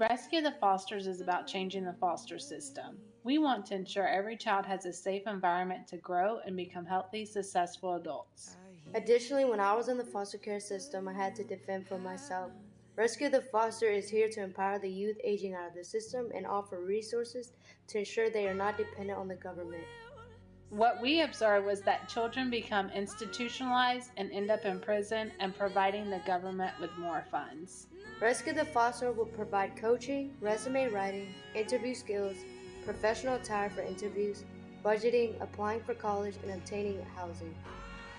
Rescue the Fosters is about changing the foster system. We want to ensure every child has a safe environment to grow and become healthy, successful adults. Additionally, when I was in the foster care system, I had to defend for myself. Rescue the Foster is here to empower the youth aging out of the system and offer resources to ensure they are not dependent on the government. What we observed was that children become institutionalized and end up in prison and providing the government with more funds. Rescue the Foster will provide coaching, resume writing, interview skills, professional attire for interviews, budgeting, applying for college, and obtaining housing.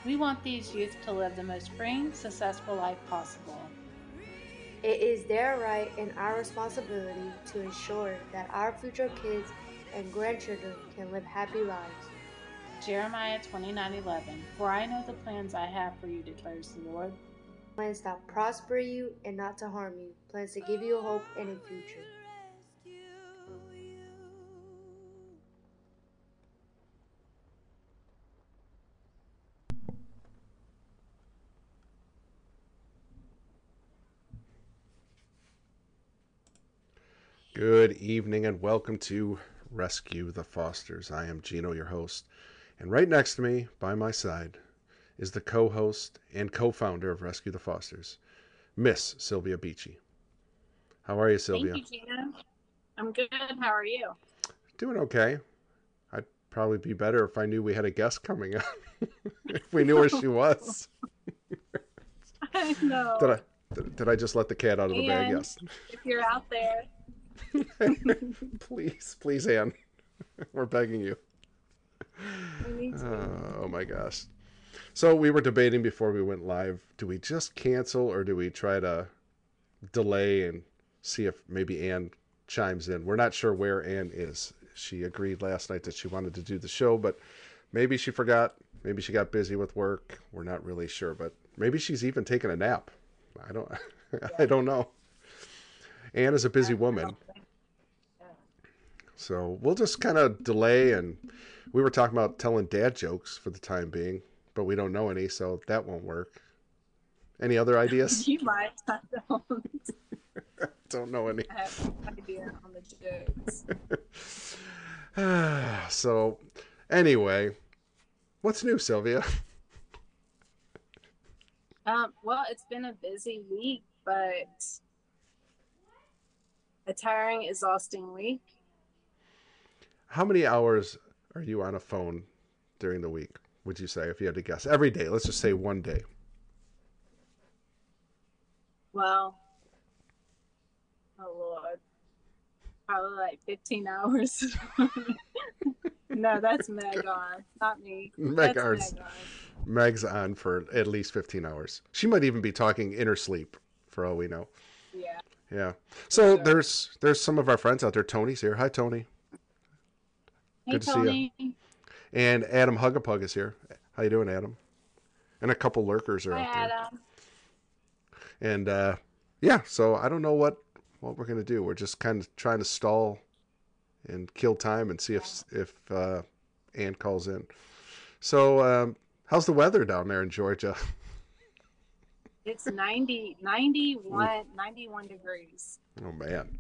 We want these youth to live the most free, successful life possible. It is their right and our responsibility to ensure that our future kids and grandchildren can live happy lives. Jeremiah 29:11 For I know the plans I have for you declares the Lord plans to prosper you and not to harm you, plans to give you hope and a future. Good evening and welcome to Rescue the Fosters. I am Gino, your host, and right next to me, by my side, is the co host and co founder of Rescue the Fosters, Miss Sylvia Beachy. How are you, Sylvia? Thank you, Gina. I'm good. How are you? Doing okay. I'd probably be better if I knew we had a guest coming up. if we knew where she was. I know. Did I, did, did I just let the cat out of the bag? Yes. If you're out there, please, please, Ann. We're begging you. To. Uh, oh my gosh. So we were debating before we went live. Do we just cancel or do we try to delay and see if maybe Ann chimes in? We're not sure where Ann is. She agreed last night that she wanted to do the show, but maybe she forgot. Maybe she got busy with work. We're not really sure, but maybe she's even taking a nap. I don't. I don't know. Ann is a busy woman. So we'll just kind of delay and we were talking about telling dad jokes for the time being, but we don't know any, so that won't work. Any other ideas? You might. I don't don't know any. I have no idea on the jokes. so anyway, what's new, Sylvia? Um, well, it's been a busy week, but a tiring, exhausting week. How many hours are you on a phone during the week? Would you say, if you had to guess, every day? Let's just say one day. Well, oh Lord, probably like 15 hours. no, that's Megan, not me. Meg That's. Meg on. Meg's on for at least fifteen hours. She might even be talking in her sleep, for all we know. Yeah. Yeah. So sure. there's there's some of our friends out there. Tony's here. Hi, Tony. Hey, Good to see you. And Adam Hugapug is here. How you doing, Adam? And a couple lurkers are Hi, out there. Adam. And uh, yeah, so I don't know what what we're gonna do. We're just kind of trying to stall and kill time and see if if uh, Ann calls in. So um, how's the weather down there in Georgia? It's 90, 91, 91 degrees. Oh man,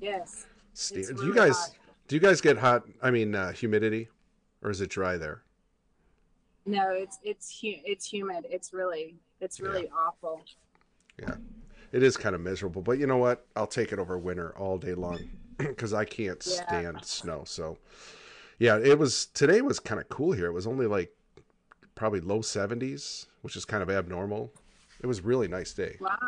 Yes. It's do you guys hot. Do you guys get hot? I mean uh, humidity, or is it dry there? No, it's it's hu- it's humid. It's really it's really awful. Yeah, it is kind of miserable, but you know what? I'll take it over winter all day long because I can't Yeah. stand snow. So, yeah, it was today was kind of cool here. It was only like probably low 70s, which is kind of abnormal. It was a really nice day. Wow.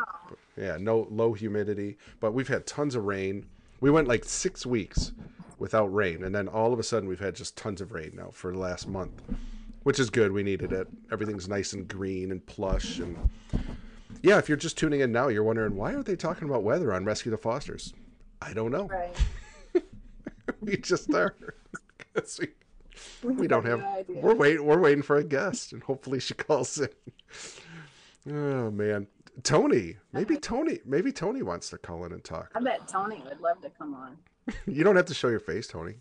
Yeah, no low humidity, but we've had tons of rain. We went like six weeks without rain, and then all of a sudden we've had just tons of rain now for the last month, which is good. We needed it. Everything's nice and green and plush, and yeah. If you're just tuning in now, you're wondering why aren't they talking about weather on Rescue the Fosters? I don't know. Right. we just are. we, we don't have. No. We're waiting. We're waiting for a guest, and hopefully she calls in. Oh man, Tony. Maybe Tony. Maybe Tony wants to call in and talk. I bet Tony would love to come on. You don't have to show your face, Tony.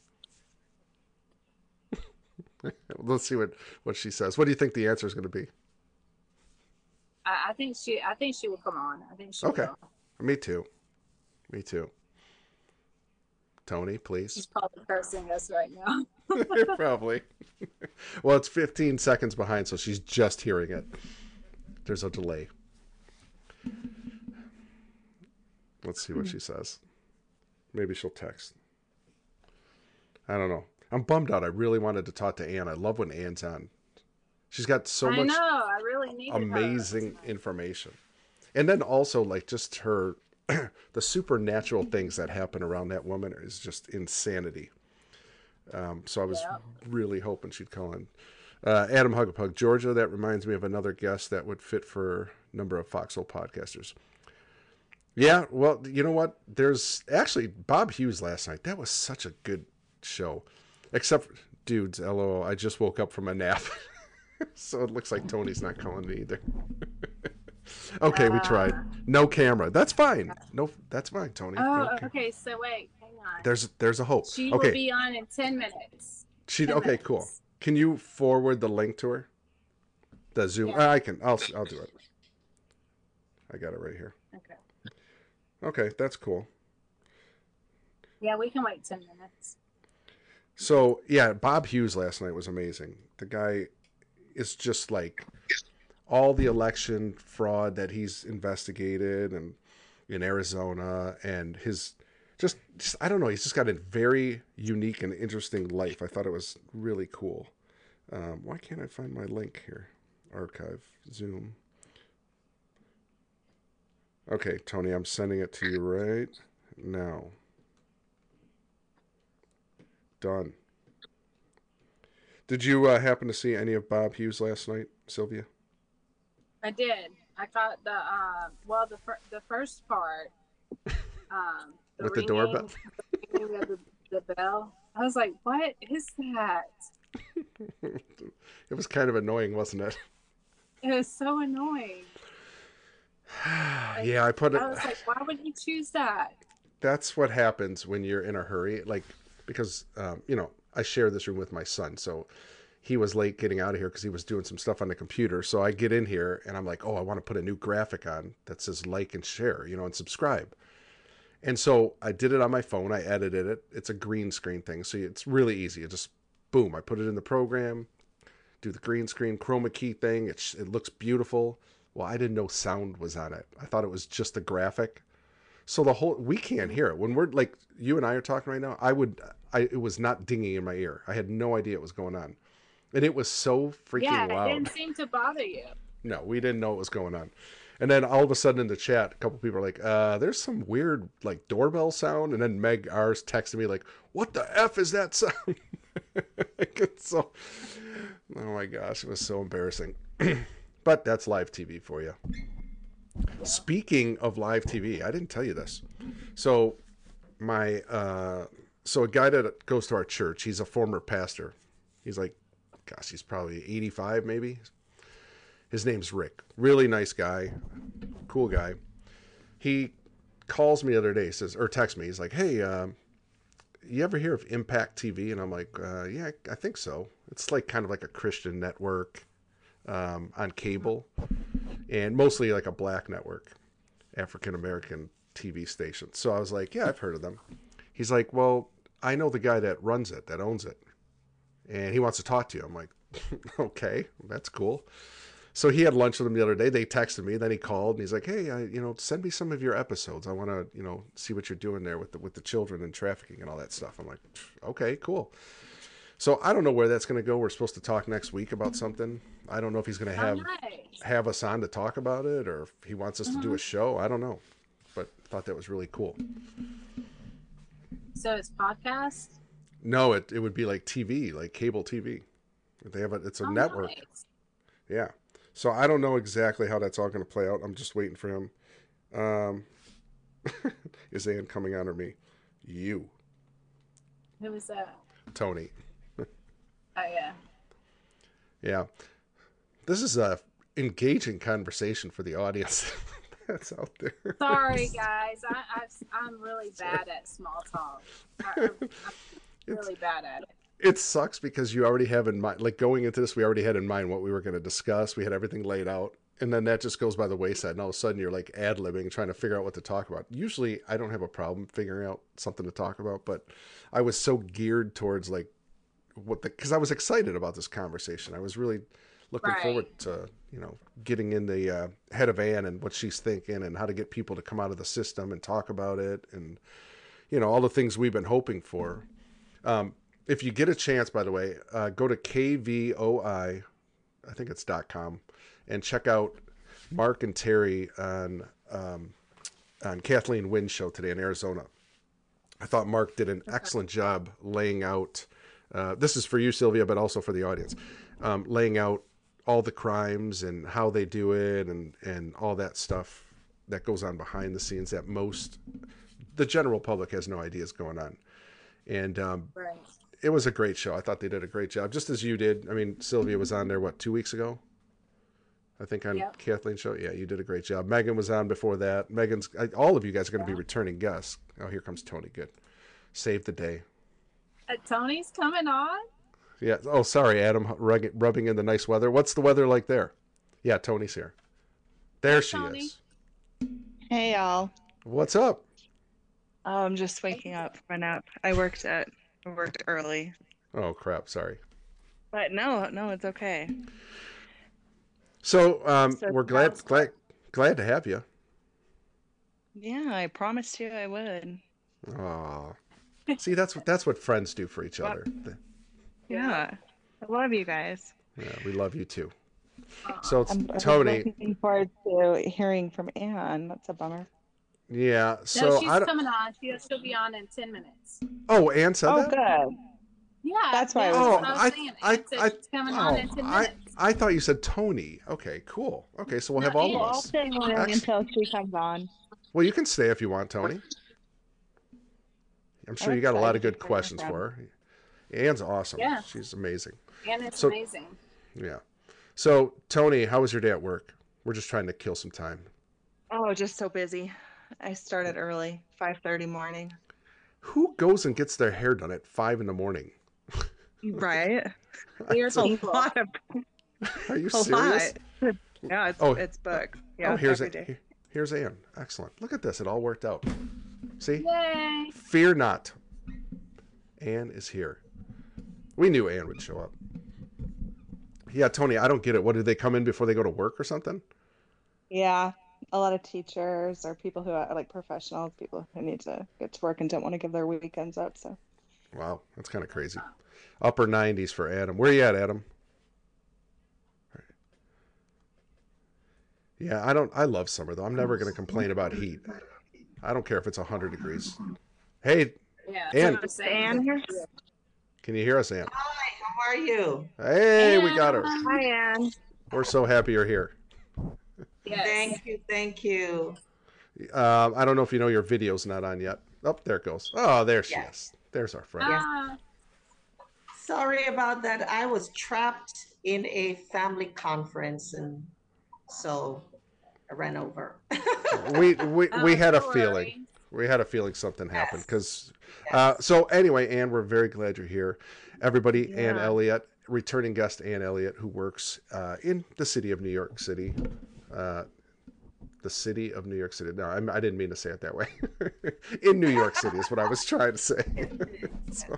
Let's see what what she says. What do you think the answer is going to be? I, I think she I think she will come on. I think she Okay. will. Me too. Me too. Tony, please. She's probably cursing us right now. Probably. well, it's 15 seconds behind, so she's just hearing it. There's a delay. Let's see what she says. Maybe she'll text. I don't know. I'm bummed out. I really wanted to talk to Ann. I love when Ann's on. She's got so I much know. I really amazing information. And then also like just her the supernatural things that happen around that woman is just insanity. Um, so I was Yeah. really hoping she'd call in. Uh, Adam Hugapug, Georgia. That reminds me of another guest that would fit for a number of Foxhole podcasters. Yeah, well, you know what? There's actually Bob Hughes last night. That was such a good show. Except, dudes, lol. I just woke up from a nap, so it looks like Tony's not calling me either. okay, we tried. No camera. That's fine. No, that's fine, Tony. Oh, No okay. So wait, hang on. There's there's a hope. she okay, will be on in ten minutes. she 10 okay, cool. Can you forward the link to her? The Zoom. Yeah. Uh, I can. I'll I'll do it. I got it right here. Okay. That's cool. Yeah, we can wait ten minutes. So yeah, Bob Hughes last night was amazing. The guy is just like all the election fraud that he's investigated and in Arizona and his just, just I don't know, he's just got a very unique and interesting life. I thought it was really cool. Um, why can't I find my link here? Archive, Zoom. Okay, Tony, I'm sending it to you right now. Done. Did you uh, happen to see any of Bob Hughes last night, Sylvia? I did. I caught the uh, well, the fir- the first part. Um, With the doorbell? the ringing of the, the bell. I was like, "What is that?" it was kind of annoying, wasn't it? It was so annoying. Yeah, I put it. I was like, "Why would you choose that?" That's what happens when you're in a hurry. Like, because, um, you know, I share this room with my son. So he was late getting out of here because he was doing some stuff on the computer. So I get in here and I'm like, oh, I want to put a new graphic on that says like and share, you know, and subscribe. And so I did it on my phone. I edited it. It's a green screen thing. So it's really easy. It just, boom, I put it in the program, do the green screen chroma key thing. It, it looks beautiful. Well, I didn't know sound was on it. I thought it was just a graphic. So the whole we can't hear it when we're like you and I are talking right now. I would, I it was not dinging in my ear. I had no idea what was going on, and it was so freaking yeah, it loud. didn't seem to bother you. No, we didn't know what was going on. And then all of a sudden in the chat, a couple people are like, uh, there's some weird like doorbell sound. And then Meg ours texted me like, what the F is that sound? It's so, oh my gosh, it was so embarrassing. but that's live TV for you. Speaking of live TV, I didn't tell you this. So my, uh, so a guy that goes to our church, he's a former pastor. He's like, gosh, he's probably 85 maybe, his name's Rick. Really nice guy, cool guy. He calls me the other day, says or texts me. He's like, "Hey, um, you ever hear of Impact TV?" And I'm like, uh, "Yeah, I think so. It's like kind of like a Christian network um, on cable, and mostly like a black network, African American TV station." So I was like, "Yeah, I've heard of them." He's like, "Well, I know the guy that runs it, that owns it, and he wants to talk to you." I'm like, "Okay, that's cool." So he had lunch with him the other day. They texted me, then he called and he's like, "Hey, I, you know, send me some of your episodes. I want to, you know, see what you're doing there with the with the children and trafficking and all that stuff." I'm like, "Okay, cool." So I don't know where that's going to go. We're supposed to talk next week about something. I don't know if he's going to have oh, nice. have us on to talk about it or if he wants us to do a show. I don't know, but I thought that was really cool. So it's podcast. No, it it would be like TV, like cable TV. They have a it's a Oh, network. nice. Yeah. So I don't know exactly how that's all going to play out. I'm just waiting for him. Um, is Ann coming on or me? You, Who was that? Tony. Oh yeah. Yeah. This is a engaging conversation for the audience that's out there. Sorry guys, I, I'm really bad at small talk. I, I'm, I'm really bad at it. It sucks because you already have in mind, like going into this, we already had in mind what we were going to discuss. We had everything laid out, and then that just goes by the wayside, and all of a sudden you're like ad libbing, trying to figure out what to talk about. Usually, I don't have a problem figuring out something to talk about, but I was so geared towards like what the because I was excited about this conversation. I was really looking Right. forward to you know getting in the uh, head of Ann and what she's thinking and how to get people to come out of the system and talk about it and you know all the things we've been hoping for. Um, if you get a chance, by the way, uh, go to kvoi, I think it's dot com, and check out Mark and Terry on um, on Kathleen Winn's show today in Arizona. I thought Mark did an excellent job laying out. Uh, this is for you, Sylvia, but also for the audience, um, laying out all the crimes and how they do it and and all that stuff that goes on behind the scenes that most the general public has no idea is going on. And um, Right. it was a great show. I thought they did a great job, just as you did. I mean, Sylvia was on there what two weeks ago, I think on Yep. Kathleen's show. Yeah, you did a great job. Megan was on before that. Megan's I, all of you guys are going to be returning guests. Oh, here comes Tony. Good, save the day. Uh, Tony's coming on. Yeah. Oh, sorry, Adam, rug- rubbing in the nice weather. What's the weather like there? Yeah, Tony's here. There Hey, she Tony. is. Hey y'all. What's up? I'm just waking up from a nap. I worked at I worked early. Oh crap! Sorry. But no, no, it's okay. So, um, So we're glad that's- glad glad to have you. Yeah, I promised you I would. Aw. See, that's what that's what friends do for each Well- other. Yeah. I love you guys. Yeah, we love you too. Uh, So it's I'm I'm Tony. looking forward to hearing from Ann. That's a bummer. Yeah. no, So she's I don't. coming on. She'll, she'll be on in 10 minutes. Oh, Ann said Oh, that. good. Yeah. That's why I yeah, was Oh, I, was saying. I, Ann said I, she's coming oh, on in 10 I, minutes. I thought you said Tony. Okay, cool. Okay, so we'll No, have all Ann. of Well, I'll us. stay on Excellent. until she comes on. Well, you can stay if you want, Tony. I'm sure I'm you got a lot of good to hear her questions for her. Ann's awesome. Yeah. She's amazing. And it's So- amazing. Yeah. So, Tony, how was your day at work? We're just trying to kill some time. Oh, just so busy. I started mm. early, 5:30 morning. Who goes and gets their hair done at five in the morning? Right? Weird It's a lot of Are you a serious? lot. Yeah, it's Oh. it's uh, booked. Oh, yeah, oh, here's every it. Here's Ann. Excellent. Look at this. It all worked out. See? Yay. Fear not. Ann is here. We knew Ann would show up. Yeah, Tony, I don't get it. What did they come in before they go to work or something? Yeah, a lot of teachers or people who are like professionals, people who need to get to work and don't want to give their weekends up. So Wow, that's kind of crazy. Upper 90s for Adam. Where you at, Adam? Yeah, I don't. I love summer though. I'm never going to complain about heat. I don't care if it's 100 degrees. Hey, Yeah. Ann. that's what I'm saying. Ann here? Can you hear us, Ann? Hi, how are you? Hey, we got her. Hi, Ann. We're so happy you're here. Yes. Thank you, thank you. Um, I don't know if you know your video's not on yet. Oh, there it goes. Oh, there she Yeah. is. There's our friend. Ah, Sorry about that. I was trapped in a family conference and so I ran over. We we, oh, we had a feeling. We had a feeling something happened Yes. because. Uh, so anyway, Ann, we're very glad you're here. Everybody, Ann Elliott, returning guest Ann Elliott, who works uh, in the city of New York City. Uh, the city of New York City. No, I'm, I didn't mean to say it that way. in New York City is what I was trying to say. so,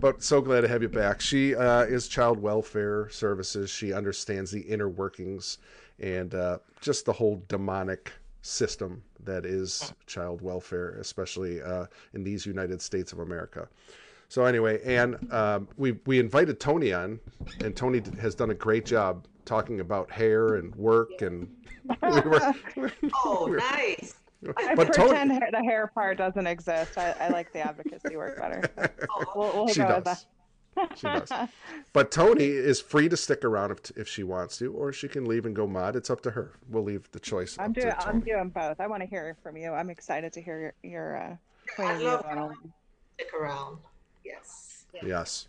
but so glad to have you back. She uh, is child welfare services. She understands the inner workings and uh, just the whole demonic system that is child welfare, especially uh, in these United States of America. So anyway, and um, we we invited Tony on, and Tony has done a great job talking about hair and work, and we were. Oh, we were- nice. I but pretend Tony, the hair part doesn't exist. I, I like the advocacy work better. so We'll, we'll she go with does. That. She does. But Tony is free to stick around if, if she wants to, or she can leave and go mod. It's up to her. We'll leave the choice. I'm up doing to I'm doing both. I want to hear from you. I'm excited to hear your, your uh, point of view on all. Stick around. Yes. Yes.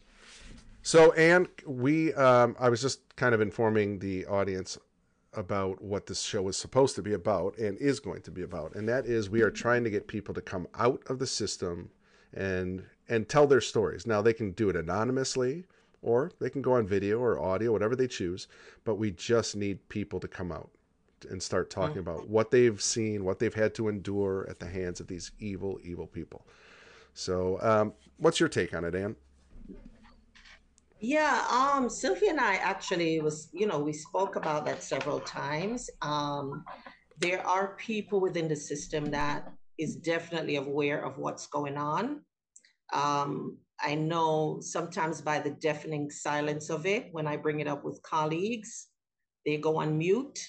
So, Ann, we um, I was just kind of informing the audience about what this show is supposed to be about and is going to be about, and that is we are trying to get people to come out of the system and and tell their stories. Now they can do it anonymously or they can go on video or audio, whatever they choose, but we just need people to come out. and start talking about what they've seen, what they've had to endure at the hands of these evil, evil people. So, um, what's your take on it, Ann? Yeah, um, Sylvia and I actually was, you know, we spoke about that several times. Um, there are people within the system that is definitely aware of what's going on. Um, I know sometimes by the deafening silence of it, when I bring it up with colleagues, they go on mute.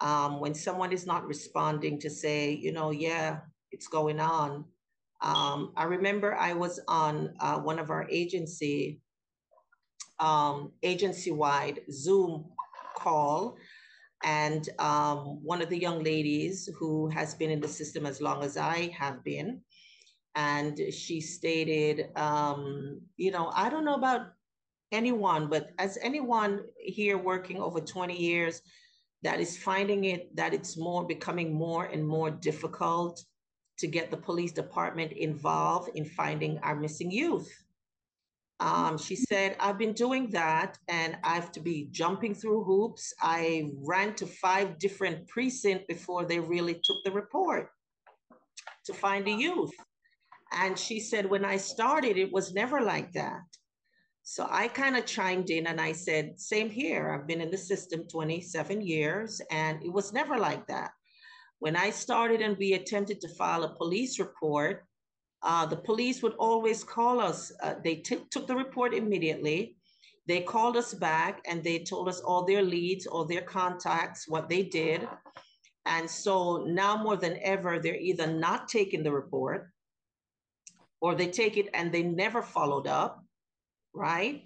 Um, when someone is not responding to say, you know, yeah, it's going on. Um, I remember I was on uh, one of our agency, um, agency-wide Zoom call, and um, one of the young ladies who has been in the system as long as I have been, and she stated, um, you know, I don't know about anyone, but as anyone here working over 20 years that is finding it that it's more becoming more and more difficult to get the police department involved in finding our missing youth. Um, she said, I've been doing that and I have to be jumping through hoops. I ran to five different precincts before they really took the report to find the youth. And she said, when I started, it was never like that. So I kind of chimed in and I said, same here. I've been in the system 27 years and it was never like that. When I started and we attempted to file a police report, uh, the police would always call us. Uh, they t- took the report immediately. They called us back and they told us all their leads, all their contacts, what they did. And so now more than ever, they're either not taking the report or they take it and they never followed up, right?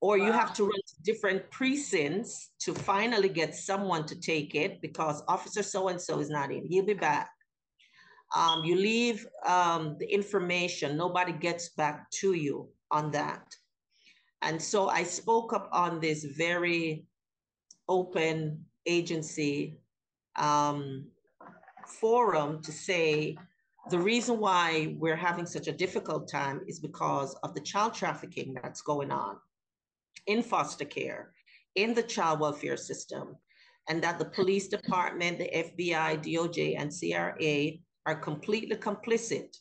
Or you have to run to different precincts to finally get someone to take it because officer so and so is not in. He'll be back. Um, you leave um, the information, nobody gets back to you on that. And so I spoke up on this very open agency um, forum to say the reason why we're having such a difficult time is because of the child trafficking that's going on in foster care, in the child welfare system, and that the police department, the FBI, DOJ, and CRA are completely complicit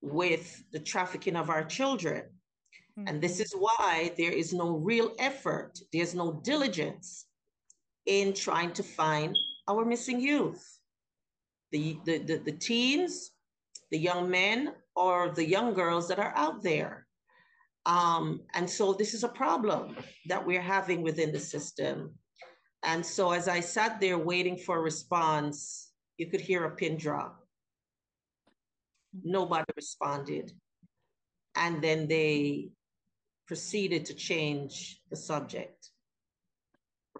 with the trafficking of our children. Mm-hmm. And this is why there is no real effort, there's no diligence in trying to find our missing youth. The, the, the, the teens, the young men, or the young girls that are out there. Um, and so this is a problem that we're having within the system. And so as I sat there waiting for a response, you could hear a pin drop. Nobody responded. And then they proceeded to change the subject.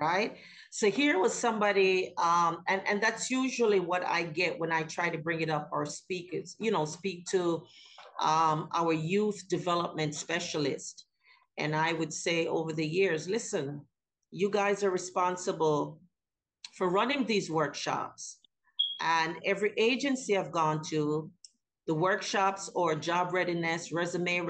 Right? So here was somebody, um, and, and that's usually what I get when I try to bring it up or speak, is, you know, speak to um, our youth development specialist. And I would say over the years, listen, you guys are responsible for running these workshops. And every agency I've gone to, the workshops or job readiness, resume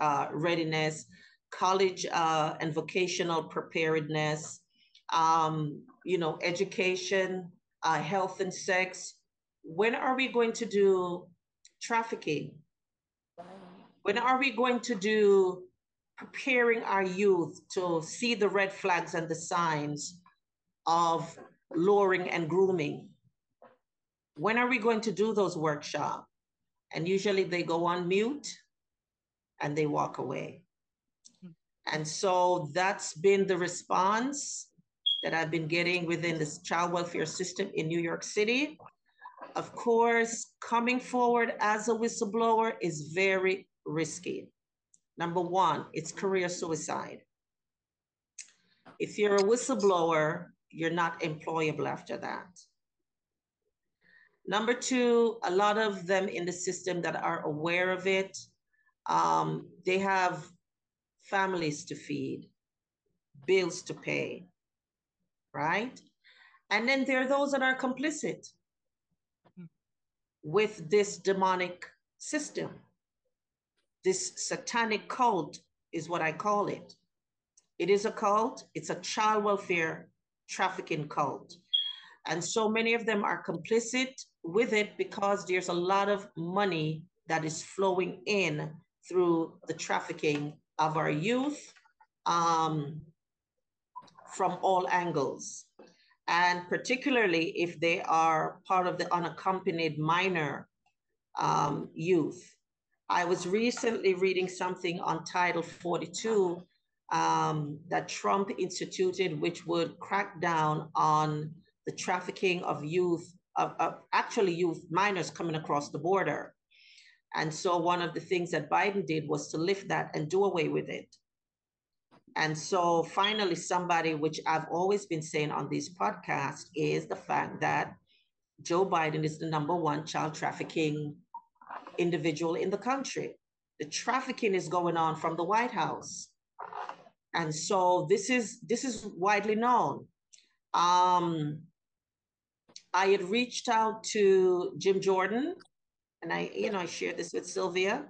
uh, readiness, college uh, and vocational preparedness, um, you know, education, uh, health and sex. When are we going to do trafficking? When are we going to do preparing our youth to see the red flags and the signs of luring and grooming? When are we going to do those workshops? And usually they go on mute and they walk away. And so that's been the response that I've been getting within this child welfare system in New York City. Of course, coming forward as a whistleblower is very risky. Number one, it's career suicide. If you're a whistleblower, you're not employable after that. Number two, a lot of them in the system that are aware of it, um, they have families to feed, bills to pay, right? And then there are those that are complicit with this demonic system. This satanic cult is what I call it. It is a cult, it's a child welfare trafficking cult. And so many of them are complicit with it because there's a lot of money that is flowing in through the trafficking of our youth um, from all angles. And particularly if they are part of the unaccompanied minor um, youth. I was recently reading something on Title 42 um, that Trump instituted, which would crack down on the trafficking of youth, of, of actually youth minors coming across the border. And so one of the things that Biden did was to lift that and do away with it. And so finally, somebody, which I've always been saying on this podcast, is the fact that Joe Biden is the number one child trafficking individual in the country. The trafficking is going on from the White House. And so this is this is widely known. Um, I had reached out to Jim Jordan, and I, you know, I shared this with Sylvia.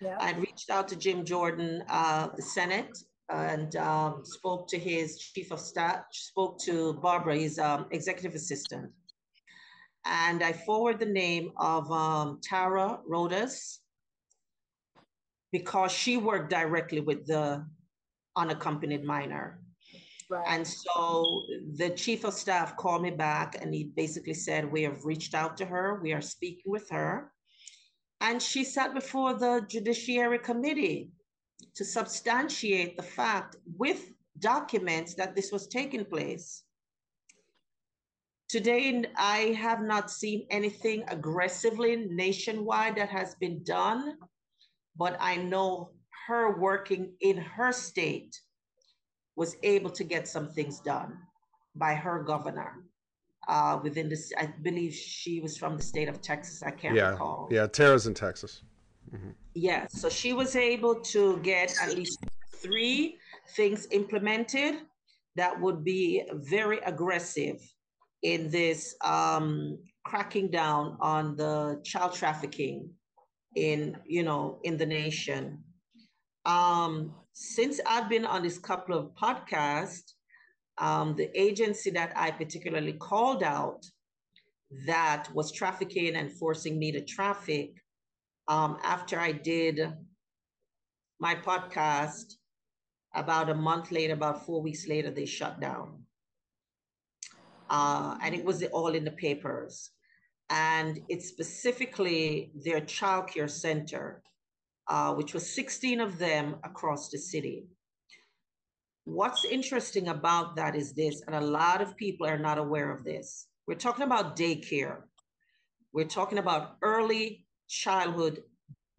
Yeah. I reached out to Jim Jordan, uh, the Senate, and um, spoke to his chief of staff, spoke to Barbara, his um, executive assistant. And I forward the name of um, Tara Rodas because she worked directly with the unaccompanied minor. Right. And so the chief of staff called me back and he basically said, We have reached out to her, we are speaking with her. And she sat before the Judiciary Committee to substantiate the fact with documents that this was taking place. Today, I have not seen anything aggressively nationwide that has been done, but I know her working in her state was able to get some things done by her governor uh, within this. I believe she was from the state of Texas. I can't yeah. recall. Yeah, Tara's in Texas. Mm-hmm. Yeah, so she was able to get at least three things implemented that would be very aggressive in this um, cracking down on the child trafficking in you know in the nation. Um, since I've been on this couple of podcasts, um, the agency that I particularly called out that was trafficking and forcing me to traffic, um, after I did my podcast, about a month later, about four weeks later, they shut down. Uh, and it was all in the papers. And it's specifically their childcare center uh, which was 16 of them across the city. What's interesting about that is this, and a lot of people are not aware of this. We're talking about daycare. We're talking about early childhood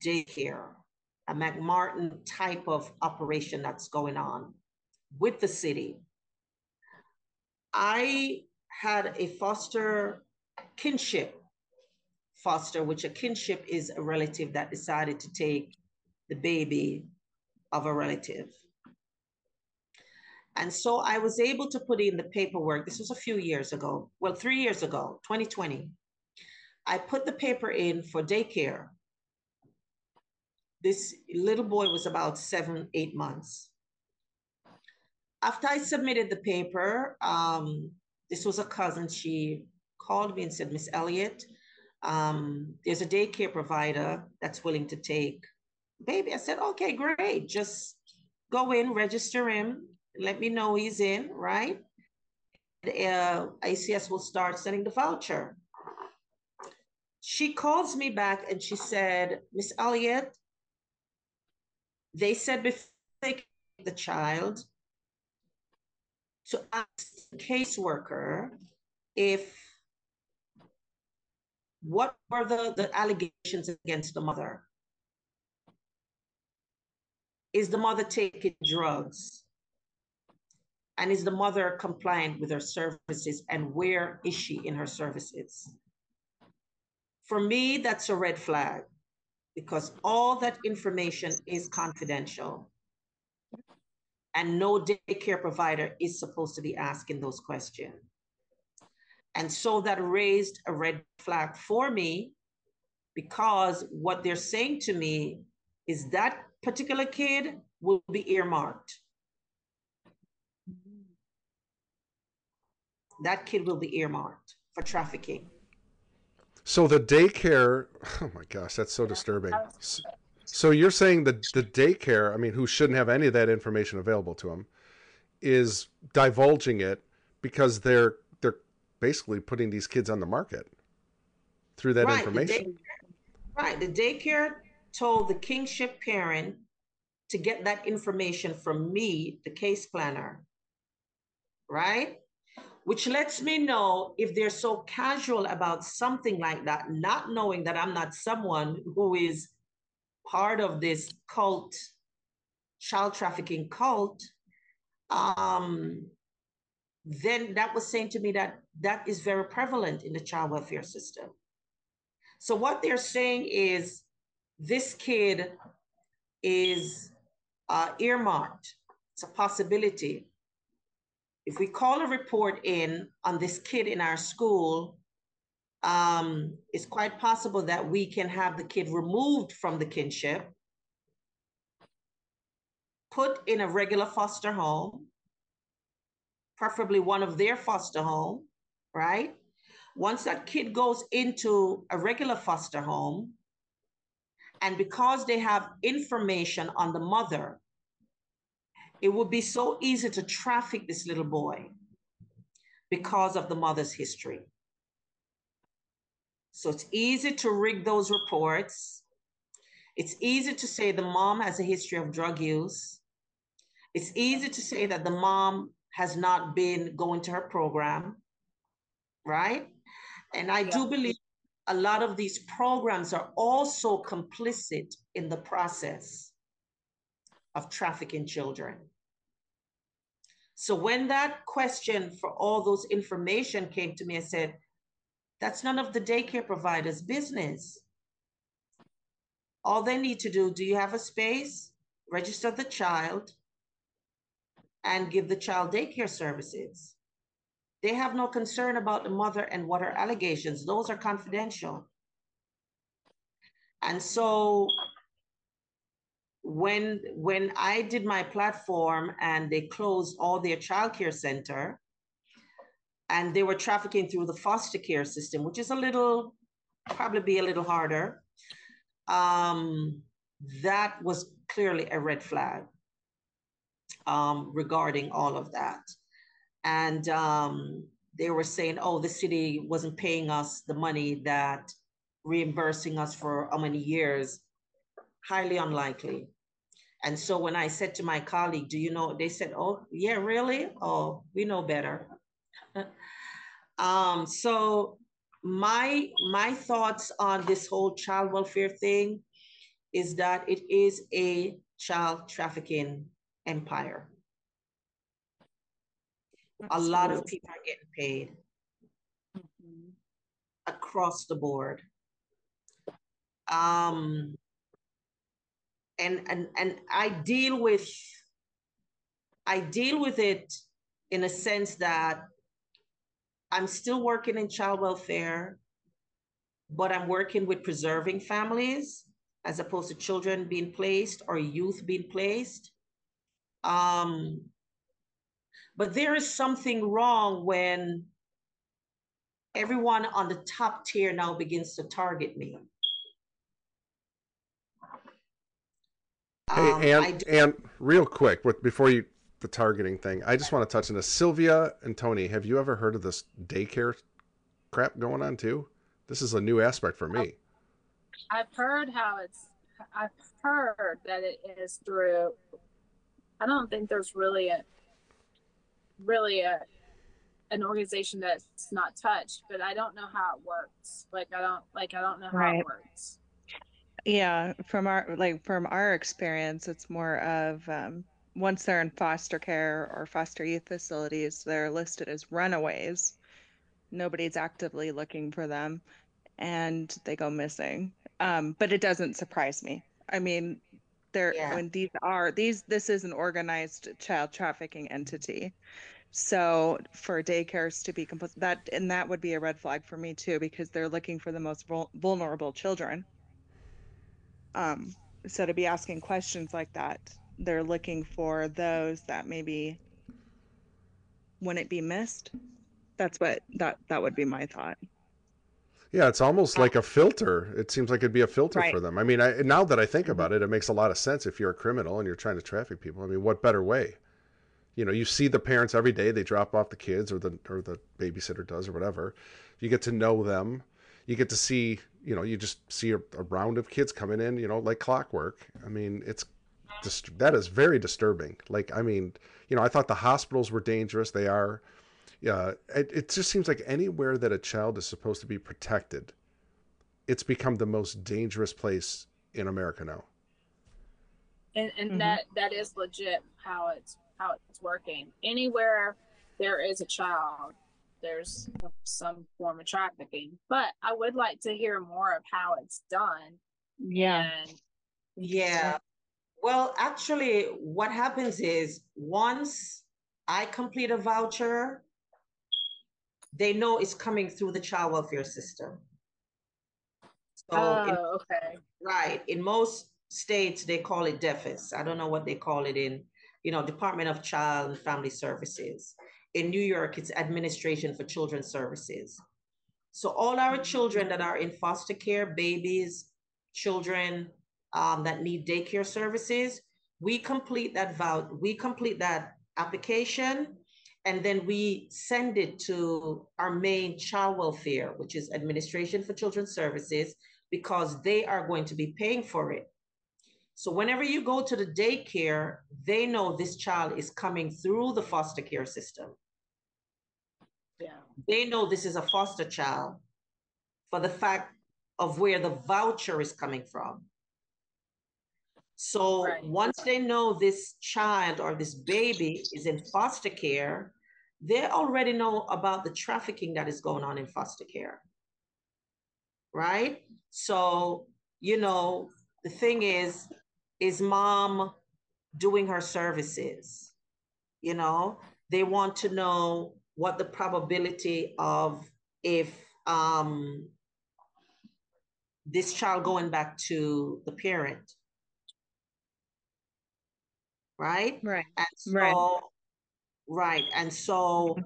daycare, a McMartin type of operation that's going on with the city. I had a foster kinship foster, which a kinship is a relative that decided to take the baby of a relative. And so I was able to put in the paperwork. This was a few years ago, well, three years ago, 2020. I put the paper in for daycare. This little boy was about seven, eight months. After I submitted the paper, um, this was a cousin. She called me and said, Miss Elliott, um, there's a daycare provider that's willing to take baby. I said, okay, great. Just go in, register him, let me know he's in, right? Uh, ACS will start sending the voucher. She calls me back and she said, Miss Elliott, they said before they take the child to ask the caseworker if what were the, the allegations against the mother? Is the mother taking drugs? And is the mother compliant with her services? And where is she in her services? For me, that's a red flag because all that information is confidential. And no daycare provider is supposed to be asking those questions. And so that raised a red flag for me because what they're saying to me is that particular kid will be earmarked. that kid will be earmarked for trafficking. So the daycare, oh my gosh, that's so disturbing. So you're saying that the daycare, I mean, who shouldn't have any of that information available to them, is divulging it because they're they're basically putting these kids on the market through that right, information. The right. The daycare told the kinship parent to get that information from me, the case planner. Right? Which lets me know if they're so casual about something like that, not knowing that I'm not someone who is part of this cult, child trafficking cult, um, then that was saying to me that that is very prevalent in the child welfare system. So what they're saying is this kid is uh, earmarked. It's a possibility. If we call a report in on this kid in our school, um, it's quite possible that we can have the kid removed from the kinship, put in a regular foster home, preferably one of their foster home, right? Once that kid goes into a regular foster home, and because they have information on the mother, it would be so easy to traffic this little boy because of the mother's history. So it's easy to rig those reports. It's easy to say the mom has a history of drug use. It's easy to say that the mom has not been going to her program, right? And I yeah. do believe a lot of these programs are also complicit in the process of trafficking children. So when that question for all those information came to me, I said, that's none of the daycare providers' business. All they need to do, do you have a space? Register the child and give the child daycare services. They have no concern about the mother and what her allegations, those are confidential. And so when when I did my platform and they closed all their childcare center and they were trafficking through the foster care system, which is a little probably be a little harder. Um, that was clearly a red flag um, regarding all of that and um, they were saying, "Oh, the city wasn't paying us the money that reimbursing us for how many years." Highly unlikely. And so when I said to my colleague, "Do you know?" They said, "Oh, yeah, really? Oh, we know better." um, so my my thoughts on this whole child welfare thing is that it is a child trafficking empire. Absolutely. A lot of people are getting paid mm-hmm. across the board. Um, and and and I deal with I deal with it in a sense that I'm still working in child welfare, but I'm working with preserving families as opposed to children being placed or youth being placed. Um, but there is something wrong when everyone on the top tier now begins to target me. Hey, um, and, do- and real quick, before you the targeting thing, I just want to touch on this. Sylvia and Tony, have you ever heard of this daycare crap going on too? This is a new aspect for me. I've heard how it's. I've heard that it is through. I don't think there's really a really a an organization that's not touched, but I don't know how it works. Like I don't like I don't know how right. it works. Yeah, from our like from our experience, it's more of um, once they're in foster care or foster youth facilities, they're listed as runaways. Nobody's actively looking for them, and they go missing. Um, but it doesn't surprise me. I mean, there yeah. when these are these this is an organized child trafficking entity so for daycares to be composed that and that would be a red flag for me too because they're looking for the most vulnerable children. Um, so to be asking questions like that, they're looking for those that maybe wouldn't be missed That's what that that would be my thought. Yeah, it's almost like a filter. It seems like it'd be a filter Right. for them. I mean, I, now that I think about it, it makes a lot of sense if you're a criminal and you're trying to traffic people. I mean, what better way? You know, you see the parents every day. They drop off the kids, or the or the babysitter does, or whatever. You get to know them. You get to see. You know, you just see a, a round of kids coming in. You know, like clockwork. I mean, it's dist- that is very disturbing. Like, I mean, you know, I thought the hospitals were dangerous. They are. Yeah, it, it just seems like anywhere that a child is supposed to be protected, it's become the most dangerous place in America now. and and Mhm. that that is legit how it's how it's working anywhere there is a child there's some form of trafficking but i would like to hear more of how it's done Yeah. and Yeah. Well, actually, what happens is once I complete a voucher, they know it's coming through the child welfare system. So, oh, in- oh okay right, in most states, they call it DEFIS. I don't know what they call it in, you know, Department of Child and Family Services. In New York, it's Administration for Children's Services. So all our children that are in foster care, babies, children um, that need daycare services, we complete that vow, we complete that application, and then we send it to our main child welfare, which is Administration for Children's Services, because they are going to be paying for it. So whenever you go to the daycare, they know this child is coming through the foster care system yeah they know this is a foster child for the fact of where the voucher is coming from. So Right. once they know this child or this baby is in foster care, they already know about the trafficking that is going on in foster care. Right? So, you know, the thing is, is mom doing her services? You know, they want to know what the probability of if um, this child going back to the parent, right? Right. And so, Right. right, and so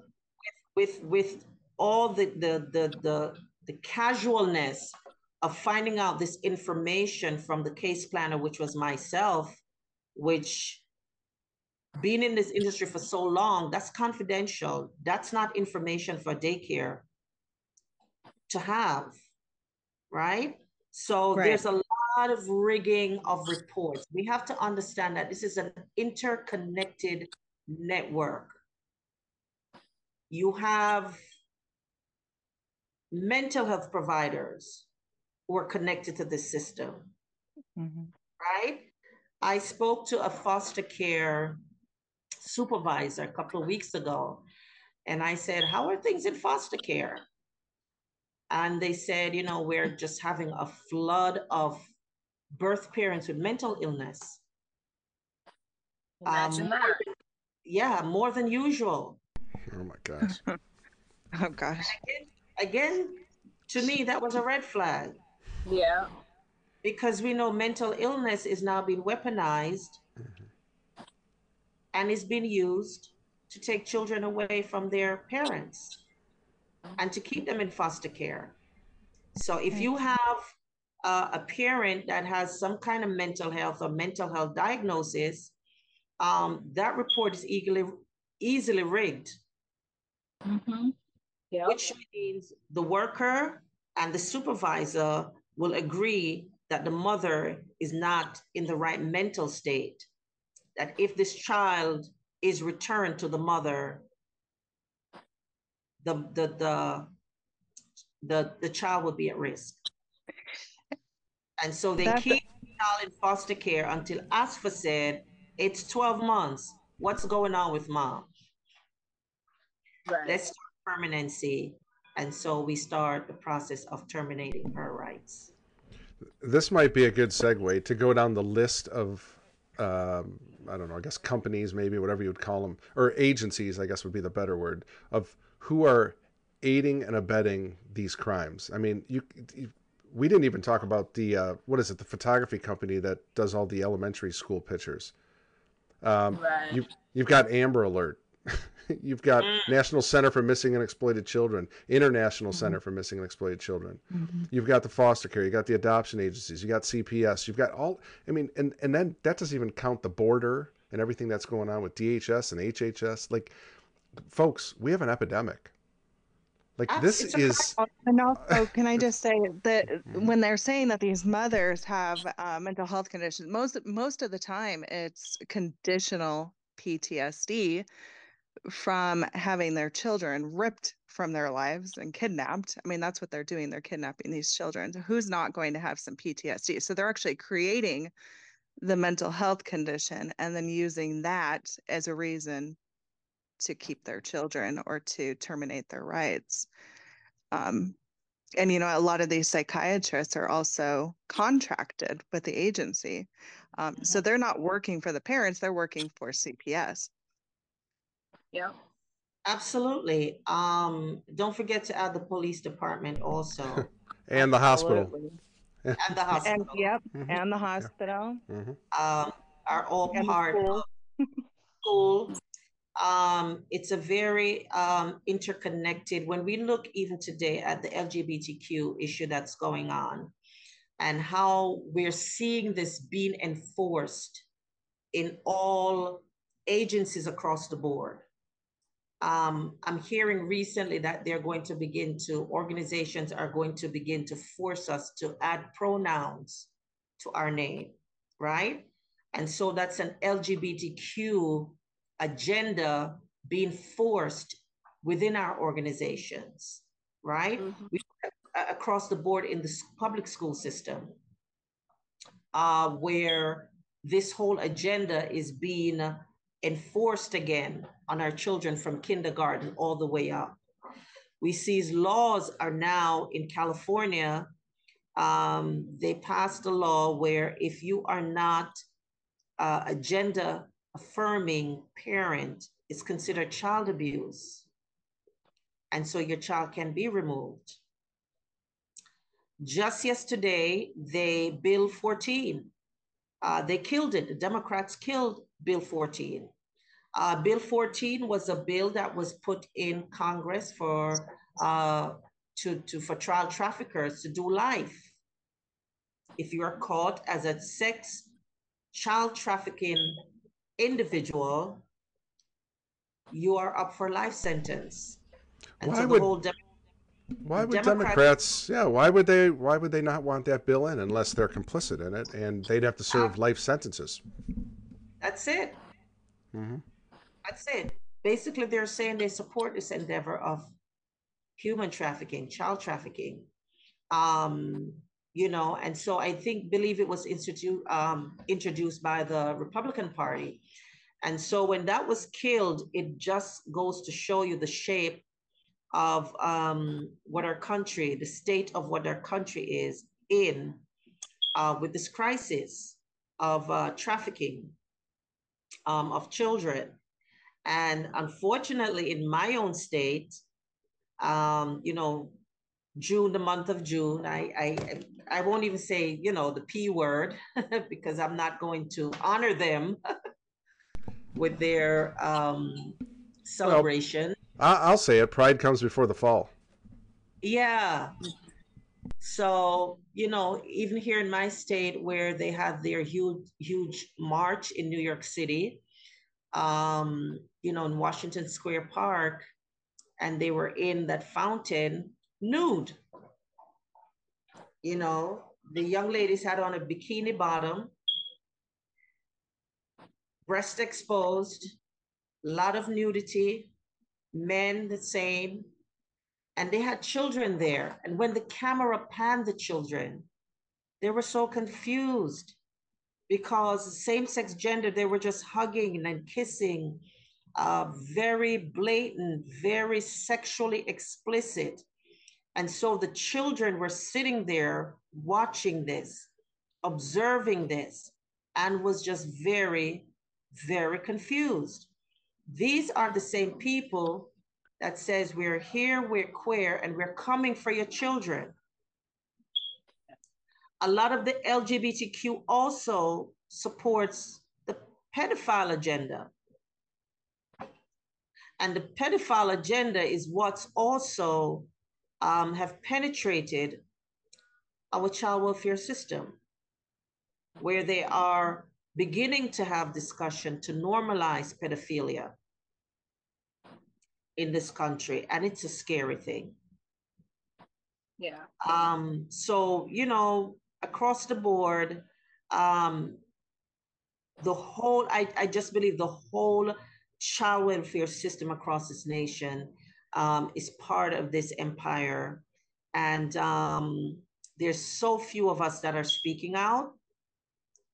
with with all the the the the, the casualness of finding out this information from the case planner, which was myself, which being in this industry for so long, that's confidential. That's not information for daycare to have, right? So Right. there's a lot of rigging of reports. We have to understand that this is an interconnected network. You have mental health providers who are connected to this system Mhm. right? I spoke to a foster care supervisor a couple of weeks ago, and I said, How are things in foster care? And they said, You know, we're just having a flood of birth parents with mental illness. imagine Um, that Yeah, more than usual. Oh my gosh. Oh gosh. Again, to me, that was a red flag. yeah because we know mental illness is now being weaponized and is being used to take children away from their parents and to keep them in foster care. So if you have uh, a parent that has some kind of mental health or mental health diagnosis, um, that report is easily easily rigged, mm-hmm. yeah which means the worker and the supervisor will agree that the mother is not in the right mental state. That if this child is returned to the mother, the the the the, the child will be at risk. And so they That's- keep the child in foster care until ASFA said it's 12 months. What's going on with mom? right let's start permanency. And so we start the process of terminating her rights. this might be a good segue to go down the list of um, I don't know, I guess companies, maybe whatever you would call them, or agencies, I guess would be the better word, of who are aiding and abetting these crimes. I mean, you, you we didn't even talk about the uh, what is it, the photography company that does all the elementary school pictures. Um, right you you've got Amber Alert. You've got mm. National Center for Missing and Exploited Children, International mm-hmm. Center for Missing and Exploited Children. Mm-hmm. You've got the foster care, you got the adoption agencies, you got CPS, you've got all I mean and and then that doesn't even count the border and everything that's going on with DHS and HHS. Like folks, we have an epidemic. Like this is and also can I just say that mm-hmm. when they're saying that these mothers have uh, mental health conditions, most most of the time it's conditional PTSD from having their children ripped from their lives and kidnapped. I mean, that's what they're doing. They're kidnapping these children. Who's not going to have some PTSD? So they're actually creating the mental health condition and then using that as a reason to keep their children or to terminate their rights. Um, and you know, a lot of these psychiatrists are also contracted with the agency. Um, mm-hmm. So they're not working for the parents, they're working for CPS. Yeah. Absolutely. Um, don't forget to add the police department also. and the hospital. and the hospital. And, yep, mm-hmm. and the hospital. Mm-hmm. Um, are all and part school. of school. Um, it's a very um, interconnected. When we look even today at the LGBTQ issue that's going on, and how we're seeing this being enforced in all agencies across the board um, I'm hearing recently that they're going to begin to, organizations are going to begin to force us to add pronouns to our name, right? And so that's an LGBTQ agenda being forced within our organizations, right? Mm-hmm. We, across the board in the public school system, uh, where this whole agenda is being enforced again on our children from kindergarten all the way up. We see laws are now in California. Um, they passed a law where if you are not uh, a gender affirming parent, it's considered child abuse. And so your child can be removed. Just yesterday, they Bill 14, uh, they killed it. The Democrats killed Bill 14. Uh, bill 14 was a bill that was put in Congress for uh, to, to for child traffickers to do life. If you are caught as a sex child trafficking individual, you are up for life sentence. And why so would, de- why would Democrats, yeah, why would they why would they not want that bill in unless they're complicit in it and they'd have to serve uh, life sentences? That's it. Mm-hmm. That's it. Basically, they're saying they support this endeavor of human trafficking, child trafficking. Um, you know, and so I think believe it was institute um, introduced by the Republican Party. And so when that was killed, it just goes to show you the shape of um, what our country, the state of what our country is in uh, with this crisis of uh, trafficking um, of children. And unfortunately, in my own state, um, you know, June, the month of June, I, I, I won't even say, you know, the P word because I'm not going to honor them with their um, celebration. Well, I'll say it. Pride comes before the fall. Yeah. So, you know, even here in my state where they had their huge, huge march in New York City, um, you know, in Washington Square Park, and they were in that fountain nude. You know, the young ladies had on a bikini bottom, breast exposed, a lot of nudity, men the same, and they had children there. And when the camera panned the children, they were so confused because same-sex gender, they were just hugging and kissing, uh, very blatant, very sexually explicit. And so the children were sitting there watching this, observing this, and was just very, very confused. These are the same people that says we're here, we're queer, and we're coming for your children a lot of the LGBTQ also supports the pedophile agenda. And the pedophile agenda is what's also um, have penetrated our child welfare system, where they are beginning to have discussion to normalize pedophilia in this country. And it's a scary thing. Yeah. Um, so, you know, across the board, um, the whole, I, I just believe the whole child welfare system across this nation um, is part of this empire. And um, there's so few of us that are speaking out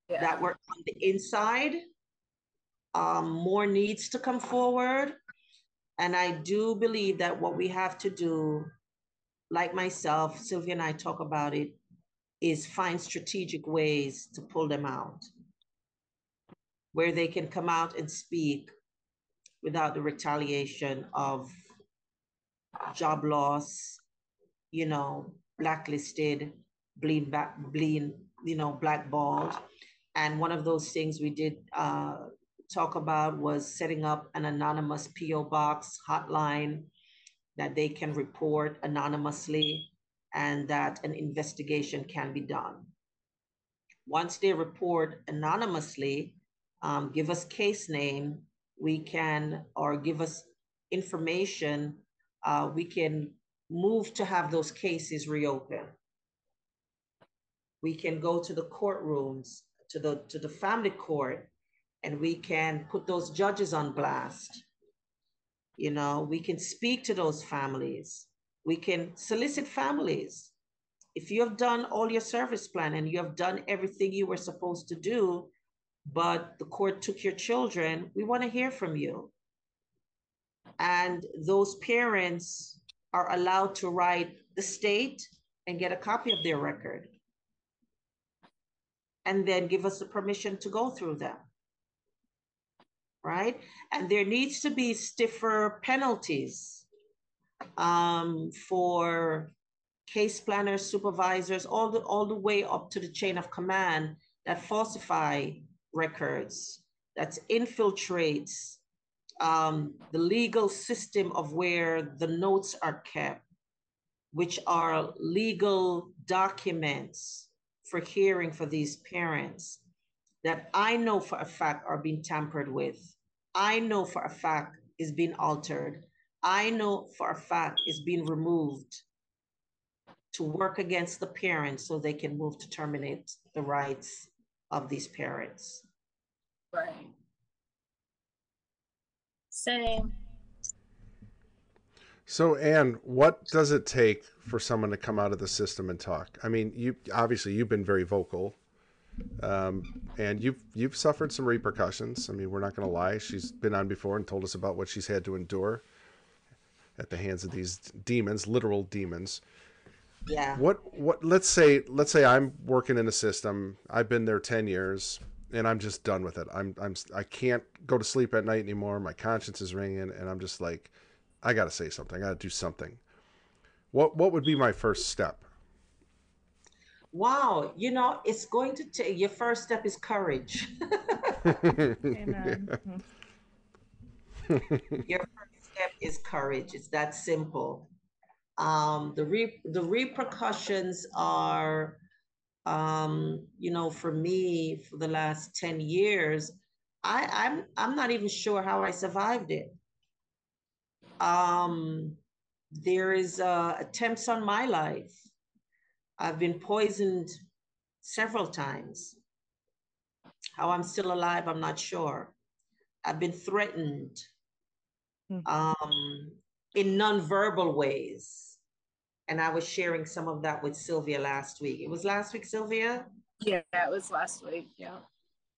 yeah. that work on the inside. Um, more needs to come forward. And I do believe that what we have to do, like myself, Sylvia and I talk about it, is find strategic ways to pull them out where they can come out and speak without the retaliation of job loss, you know, blacklisted, bleed back, bleed, you know, blackballed. And one of those things we did uh, talk about was setting up an anonymous PO box hotline that they can report anonymously and that an investigation can be done. Once they report anonymously, um, give us case name, we can, or give us information, uh, we can move to have those cases reopened. We can go to the courtrooms, to the, to the family court, and we can put those judges on blast. You know, we can speak to those families. We can solicit families. If you have done all your service plan and you have done everything you were supposed to do, but the court took your children, we want to hear from you. And those parents are allowed to write the state and get a copy of their record. And then give us the permission to go through them. Right? And there needs to be stiffer penalties um, for case planners, supervisors, all the all the way up to the chain of command that falsify records, that infiltrates um, the legal system of where the notes are kept, which are legal documents for hearing for these parents that I know for a fact are being tampered with. I know for a fact is being altered. I know for a fact is being removed to work against the parents so they can move to terminate the rights of these parents. Right. Same. So, Ann, what does it take for someone to come out of the system and talk? I mean, you obviously you've been very vocal, um, and you've you've suffered some repercussions. I mean, we're not going to lie. She's been on before and told us about what she's had to endure at the hands of these demons, literal demons. Yeah. What what let's say let's say I'm working in a system. I've been there 10 years and I'm just done with it. I'm I'm I can't go to sleep at night anymore. My conscience is ringing and I'm just like I got to say something. I got to do something. What what would be my first step? Wow, you know, it's going to take your first step is courage. Amen. your first step is courage. It's that simple um, the re- the repercussions are um, you know for me for the last 10 years I, I'm I'm not even sure how I survived it. Um, there is uh, attempts on my life. I've been poisoned several times. How I'm still alive, I'm not sure. I've been threatened. Mm-hmm. Um, in nonverbal ways. And I was sharing some of that with Sylvia last week. It was last week, Sylvia? Yeah, it was last week. Yeah.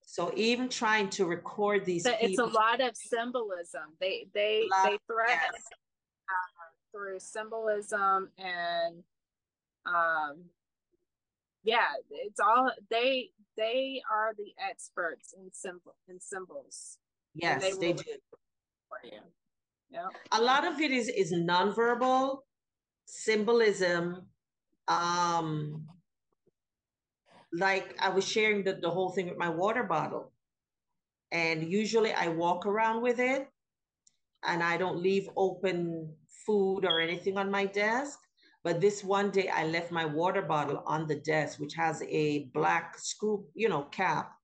So even trying to record these, it's a lot of symbolism. They they they threaten yes. uh, through symbolism and um, yeah, it's all they they are the experts in symbol in symbols. Yes, they, they do. For you. A lot of it is is nonverbal symbolism. Um, like I was sharing the, the whole thing with my water bottle. And usually I walk around with it. and I don't leave open food or anything on my desk. But this one day I left my water bottle on the desk, which has a black screw, you know, cap.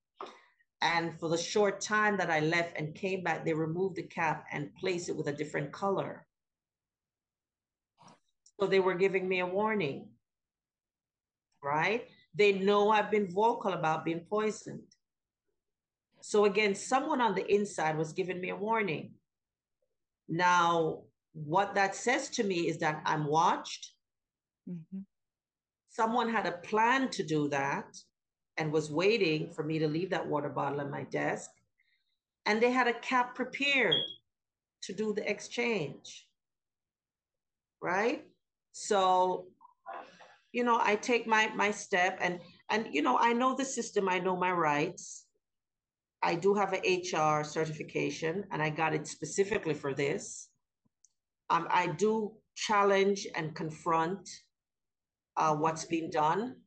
And for the short time that I left and came back, they removed the cap and placed it with a different color. So they were giving me a warning, right? They know I've been vocal about being poisoned. So again, someone on the inside was giving me a warning. Now, what that says to me is that I'm watched. Mm-hmm. Someone had a plan to do that and was waiting for me to leave that water bottle on my desk. And they had a cap prepared to do the exchange. Right? So, you know, I take my my step and and you know, I know the system, I know my rights. I do have an HR certification and I got it specifically for this. Um, I do challenge and confront uh, what's being done.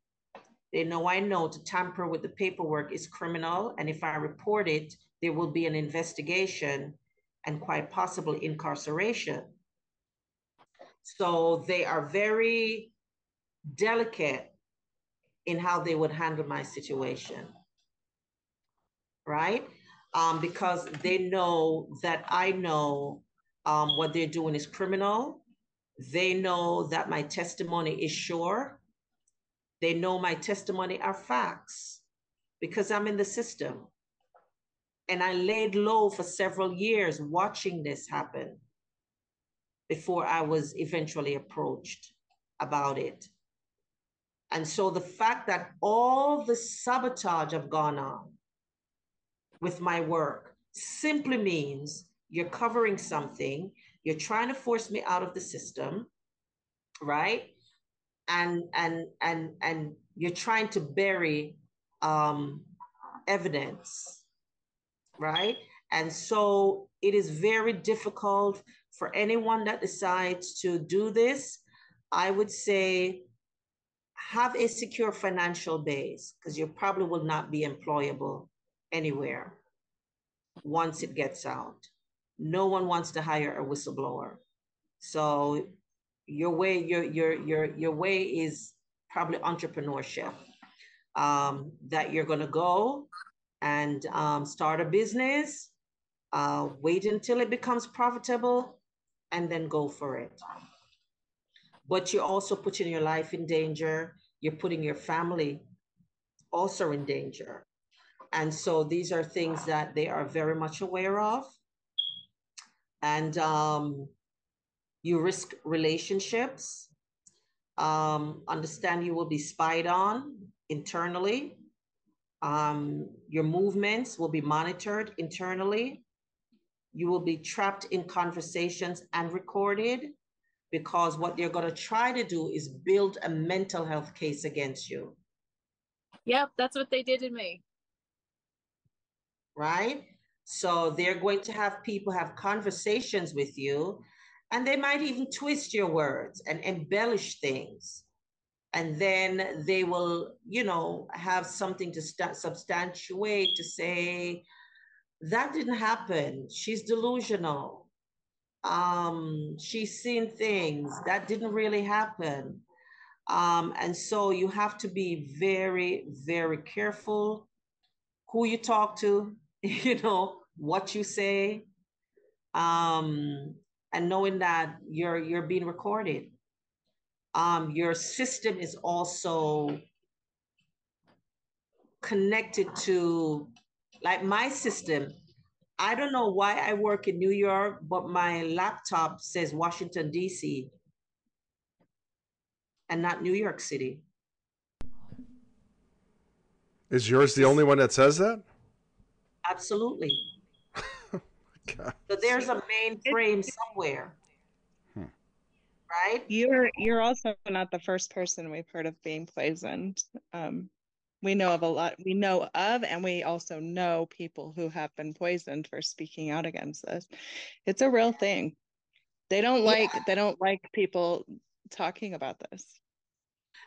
They know I know to tamper with the paperwork is criminal. And if I report it, there will be an investigation and quite possible incarceration. So they are very delicate in how they would handle my situation. Right? Um, because they know that I know um, what they're doing is criminal. They know that my testimony is sure. They know my testimony are facts because I'm in the system. And I laid low for several years watching this happen before I was eventually approached about it. And so the fact that all the sabotage have gone on with my work simply means you're covering something, you're trying to force me out of the system, right? And and and and you're trying to bury um, evidence, right? And so it is very difficult for anyone that decides to do this. I would say have a secure financial base because you probably will not be employable anywhere once it gets out no one wants to hire a whistleblower. So your way, your your your your way is probably entrepreneurship. Um, that you're going to go and um, start a business, uh, wait until it becomes profitable, and then go for it. But you're also putting your life in danger. You're putting your family also in danger. And so these are things that they are very much aware of and um, you risk relationships. Um, understand you will be spied on internally. Um, your movements will be monitored internally. You will be trapped in conversations and recorded because what they're going to try to do is build a mental health case against you. Yep, that's what they did to me. Right? So they're going to have people have conversations with you, and they might even twist your words and embellish things. And then they will, you know, have something to st- substantiate to say, that didn't happen. She's delusional. Um, she's seen things that didn't really happen. Um, and so you have to be very, very careful who you talk to, you know, what you say, um, and knowing that you're you're being recorded. Um, your system is also connected to, like my system. I don't know why I work in New York, but my laptop says Washington D.C. and not New York City. Is yours the only one that says that? Absolutely. So there's a mainframe somewhere. Hmm. Right? You're you're also not the first person we've heard of being poisoned. Um, we know of a lot we know of and we also know people who have been poisoned for speaking out against this. It's a real thing. They don't like yeah. they don't like people talking about this.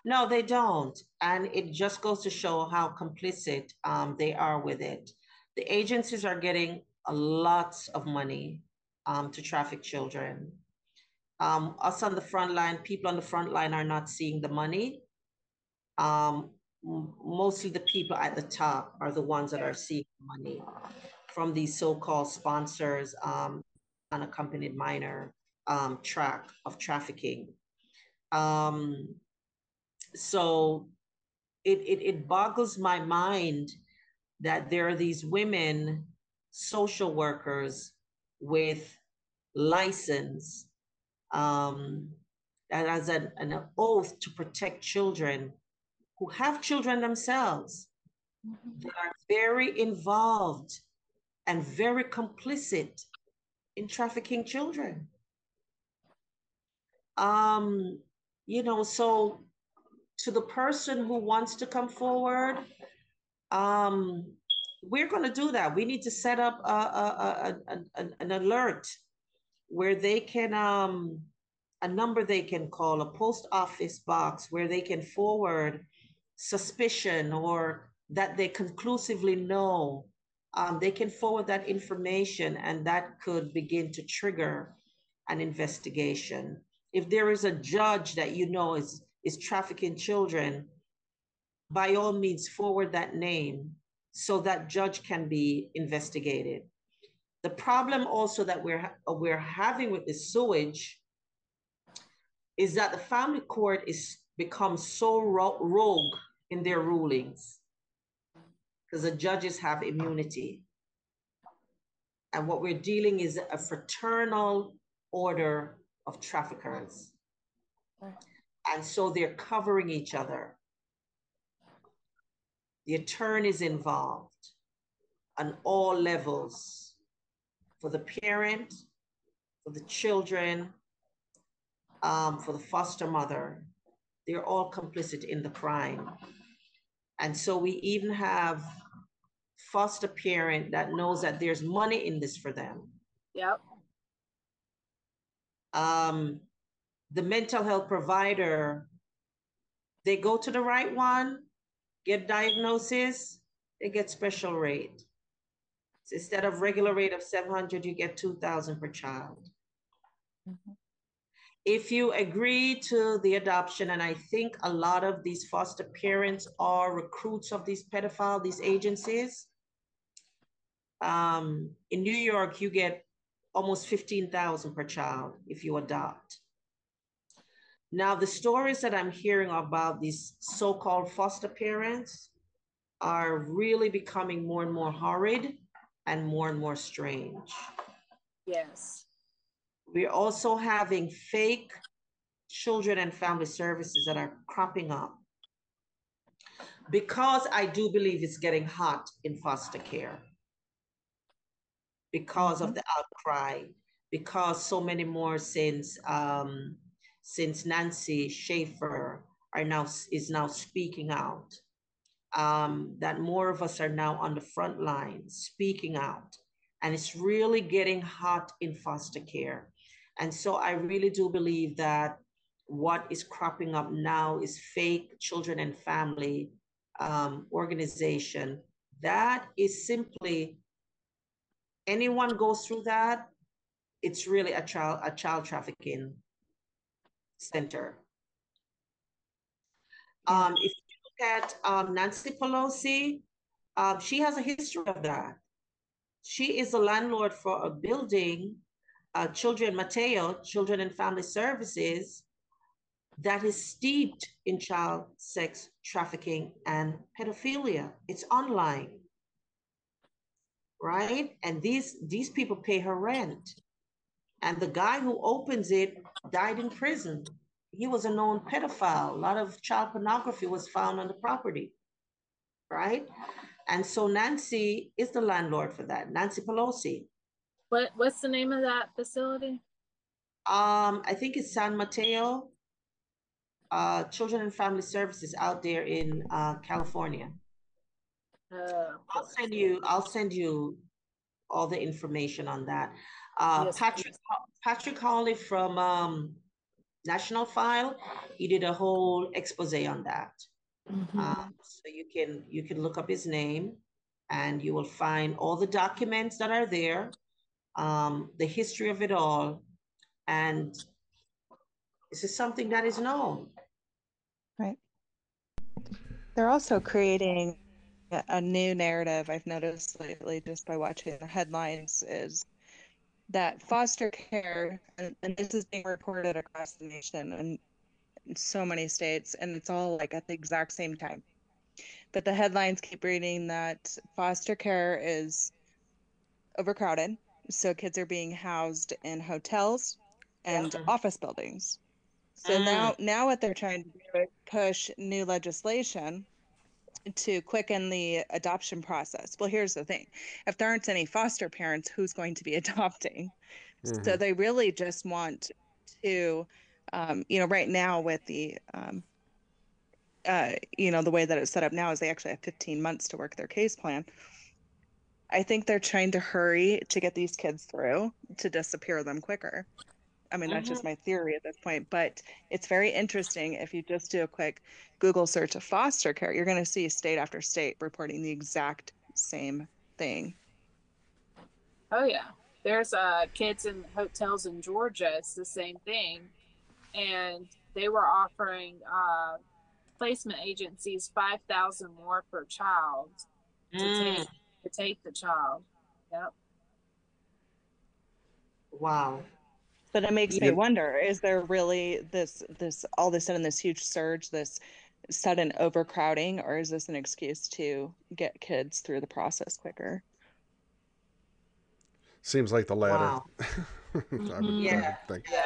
No, they don't. And it just goes to show how complicit um, they are with it. The agencies are getting a lot of money um, to traffic children. Um, us on the front line, people on the front line are not seeing the money. Um, mostly the people at the top are the ones that are seeing money from these so-called sponsors, um, unaccompanied minor um, track of trafficking. Um, so it, it, it boggles my mind that there are these women social workers with license um, that has an, an oath to protect children who have children themselves mm-hmm. that are very involved and very complicit in trafficking children. Um, you know, so to the person who wants to come forward, um, we're going to do that. We need to set up a, a, a, an alert where they can, um, a number they can call, a post office box where they can forward suspicion or that they conclusively know. Um, they can forward that information and that could begin to trigger an investigation. If there is a judge that you know is, is trafficking children, by all means forward that name so that judge can be investigated. The problem also that we're, we're having with the sewage is that the family court is become so ro rogue in their rulings because the judges have immunity. And what we're dealing is a fraternal order of traffickers. And so they're covering each other. The attorneys involved on all levels for the parent, for the children, um, for the foster mother. They're all complicit in the crime. And so we even have foster parent that knows that there's money in this for them. Yep. Um, the mental health provider, they go to the right one, get diagnosis, they get special rate. So instead of regular rate of 700, you get 2,000 per child. Mm-hmm. If you agree to the adoption, and I think a lot of these foster parents are recruits of these pedophile, these agencies. Um, in New York, you get almost 15,000 per child if you adopt. Now, the stories that I'm hearing about these so called foster parents are really becoming more and more horrid and more and more strange. Yes. We're also having fake children and family services that are cropping up because I do believe it's getting hot in foster care because mm-hmm. of the outcry, because so many more since um, since Nancy Schaefer are now is now speaking out, um, that more of us are now on the front line speaking out, and it's really getting hot in foster care. And so I really do believe that what is cropping up now is fake children and family um, organization. That is simply anyone goes through that, it's really a child a child trafficking center. Um, if you look at um, Nancy Pelosi, um, she has a history of that. She is a landlord for a building, uh, Children Mateo, Children and Family Services, that is steeped in child sex trafficking and pedophilia. It's online, right? And these these people pay her rent. And the guy who opens it died in prison. He was a known pedophile. A lot of child pornography was found on the property, right? And so Nancy is the landlord for that, Nancy Pelosi. What What's the name of that facility? Um, I think it's San Mateo uh, Children and Family Services out there in uh, California. Uh, I'll send you. I'll send you all the information on that. Uh, yes, Patrick. Patrick Howley from um, National File, he did a whole expose on that. Mm-hmm. Um, so you can you can look up his name, and you will find all the documents that are there. um, the history of it all, and this is something that is known. Right. They're also creating a new narrative I've noticed lately just by watching the headlines is that foster care, and, and this is being reported across the nation and in so many states, and it's all like at the exact same time. But the headlines keep reading that foster care is overcrowded. So kids are being housed in hotels and Yeah. office buildings. So Mm. now, now what they're trying to do is push new legislation to quicken the adoption process. Well, here's the thing: if there aren't any foster parents, who's going to be adopting? So Mhm. they really just want to, um, you know, right now with the, um, uh, you know, the way that it's set up now is they actually have 15 months to work their case plan. I think they're trying to hurry to get these kids through to disappear them quicker. I mean, that's just my theory at this point, but it's very interesting if you just do a quick Google search of foster care, you're going to see state after state reporting the exact same thing. Oh yeah, there's uh kids in hotels in Georgia. It's the same thing, and they were offering uh placement agencies five thousand more per child to Mm, take to take the child. Yep. wow. But it makes me wonder, is there really this this all of a sudden this huge surge, this sudden overcrowding, or is this an excuse to get kids through the process quicker? Seems like the latter. Wow. I would, I Yeah. would. Yeah.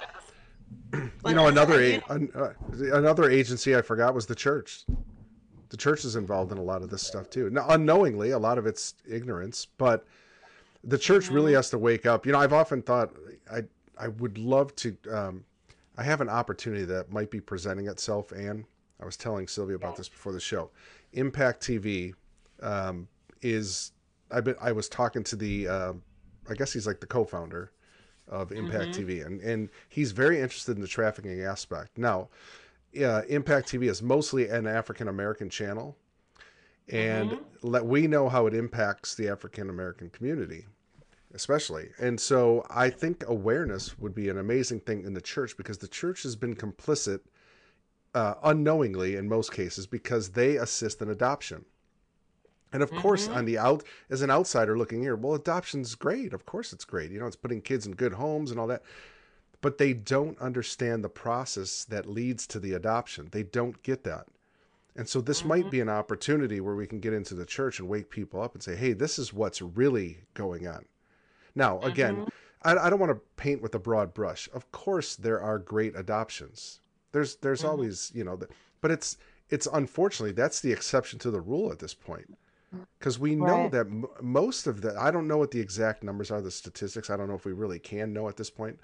you know, another I- a- an, uh, another agency I forgot was the church. The church is involved in a lot of this stuff too. Now, unknowingly, a lot of it's ignorance, but the church really has to wake up. You know, I've often thought I I would love to. Um, I have an opportunity that might be presenting itself, and I was telling Sylvia about this before the show. Impact TV um, is. I been I was talking to the. Uh, I guess he's like the co-founder of Impact TV, and and he's very interested in the trafficking aspect. Now, uh, Impact TV is mostly an African American channel, and let we know how it impacts the African American community, especially. And so, I think awareness would be an amazing thing in the church because the church has been complicit, uh, unknowingly in most cases, because they assist in adoption. And of course, on the out as an outsider looking here, well, adoption's great. Of course, it's great. You know, it's putting kids in good homes and all that. But they don't understand the process that leads to the adoption. They don't get that. And so this might be an opportunity where we can get into the church and wake people up and say, "Hey, this is what's really going on." Now, again, mm-hmm. I, I don't want to paint with a broad brush. Of course, there are great adoptions. There's there's mm-hmm. always you know, the, but it's it's unfortunately that's the exception to the rule at this point. Because we know that m- most of the i don't know what the exact numbers are the statistics i don't know if we really can know at this point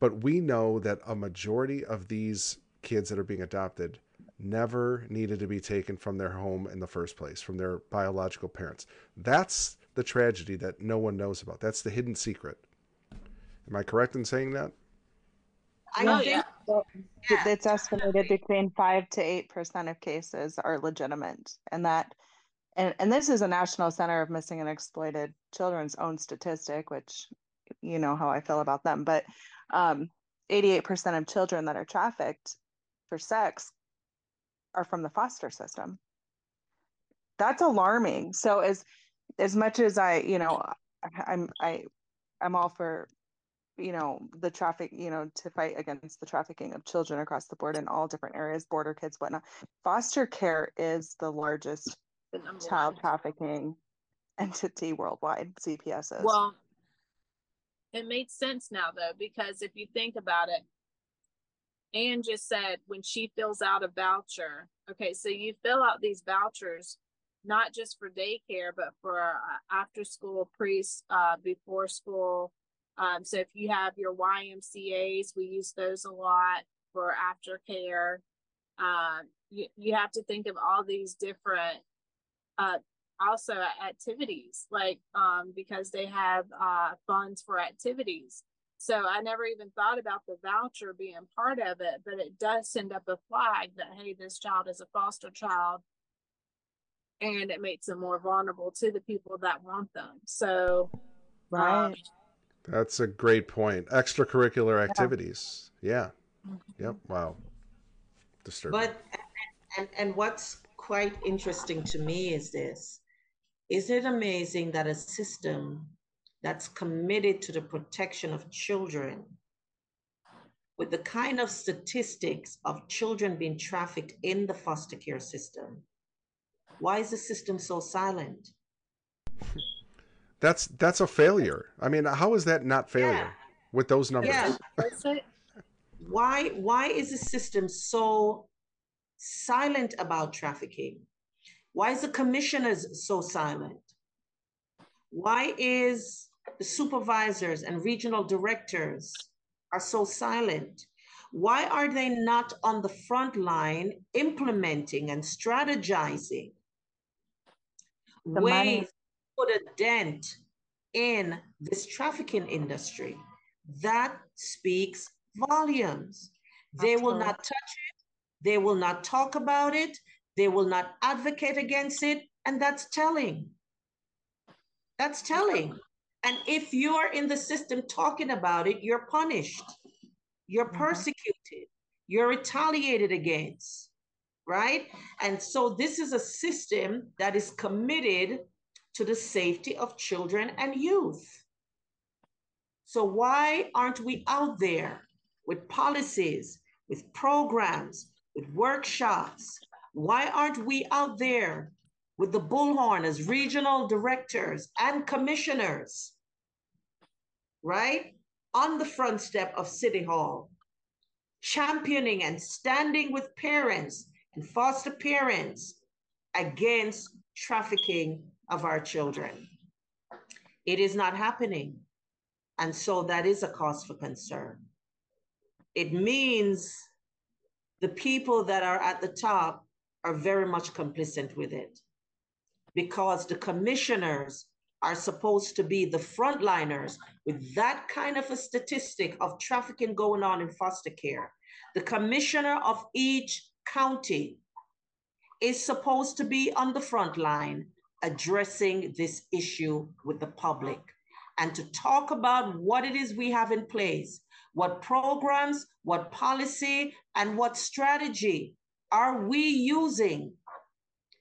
but we know that a majority of these kids that are being adopted never needed to be taken from their home in the first place from their biological parents. That's the tragedy that no one knows about that's the hidden secret am i correct in saying that I Oh, think yeah. Yeah. It's estimated between five to eight percent of cases are legitimate, and that, and and this is a National Center of Missing and Exploited Children's own statistic, which you know how I feel about them, but um, 88% of children that are trafficked for sex are from the foster system. That's alarming. So as as much as I, you know, I'm I I'm all for you know the traffic you know to fight against the trafficking of children across the board in all different areas border kids whatnot. Foster care is the largest The child one. trafficking entity worldwide cps is Well, it makes sense now though, because if you think about it, Ann just said when she fills out a voucher, okay, so you fill out these vouchers not just for daycare, but for uh, after school, pre, uh, before school. Um, so if you have your YMCA's, we use those a lot for aftercare. Um, you, you have to think of all these different uh, also activities like um because they have uh funds for activities so i never even thought about the voucher being part of it but it does send up a flag that hey this child is a foster child and it makes them more vulnerable to the people that want them so um, right That's a great point. Extracurricular activities. Yeah. yeah. Yep. Wow. Disturbing. But and and what's quite interesting to me is this. Is it amazing that a system that's committed to the protection of children with the kind of statistics of children being trafficked in the foster care system, why is the system so silent? That's that's a failure. I mean, how is that not failure yeah. with those numbers? Yeah. why why is the system so silent about trafficking? Why is the commissioners so silent? Why is the supervisors and regional directors are so silent? Why are they not on the front line implementing and strategizing the ways money. put a dent in this trafficking industry? That speaks volumes. They will not touch it. They will not talk about it. They will not advocate against it. And that's telling. That's telling. And if you're in the system talking about it, you're punished, you're mm-hmm. persecuted, you're retaliated against, right? And so this is a system that is committed to the safety of children and youth. So why aren't we out there with policies, with programs, with workshops? Why aren't we out there with the bullhorn as regional directors and commissioners, right? On the front step of City Hall, championing and standing with parents and foster parents against trafficking of our children. It is not happening. And so that is a cause for concern. It means the people that are at the top are very much complicit with it because the commissioners are supposed to be the frontliners with that kind of a statistic of trafficking going on in foster care. The commissioner of each county is supposed to be on the front line addressing this issue with the public and to talk about what it is we have in place, what programs, what policy, and what strategy are we using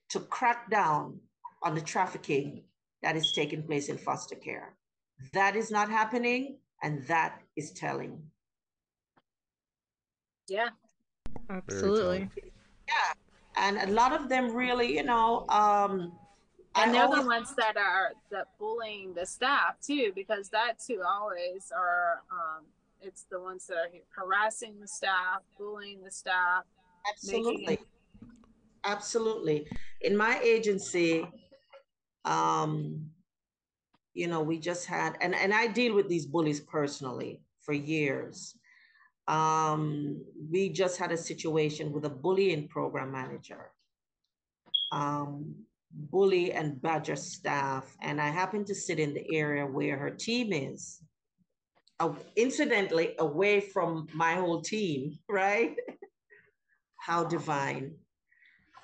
to crack down on the trafficking that is taking place in foster care. That is not happening, and that is telling. Yeah, absolutely. Yeah, and a lot of them really, you know, um, and they're always, the ones that are that bullying the staff too, because that too always are. Um, it's the ones that are harassing the staff, bullying the staff. Absolutely. It- Absolutely. In my agency, um, you know, we just had, and, and I deal with these bullies personally for years. Um, we just had a situation with a bullying program manager, um, bully and badger staff, and I happen to sit in the area where her team is. Uh, incidentally, away from my whole team, right? How divine.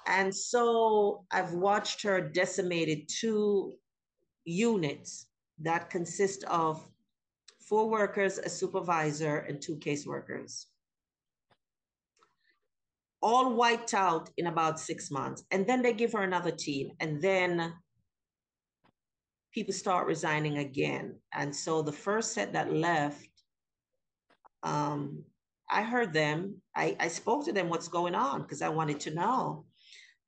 And so I've watched her decimated two units that consist of four workers, a supervisor, and two caseworkers. All wiped out in about six months. And then they give her another team. And then people start resigning again. And so the first set that left, um, I heard them. I, I spoke to them what's going on because I wanted to know.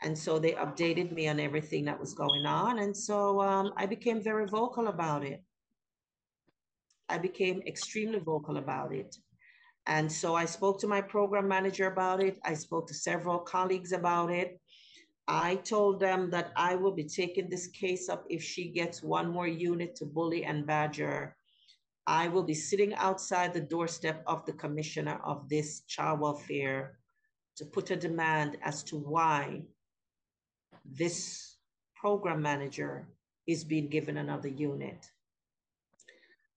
And so they updated me on everything that was going on. And so um, I became very vocal about it. I became extremely vocal about it. And so I spoke to my program manager about it. I spoke to several colleagues about it. I told them that I will be taking this case up if she gets one more unit to bully and badger. I will be sitting outside the doorstep of the commissioner of this child welfare to put a demand as to why this program manager is being given another unit.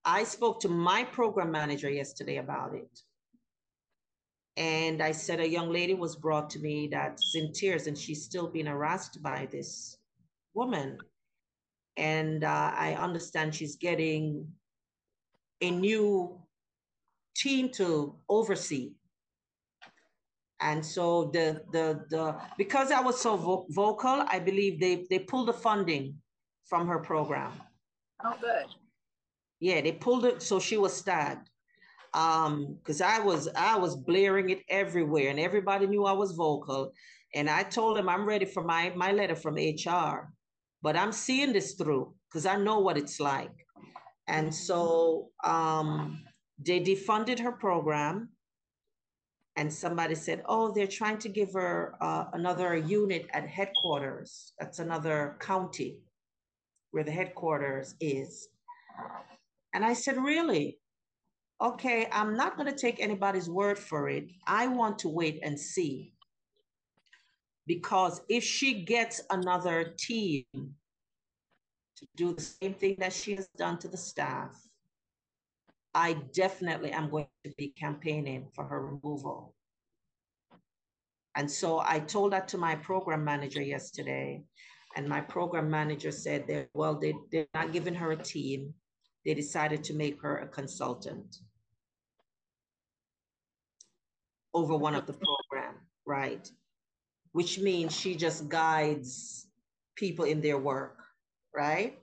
I spoke to my program manager yesterday about it. And I said a young lady was brought to me that's in tears and she's still being harassed by this woman. And uh, I understand she's getting a new team to oversee. And so the the the because I was so vo- vocal, I believe they they pulled the funding from her program. Oh, good. Yeah, they pulled it so she was stabbed. Um, because I was I was blaring it everywhere, and everybody knew I was vocal. And I told them I'm ready for my my letter from HR, but I'm seeing this through because I know what it's like. And so um, they defunded her program and somebody said, oh, they're trying to give her uh, another unit at headquarters. That's another county where the headquarters is. And I said, really? Okay, I'm not going to take anybody's word for it. I want to wait and see. Because if she gets another team to do the same thing that she has done to the staff, I definitely am going to be campaigning for her removal. And so I told that to my program manager yesterday. And my program manager said that, well, they, they're not giving her a team. They decided to make her a consultant over one of the program, right? Which means she just guides people in their work, right?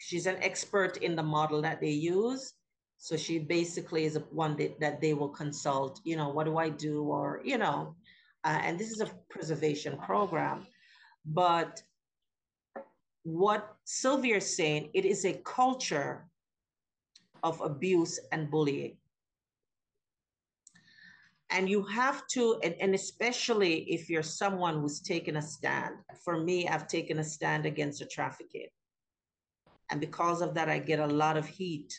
She's an expert in the model that they use. So she basically is one that, that they will consult, you know, what do I do? Or, you know, uh, and this is a preservation program. But what Sylvia is saying, it is a culture of abuse and bullying. And you have to, and, and especially if you're someone who's taken a stand. For me, I've taken a stand against the trafficking. And because of that, I get a lot of heat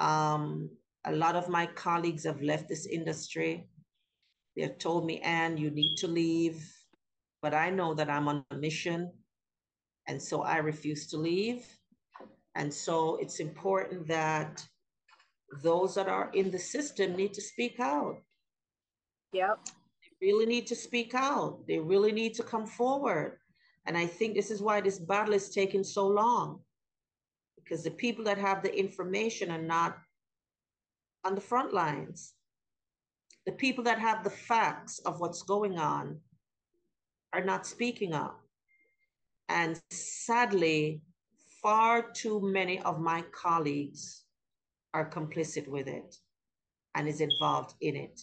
um, a lot of my colleagues have left this industry. They've told me, Ann, you need to leave. But I know that I'm on a mission. And so I refuse to leave. And so it's important that those that are in the system need to speak out. Yep. They really need to speak out. They really need to come forward. And I think this is why this battle is taking so long because the people that have the information are not on the front lines. The people that have the facts of what's going on are not speaking up. And sadly, far too many of my colleagues are complicit with it and is involved in it.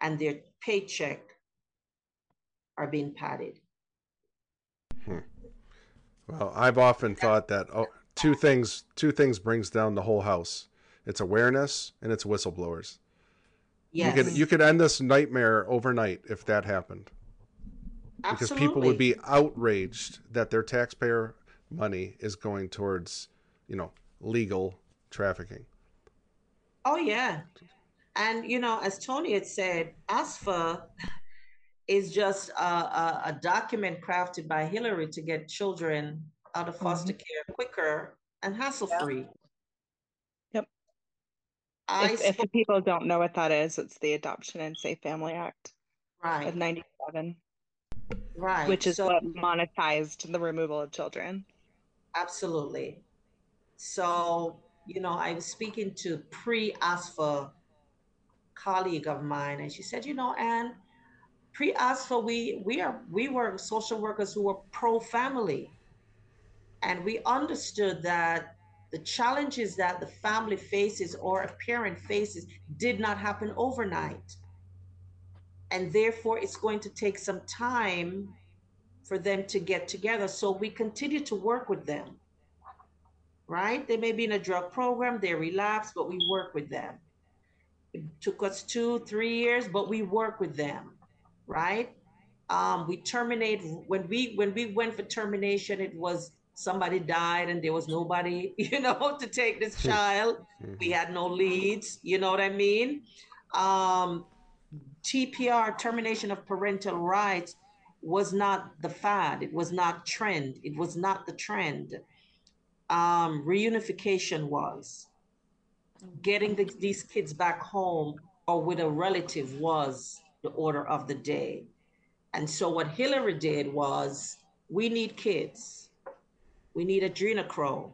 And their paycheck are being padded. Hmm. Well, I've often thought that oh, two things two things brings down the whole house. It's awareness and it's whistleblowers. Yes. You could you could end this nightmare overnight if that happened. Because people would be outraged that their taxpayer money is going towards, you know, legal trafficking. Oh yeah. And you know, as Tony had said, ASFA is just a, a, a document crafted by Hillary to get children out of foster Mhm. care quicker and hassle free. Yep. I If, if people don't know what that is, it's the Adoption and Safe Family Act of 97, right. which is So- what monetized the removal of children. Absolutely. So, you know, I was speaking to pre-ASFA colleague of mine, and she said, you know, Ann, pre-ASFA, we we are we were social workers who were pro-family. And we understood that the challenges that the family faces or a parent faces did not happen overnight. And therefore, it's going to take some time for them to get together. So we continue to work with them, right? They may be in a drug program, they relapse, but we work with them. It took us two, three years, but we work with them, right? Um, we terminate when we when we went for termination, it was somebody died and there was nobody, you know, to take this child. We had no leads, you know what I mean? Um, TPR, termination of parental rights, was not the fad. It was not trend. It was not the trend. Um, reunification was. Getting the, these kids back home or with a relative was the order of the day. And so what Hillary did was, we need kids. We need adrenochrome.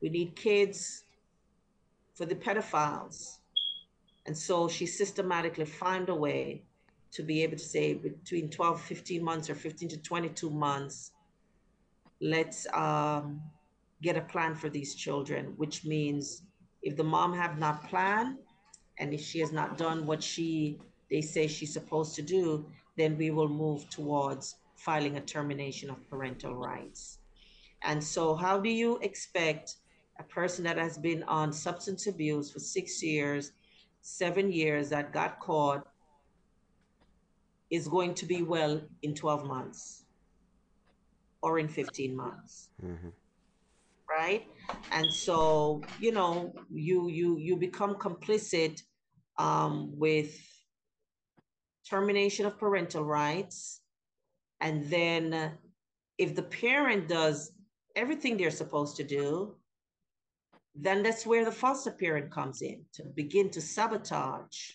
We need kids for the pedophiles. And so she systematically found a way to be able to say between 12, 15 months or 15 to 22 months, let's um, get a plan for these children, which means if the mom have not planned and if she has not done what she they say she's supposed to do, then we will move towards filing a termination of parental rights. And so how do you expect a person that has been on substance abuse for six years, seven years that got caught is going to be well in 12 months or in 15 months. Mm-hmm. Right? And so you know you you you become complicit um, with termination of parental rights. And then uh, if the parent does everything they're supposed to do then that's where the foster parent comes in to begin to sabotage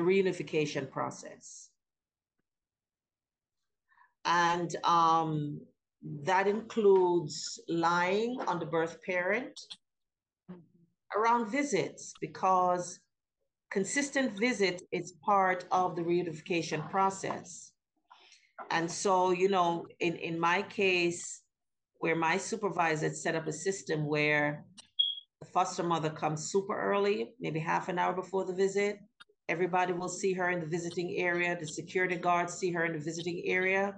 the reunification process and um, that includes lying on the birth parent around visits because consistent visit is part of the reunification process. And so, you know, in, in my case, where my supervisor set up a system where the foster mother comes super early, maybe half an hour before the visit. Everybody will see her in the visiting area. The security guards see her in the visiting area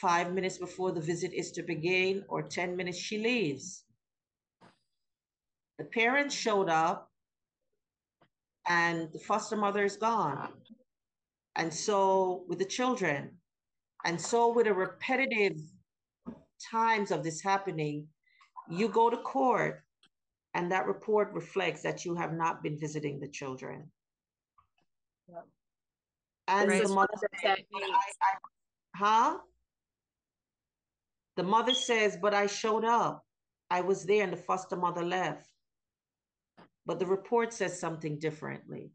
five minutes before the visit is to begin or 10 minutes she leaves. The parents showed up and the foster mother is gone. And so with the children, and so with a repetitive times of this happening, you go to court and that report reflects that you have not been visiting the children. Yep. And right. the mother, I, I, huh? The mother says, But I showed up. I was there and the foster mother left. But the report says something differently.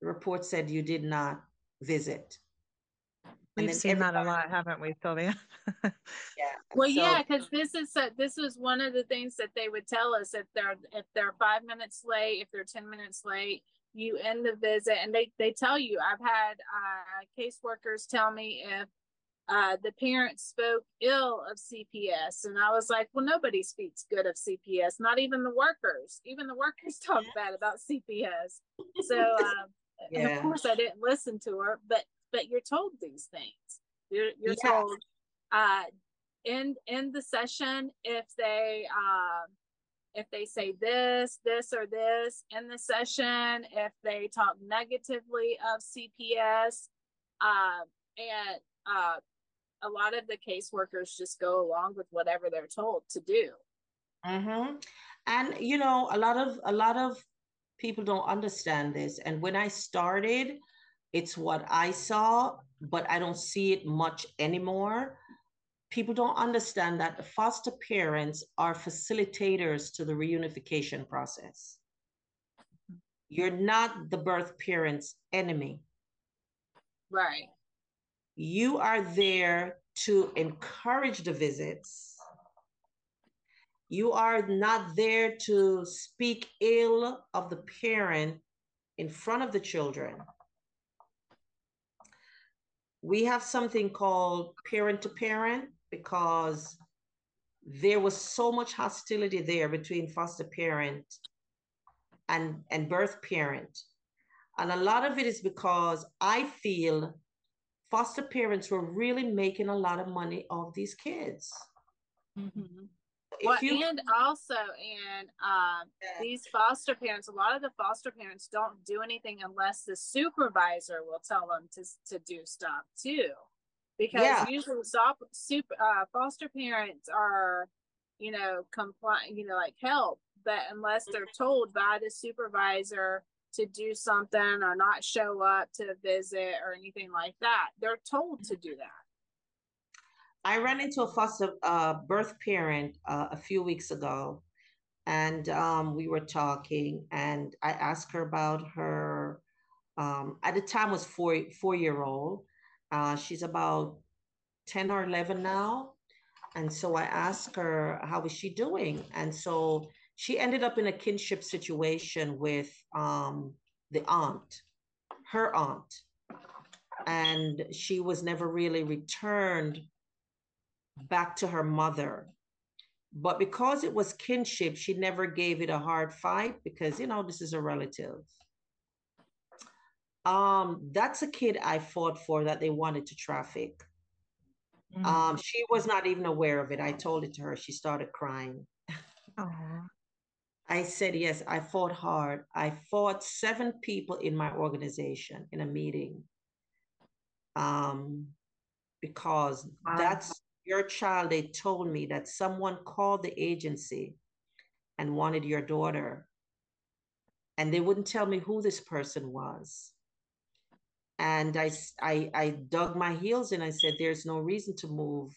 The report said you did not visit. We've seen that a lot, haven't we, Sylvia? yeah. Well, so, yeah, because this is a, this was one of the things that they would tell us if they're if they're five minutes late, if they're ten minutes late, you end the visit, and they they tell you. I've had uh, caseworkers tell me if uh, the parents spoke ill of CPS. And I was like, well, nobody speaks good of CPS, not even the workers. Even the workers talk bad about CPS. So, um, yeah. of course, I didn't listen to her, but but you're told these things. You're, you're yeah. told uh, end end the session if they um, if they say this, this, or this in the session, if they talk negatively of CPS, uh, and uh, a lot of the caseworkers just go along with whatever they're told to do. Mm-hmm. And you know, a lot of a lot of people don't understand this. And when I started, it's what I saw, but I don't see it much anymore. People don't understand that the foster parents are facilitators to the reunification process. You're not the birth parent's enemy. Right. You are there to encourage the visits. You are not there to speak ill of the parent in front of the children. We have something called parent to parent because there was so much hostility there between foster parent and, and birth parent. And a lot of it is because I feel foster parents were really making a lot of money off these kids. Mm-hmm. Well, you, and also, and um, yeah. these foster parents, a lot of the foster parents don't do anything unless the supervisor will tell them to, to do stuff too. Because yeah. usually super, uh, foster parents are, you know, comply, you know, like help, but unless they're told by the supervisor to do something or not show up to visit or anything like that. They're told to do that. I ran into a foster uh, birth parent uh, a few weeks ago, and um, we were talking, and I asked her about her. Um, at the time, was four four year old. Uh, she's about ten or eleven now, And so I asked her, how is she doing? And so she ended up in a kinship situation with um, the aunt, her aunt. And she was never really returned back to her mother. But because it was kinship, she never gave it a hard fight because, you know, this is a relative. Um, that's a kid I fought for that they wanted to traffic. Mm-hmm. Um, she was not even aware of it. I told it to her. She started crying. Aww. I said, yes, I fought hard. I fought seven people in my organization in a meeting. Um, because wow. that's your child. They told me that someone called the agency and wanted your daughter. And they wouldn't tell me who this person was and I, I, I dug my heels in. I said, "There's no reason to move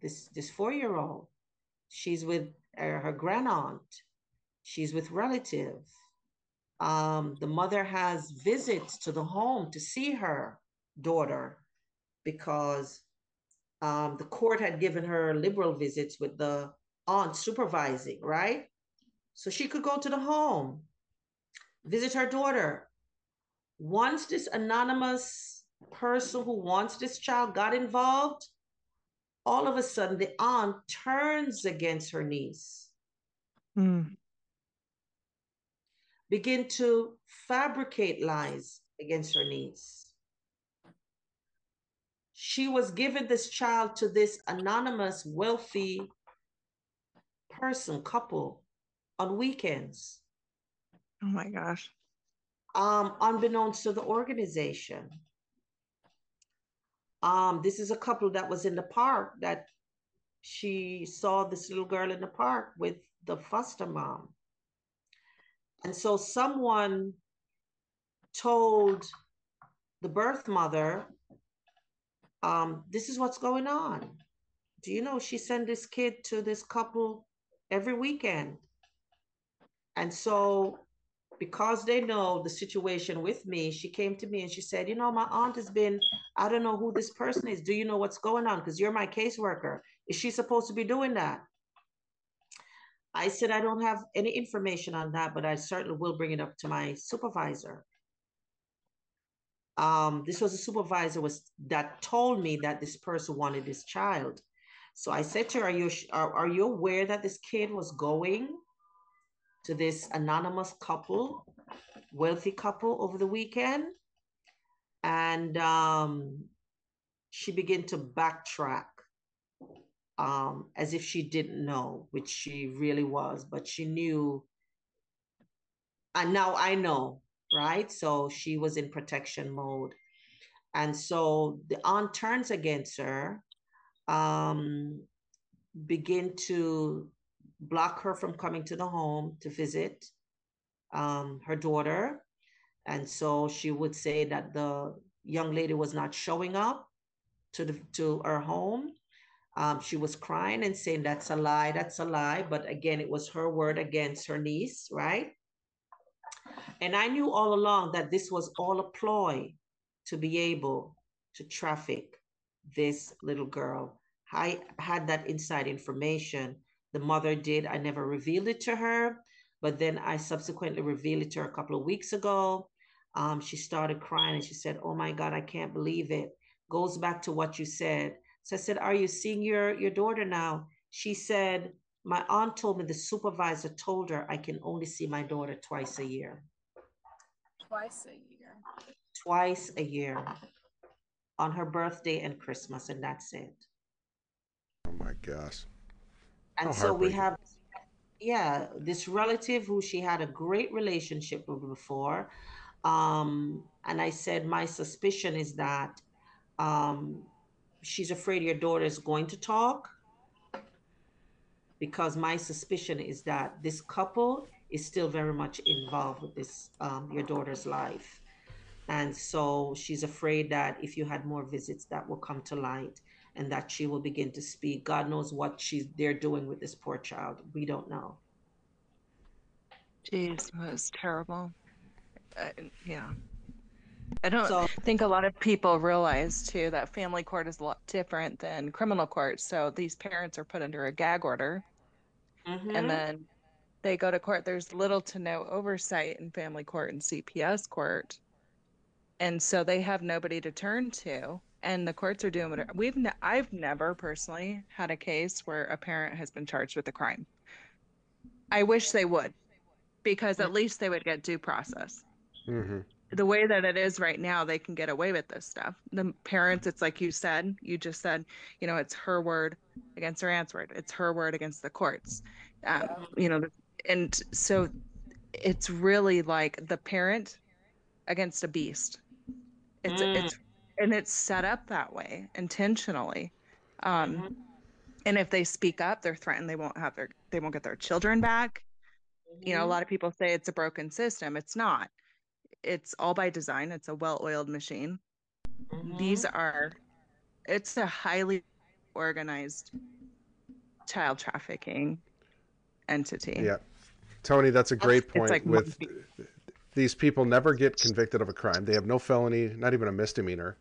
this this four year old. She's with uh, her grand aunt. She's with relative. Um, the mother has visits to the home to see her daughter because um, the court had given her liberal visits with the aunt supervising, right? So she could go to the home, visit her daughter, once this anonymous person who wants this child got involved, all of a sudden the aunt turns against her niece. Mm. Begin to fabricate lies against her niece. She was given this child to this anonymous, wealthy person, couple on weekends. Oh my gosh um, unbeknownst to the organization. Um, this is a couple that was in the park that she saw this little girl in the park with the foster mom. And so someone told the birth mother, um, this is what's going on. Do you know she sent this kid to this couple every weekend? And so because they know the situation with me, she came to me and she said, You know, my aunt has been, I don't know who this person is. Do you know what's going on? Because you're my caseworker. Is she supposed to be doing that? I said, I don't have any information on that, but I certainly will bring it up to my supervisor. Um, this was a supervisor was that told me that this person wanted this child. So I said to her, Are you are, are you aware that this kid was going to this anonymous couple, wealthy couple over the weekend. And um, she began to backtrack um, as if she didn't know, which she really was, but she knew. And now I know, right? So she was in protection mode. And so the aunt turns against her, um, begin to block her from coming to the home to visit um, her daughter. And so she would say that the young lady was not showing up to the to her home. Um, she was crying and saying that's a lie, that's a lie. But again, it was her word against her niece, right? And I knew all along that this was all a ploy to be able to traffic this little girl. I had that inside information the mother did. I never revealed it to her, but then I subsequently revealed it to her a couple of weeks ago. Um, she started crying and she said, Oh my God, I can't believe it. Goes back to what you said. So I said, Are you seeing your, your daughter now? She said, My aunt told me the supervisor told her I can only see my daughter twice a year. Twice a year. Twice a year on her birthday and Christmas, and that's it. Oh my gosh. And so we have, yeah, this relative who she had a great relationship with before. Um, and I said, my suspicion is that um, she's afraid your daughter is going to talk because my suspicion is that this couple is still very much involved with this um, your daughter's life. And so she's afraid that if you had more visits that will come to light and that she will begin to speak. God knows what she's they're doing with this poor child. We don't know. Jeez, that was terrible. Uh, yeah. I don't So- think a lot of people realize too that family court is a lot different than criminal court. So these parents are put under a gag order Mhm. and then they go to court. There's little to no oversight in family court and CPS court. And so they have nobody to turn to. And the courts are doing whatever. We've ne- I've never personally had a case where a parent has been charged with a crime. I wish they would, because at least they would get due process hmm the way that it is right now, they can get away with this stuff. The parents, it's like you said, you just said, you know, it's her word against her aunt's word. It's her word against the courts. Um, you know, and so it's really like the parent against a beast. It's Mm. it's and it's set up that way intentionally. Um, Mhm. and if they speak up, they're threatened they won't have their they won't get their children back you know a Mhm. lot of people say it's a broken system it's not it's all by design it's a well-oiled machine these Mhm. are it's a highly organized child trafficking entity Yeah. Tony, that's a great It's point. like With monkey. These people never get convicted of a crime. They have no felony, not even a misdemeanor,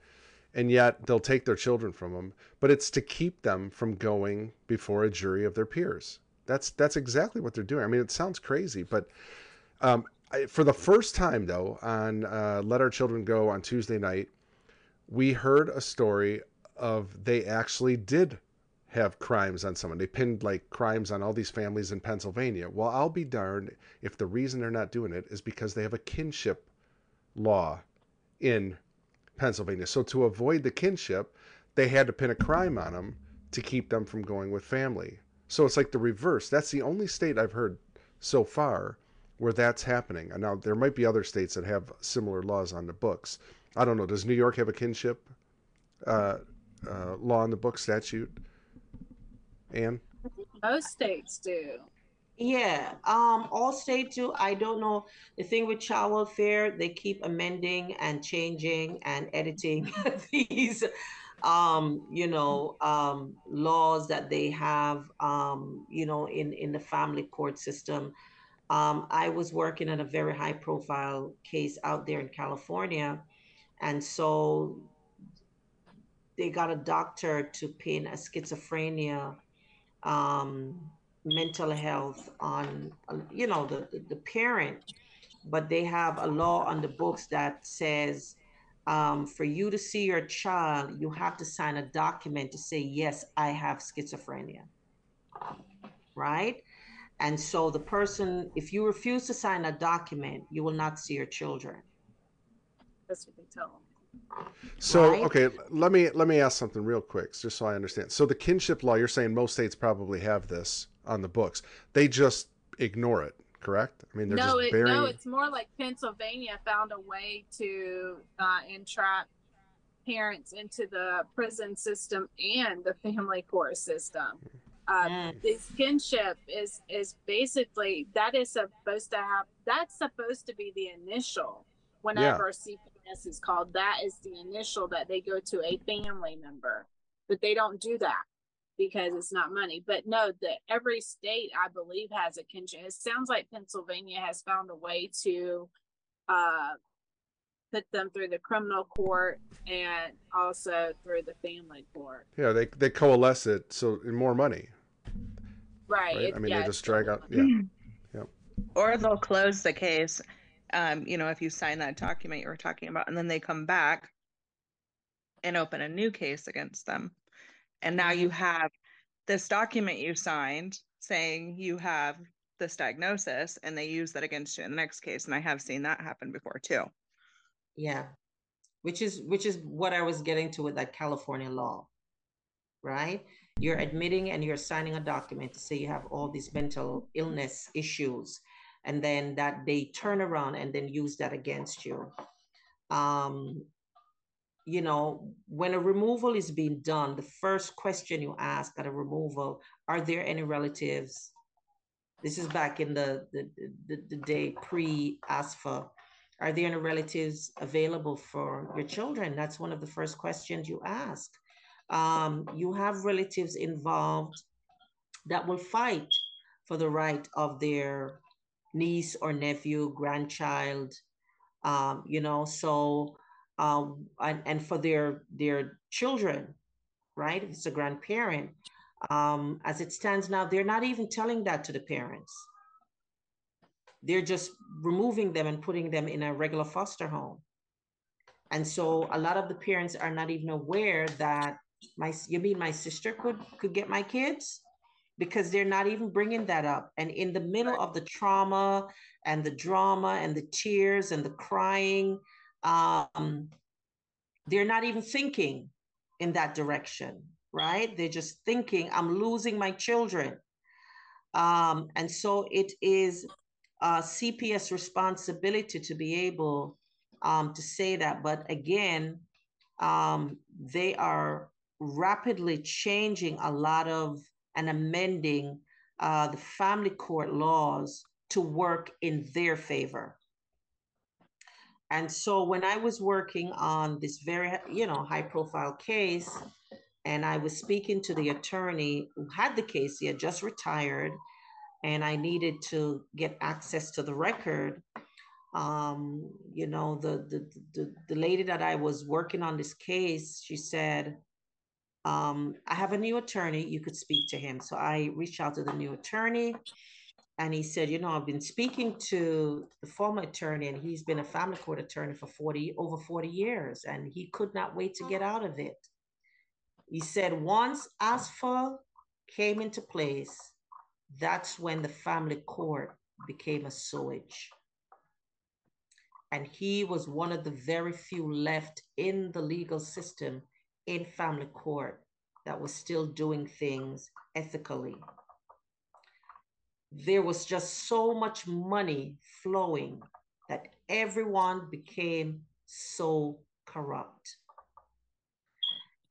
and yet they'll take their children from them. But it's to keep them from going before a jury of their peers. That's that's exactly what they're doing. I mean, it sounds crazy, but um, I, for the first time though, on uh, Let Our Children Go on Tuesday night, we heard a story of they actually did have crimes on someone. They pinned like crimes on all these families in Pennsylvania. Well, I'll be darned if the reason they're not doing it is because they have a kinship law in Pennsylvania. So to avoid the kinship, they had to pin a crime on them to keep them from going with family. So it's like the reverse. That's the only state I've heard so far where that's happening. And now there might be other states that have similar laws on the books. I don't know. Does New York have a kinship uh, uh, law on the book statute? Ann? Most states do. Yeah, um, all states do. I don't know. The thing with child welfare, they keep amending and changing and editing these, um, you know, um, laws that they have, um, you know, in in the family court system. Um, I was working on a very high profile case out there in California, and so they got a doctor to pin a schizophrenia um, mental health on, you know the, the the parent but they have a law on the books that says um, for you to see your child you have to sign a document to say yes i have schizophrenia. Right? And so the person if you refuse to sign a document you will not see your children. That's what they tell them. So Right. okay, let me let me ask something real quick, just so I understand. So the kinship law, you're saying most states probably have this on the books. They just ignore it, correct? I mean, they're No, just it, burying. no, it's more like Pennsylvania found a way to uh, entrap parents into the prison system and the family court system. Uh, Mm. This kinship is is basically that is supposed to have that's supposed to be the initial whenever CPS is called. That is the initial that they go to a family member, but they don't do that because it's not money. But no, that every state I believe has a kinship. It sounds like Pennsylvania has found a way to uh, put them through the criminal court and also through the family court. yeah, they they coalesce it so more money, Right. right? it- I mean, yeah, they it's just drag still out. money. Yeah, or they'll close the case um, you know if you sign that document you were talking about and then they come back and open a new case against them and now you have this document you signed saying you have this diagnosis and they use that against you in the next case and i have seen that happen before too Yeah. Which is which is what I was getting to with that California law. Right? You're admitting and you're signing a document to say you have all these mental illness issues and then that they turn around and then use that against you. Um you know, when a removal is being done, the first question you ask at a removal, are there any relatives? This is back in the the, the, the day pre ASFA are there any relatives available for your children? That's one of the first questions you ask. Um, you have relatives involved that will fight for the right of their niece or nephew, grandchild. Um, you know, so um, and, and for their their children, right? If it's a grandparent, um, as it stands now, they're not even telling that to the parents. They're just removing them and putting them in a regular foster home. And so a lot of the parents are not even aware that my you mean my sister could could get my kids because they're not even bringing that up. And in the middle of the trauma and the drama and the tears and the crying, um, they're not even thinking in that direction, right? They're just thinking, I'm losing my children. Um, and so it is a CPS responsibility to be able um, to say that. But again, um, they are rapidly changing a lot of and amending uh, the family court laws to work in their favor. And so when I was working on this very, you know, high profile case, and I was speaking to the attorney who had the case, he had just retired, and I needed to get access to the record. Um, you know, the, the the the lady that I was working on this case, she said, um, I have a new attorney. You could speak to him. So I reached out to the new attorney and he said, you know, I've been speaking to the former attorney and he's been a family court attorney for 40, over 40 years and he could not wait to get out of it. He said, once ASFA came into place, that's when the family court became a sewage. And he was one of the very few left in the legal system in family court that was still doing things ethically. There was just so much money flowing that everyone became so corrupt.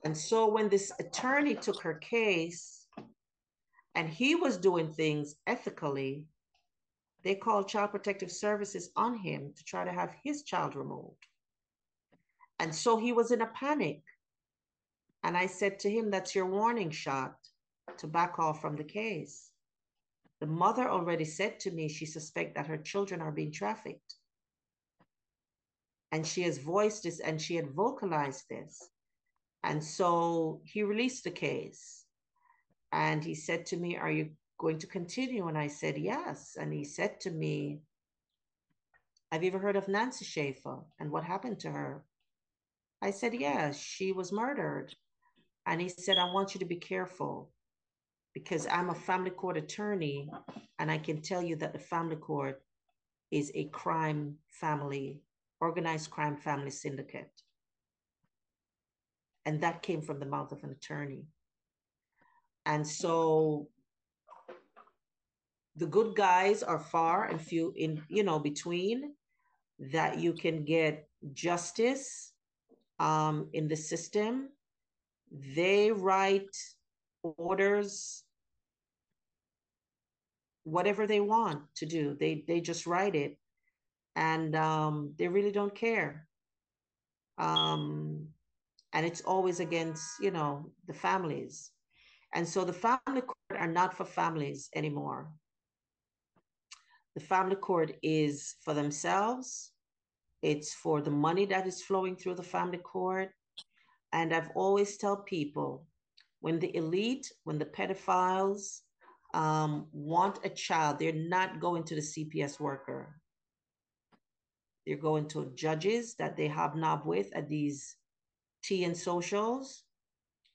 And so when this attorney took her case and he was doing things ethically, they called Child Protective Services on him to try to have his child removed. And so he was in a panic. And I said to him, That's your warning shot to back off from the case. The mother already said to me she suspects that her children are being trafficked. And she has voiced this and she had vocalized this. And so he released the case. And he said to me, Are you going to continue? And I said, Yes. And he said to me, Have you ever heard of Nancy Schaefer and what happened to her? I said, Yes, she was murdered. And he said, I want you to be careful because I'm a family court attorney and I can tell you that the family court is a crime family, organized crime family syndicate. And that came from the mouth of an attorney. And so the good guys are far and few in, you know, between that you can get justice um, in the system they write orders whatever they want to do. They they just write it and um, they really don't care. Um, and it's always against you know the families. And so the family court are not for families anymore. The family court is for themselves. It's for the money that is flowing through the family court and I've always tell people when the elite, when the pedophiles um, want a child, they're not going to the CPS worker. They're going to judges that they hobnob with at these tea and socials.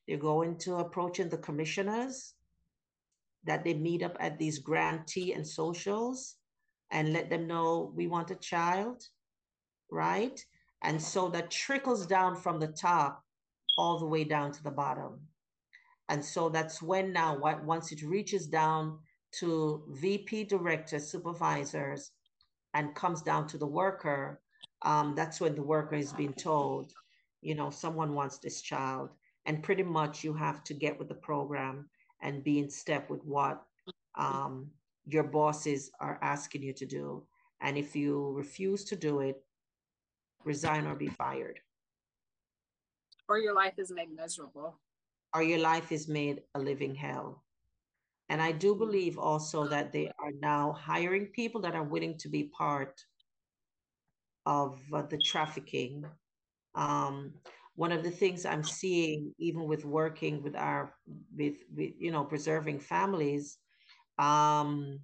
They're going to approaching the commissioners that they meet up at these grand tea and socials and let them know we want a child, right? And so that trickles down from the top all the way down to the bottom. And so that's when now, once it reaches down to VP directors, supervisors, and comes down to the worker, um, that's when the worker is being told, you know, someone wants this child. And pretty much you have to get with the program and be in step with what um, your bosses are asking you to do. And if you refuse to do it, resign or be fired or your life is made miserable? Or your life is made a living hell. And i do believe also that they are now hiring people that are willing to be part of uh, the trafficking. Um, one of the things I'm seeing, even with working with our, with, with you know, preserving families, um,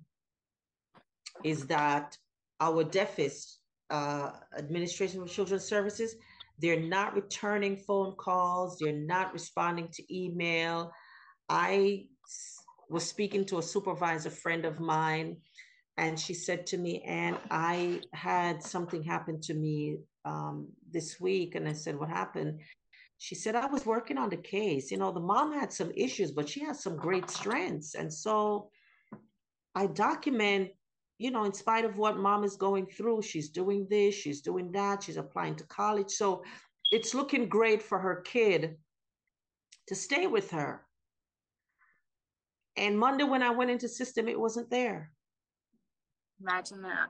is that our DEFIS, uh, Administration for Children's Services, they're not returning phone calls, they're not responding to email. I was speaking to a supervisor friend of mine, and she said to me, and I had something happen to me um, this week. And I said, What happened? She said, I was working on the case. You know, the mom had some issues, but she has some great strengths. And so I document, you know, in spite of what mom is going through, she's doing this, she's doing that, she's applying to college. So it's looking great for her kid to stay with her. And Monday, when I went into system, it wasn't there. Imagine that.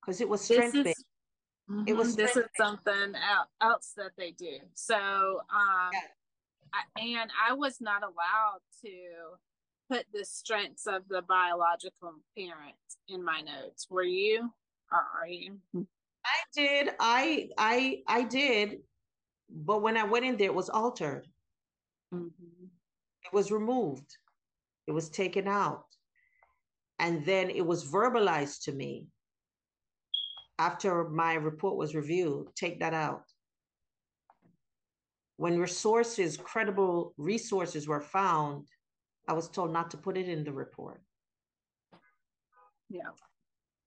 Because it was strength based. Mm-hmm. It was this is something else that they do. So, um, yeah. I, and I was not allowed to put the strengths of the biological parent in my notes. Were you? Or are you? I did. I I I did, but when I went in there, it was altered. Mm-hmm. It was removed. It was taken out. And then it was verbalized to me after my report was reviewed take that out. When resources, credible resources were found, I was told not to put it in the report. Yeah.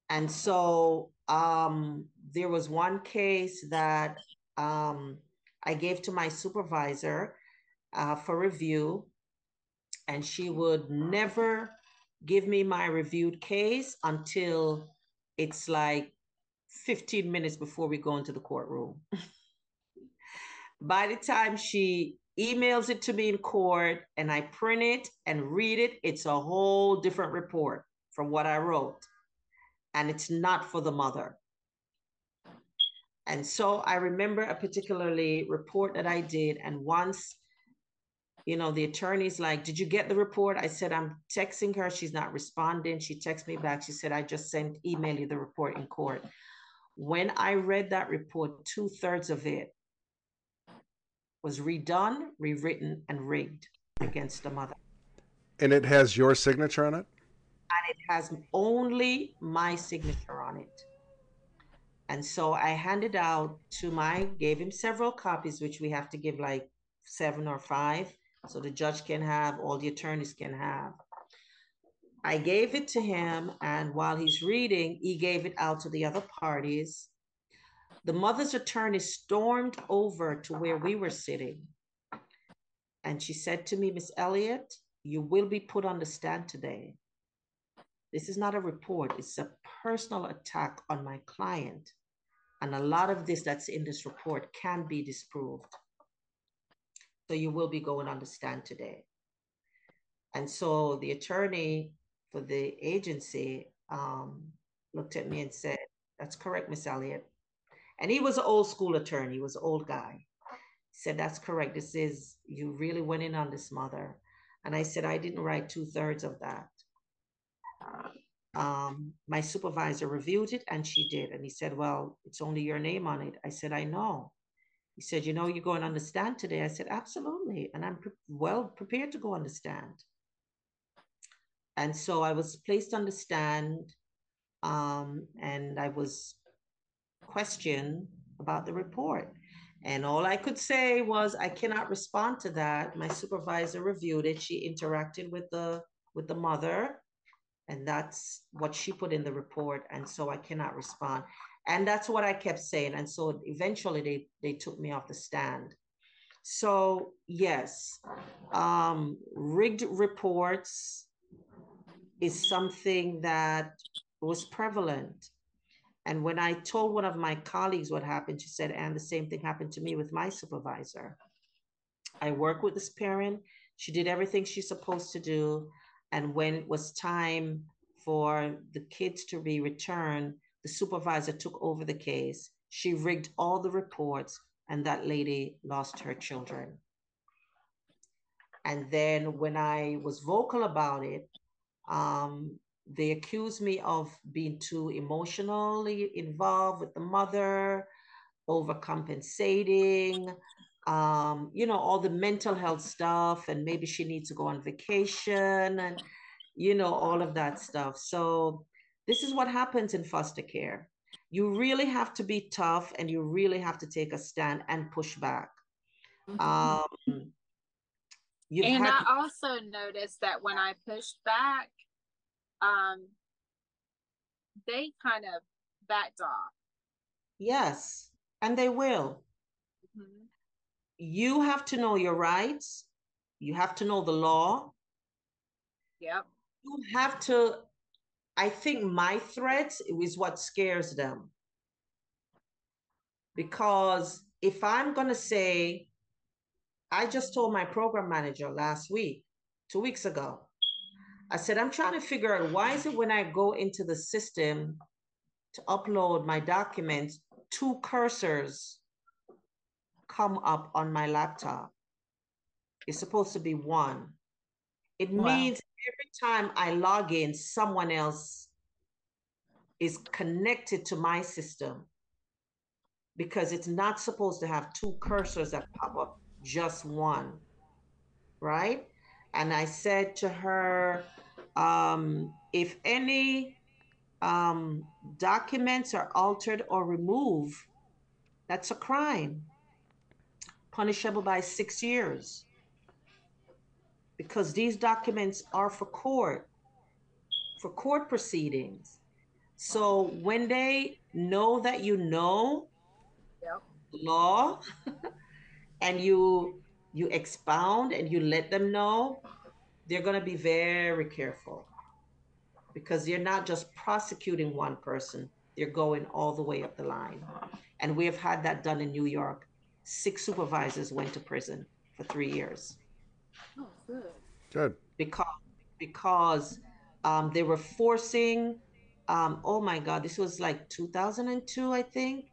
And so um, there was one case that um, I gave to my supervisor uh, for review and she would never give me my reviewed case until it's like 15 minutes before we go into the courtroom. By the time she emails it to me in court and I print it and read it, it's a whole different report from what I wrote. And it's not for the mother. And so I remember a particularly report that I did. And once you know, the attorney's like, Did you get the report? I said, I'm texting her. She's not responding. She texts me back. She said, I just sent email you the report in court. When I read that report, two thirds of it was redone, rewritten, and rigged against the mother. And it has your signature on it? And it has only my signature on it. And so I handed out to my, gave him several copies, which we have to give like seven or five so the judge can have, all the attorneys can have. I gave it to him, and while he's reading, he gave it out to the other parties. The mother's attorney stormed over to where we were sitting. And she said to me, Miss Elliott, you will be put on the stand today. This is not a report, it's a personal attack on my client. And a lot of this that's in this report can be disproved. So you will be going on the stand today. And so the attorney for the agency um, looked at me and said, That's correct, Miss Elliott. And he was an old school attorney, he was an old guy. He said, That's correct. This is, you really went in on this mother. And I said, I didn't write two thirds of that. Um, my supervisor reviewed it and she did. And he said, Well, it's only your name on it. I said, I know. He said, You know, you're going to understand today. I said, Absolutely. And I'm pre- well prepared to go understand. And so I was placed on the stand um, and I was questioned about the report. And all I could say was, I cannot respond to that. My supervisor reviewed it. She interacted with the with the mother, and that's what she put in the report. And so I cannot respond and that's what i kept saying and so eventually they they took me off the stand so yes um rigged reports is something that was prevalent and when i told one of my colleagues what happened she said and the same thing happened to me with my supervisor i work with this parent she did everything she's supposed to do and when it was time for the kids to be returned the supervisor took over the case. She rigged all the reports, and that lady lost her children. And then when I was vocal about it, um, they accused me of being too emotionally involved with the mother. overcompensating, um, you know, all the mental health stuff, and maybe she needs to go on vacation and, you know, all of that stuff. So, this is what happens in foster care. You really have to be tough and you really have to take a stand and push back. Mm-hmm. Um, and I also noticed that when I pushed back, um, they kind of backed off. Yes, and they will. Mm-hmm. You have to know your rights. You have to know the law. Yep. You have to, I think my threats is what scares them. Because if I'm going to say, I just told my program manager last week, two weeks ago, I said, I'm trying to figure out why is it when I go into the system to upload my documents, two cursors come up on my laptop. It's supposed to be one. It wow. means every time I log in, someone else is connected to my system because it's not supposed to have two cursors that pop up, just one. Right? And I said to her, um, if any um, documents are altered or removed, that's a crime, punishable by six years. Because these documents are for court, for court proceedings. So when they know that you know yep. law and you you expound and you let them know, they're going to be very careful because you're not just prosecuting one person, they're going all the way up the line. And we have had that done in New York. Six supervisors went to prison for three years. Oh, good. Good. Because because um, they were forcing. Um, oh my God, this was like 2002, I think.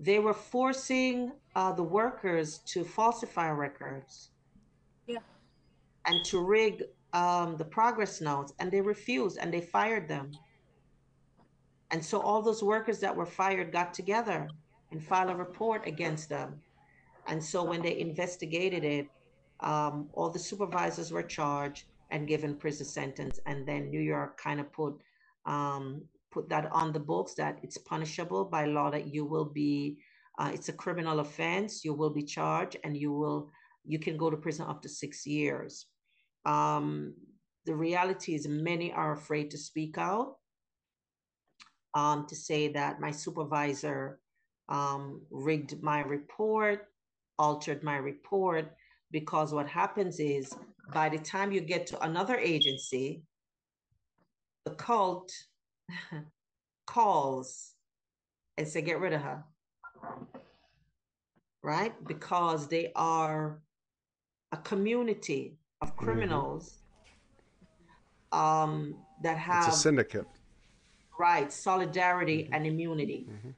They were forcing uh, the workers to falsify records. Yeah. And to rig um, the progress notes and they refused and they fired them. And so all those workers that were fired got together and filed a report against them. And so when they investigated it, um, all the supervisors were charged and given prison sentence. And then New York kind of put um, put that on the books that it's punishable by law that you will be uh, it's a criminal offense you will be charged and you will you can go to prison up to six years. Um, the reality is, many are afraid to speak out, um, to say that my supervisor um, rigged my report, altered my report, because what happens is by the time you get to another agency, the cult calls and say, get rid of her. Right? Because they are a community of mm-hmm. criminals mm-hmm. um, that have it's a syndicate, right? Solidarity mm-hmm. and immunity, mm-hmm.